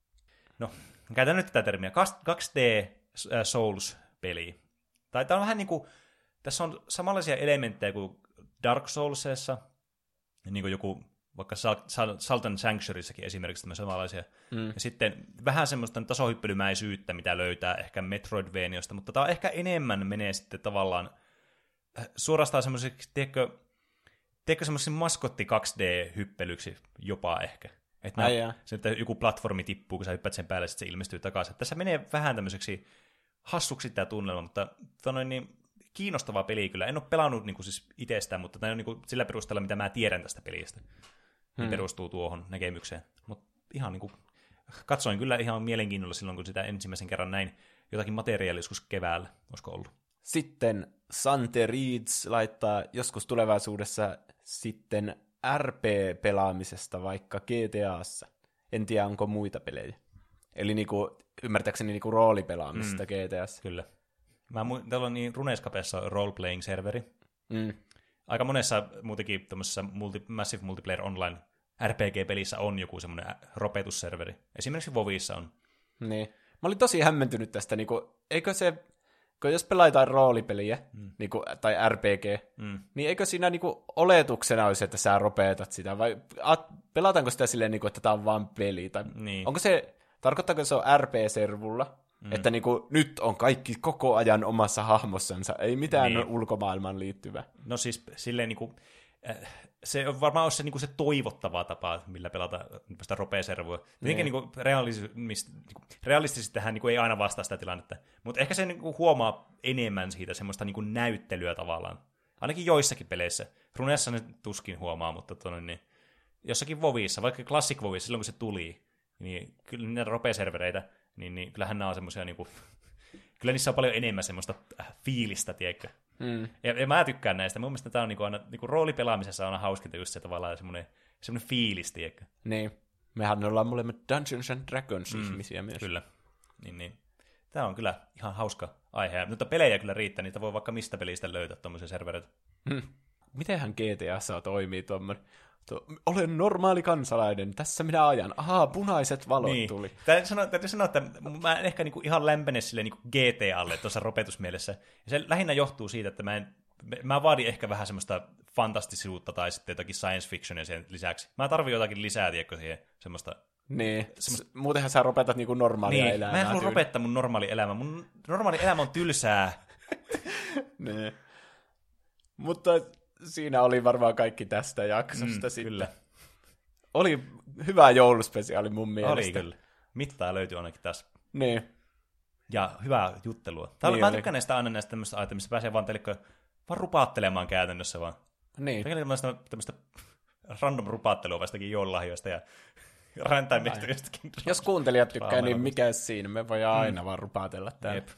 no, käytän nyt tätä termiä, 2D äh, Souls-peli. Tai tämä on vähän niinku, tässä on samanlaisia elementtejä kuin Dark Soulsissa, niin kuin joku, vaikka Sultan Sanctuaryssakin esimerkiksi tämmöisiä samanlaisia. Mm. Ja sitten vähän semmoista tasohyppelymäisyyttä, mitä löytää ehkä Metroidvaniosta, mutta tämä on ehkä enemmän menee sitten tavallaan äh, suorastaan semmoiseksi, tiedätkö, tiedätkö semmoisen maskotti 2D-hyppelyksi jopa ehkä. Että Ai nää- se, että joku platformi tippuu, kun sä hyppäät sen päälle, sitten se ilmestyy takaisin. Tässä menee vähän tämmöiseksi hassuksi tämä tunnelma, mutta tonoin, niin, kiinnostava peli kyllä. En ole pelannut niin kuin, siis itsestään, mutta tämä on niin kuin, sillä perusteella, mitä mä tiedän tästä pelistä. Niin perustuu tuohon näkemykseen. Mutta ihan niin kuin, katsoin kyllä ihan mielenkiinnolla silloin, kun sitä ensimmäisen kerran näin jotakin materiaalia joskus keväällä, olisiko ollut. Sitten Sante Reeds laittaa joskus tulevaisuudessa sitten RP-pelaamisesta vaikka GTAssa. En tiedä, onko muita pelejä. Eli niinku, ymmärtääkseni niinku roolipelaamista mm. GTAssa. Kyllä. Mä, mu- täällä on niin Runescapessa role-playing-serveri. Mm. Aika monessa muutenkin tämmöisessä multi, Massive Multiplayer Online RPG-pelissä on joku semmoinen ropetusserveri. Esimerkiksi Vovissa on. Niin. Mä olin tosi hämmentynyt tästä, niinku, eikö se, kun jos pelaa jotain roolipeliä, mm. niinku, tai RPG, Mm. niin eikö siinä niinku oletuksena olisi, että sä ropeetat sitä, vai at, pelataanko sitä silleen, niinku, että tämä on vaan peli, tai Niin. onko se, tarkoittaako se on RP-servulla, mm. että niinku, nyt on kaikki koko ajan omassa hahmossansa, ei mitään Niin. niin. ulkomaailmaan liittyvää. No siis silleen niinku, äh, se on varmaan olisi se, niinku se toivottava tapa, millä pelata sitä ropeaservua. Tietenkin niinku realismist, niinku, realistisesti tähän niinku ei aina vastaa sitä tilannetta, mutta ehkä se niinku huomaa enemmän siitä semmoista niinku näyttelyä tavallaan. Ainakin joissakin peleissä. Runessa ne tuskin huomaa, mutta tuonne, niin, jossakin Vovissa, vaikka Classic Vovissa, silloin kun se tuli, niin kyllä niitä ropeaservereitä, niin, niin kyllähän nämä on semmoisia niinku, kyllä niissä on paljon enemmän semmoista äh, fiilistä, tiedätkö? Mm. Ja, ja mä tykkään näistä. Mun mielestä tämä on niinku aina, niinku roolipelaamisessa on aina hauskinta just se tavallaan semmoinen, semmoinen fiilis, tiedätkö? Niin. Mehän ollaan molemmat Dungeons and Dragons mm. ihmisiä myös. Kyllä. Niin, niin. Tämä on kyllä ihan hauska aihe. Mutta pelejä kyllä riittää, niitä voi vaikka mistä pelistä löytää tuommoisia servereitä. Hmm. Mitenhän GTAssa toimii tuommoinen? Tuo, olen normaali kansalainen, tässä minä ajan. Ahaa, punaiset valot niin. tuli. Täytyy sanoa, täytyy sanoa, että mä en ehkä niinku ihan lämpene sille niinku GTAlle tuossa ropetusmielessä. Ja se lähinnä johtuu siitä, että mä, en, mä vaadin ehkä vähän semmoista fantastisuutta tai sitten jotakin science fictionia sen lisäksi. Mä tarvin jotakin lisää, tiedätkö, siihen semmoista Niin, Semmos... muutenhan sä ropetat niinku normaalia niin, elämää. mä en halua tyyli. lopettaa mun normaali elämä. Mun normaali elämä on tylsää. Niin. Mutta siinä oli varmaan kaikki tästä jaksosta mm, sitten. Kyllä. Oli hyvä jouluspesiaali mun mielestä. Oli kyllä. Mittaa löytyy ainakin tässä. Niin. Ja hyvää juttelua. Tää, Niin mä oli. tykkään näistä aina näistä tämmöistä aiheista, missä pääsee vaan, telikö, vaan rupaattelemaan käytännössä vaan. Niin. Mikä tämmöistä, tämmöistä random rupaattelua vastakin joululahjoista ja räntäimistä jostakin. Jos kuuntelijat tykkää, niin mikä siinä? Me voidaan mm. aina vaan rupaatella täällä. Jep.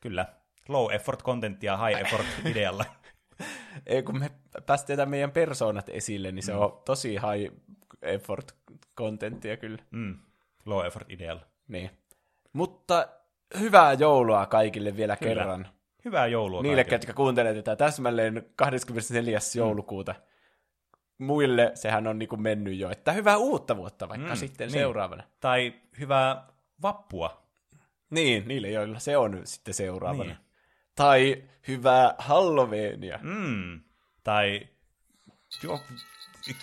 Kyllä. Low effort contenttia high effort idealla. Ei, kun me päästiin tämän meidän persoonat esille, niin se Mm. on tosi high effort contenttia kyllä. Mm. Low effort idealla. Niin. Mutta hyvää joulua kaikille vielä Kyllä. kerran. Hyvää joulua Niille, kaikille. ketkä kuuntelee tätä täsmälleen 24. Mm. joulukuuta. Muille sehän on niinku mennyt jo, että hyvää uutta vuotta vaikka Mm, sitten niin. seuraavana. Tai hyvää vappua. Niin, niille joilla se on sitten seuraavana. Niin. Tai hyvää Halloweenia. Mm. Tai jo-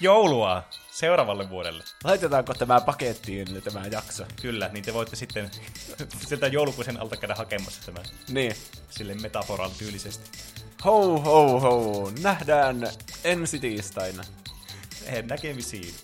joulua seuraavalle vuodelle. Laitetaanko tämä pakettiin tämä jakso? Kyllä, niin te voitte sitten sieltä joulukuisen alta käydä hakemassa tämän Niin. sille metaforal tyylisesti. Ho, ho, ho. Nähdään ensi tiistaina. Näkemisiin.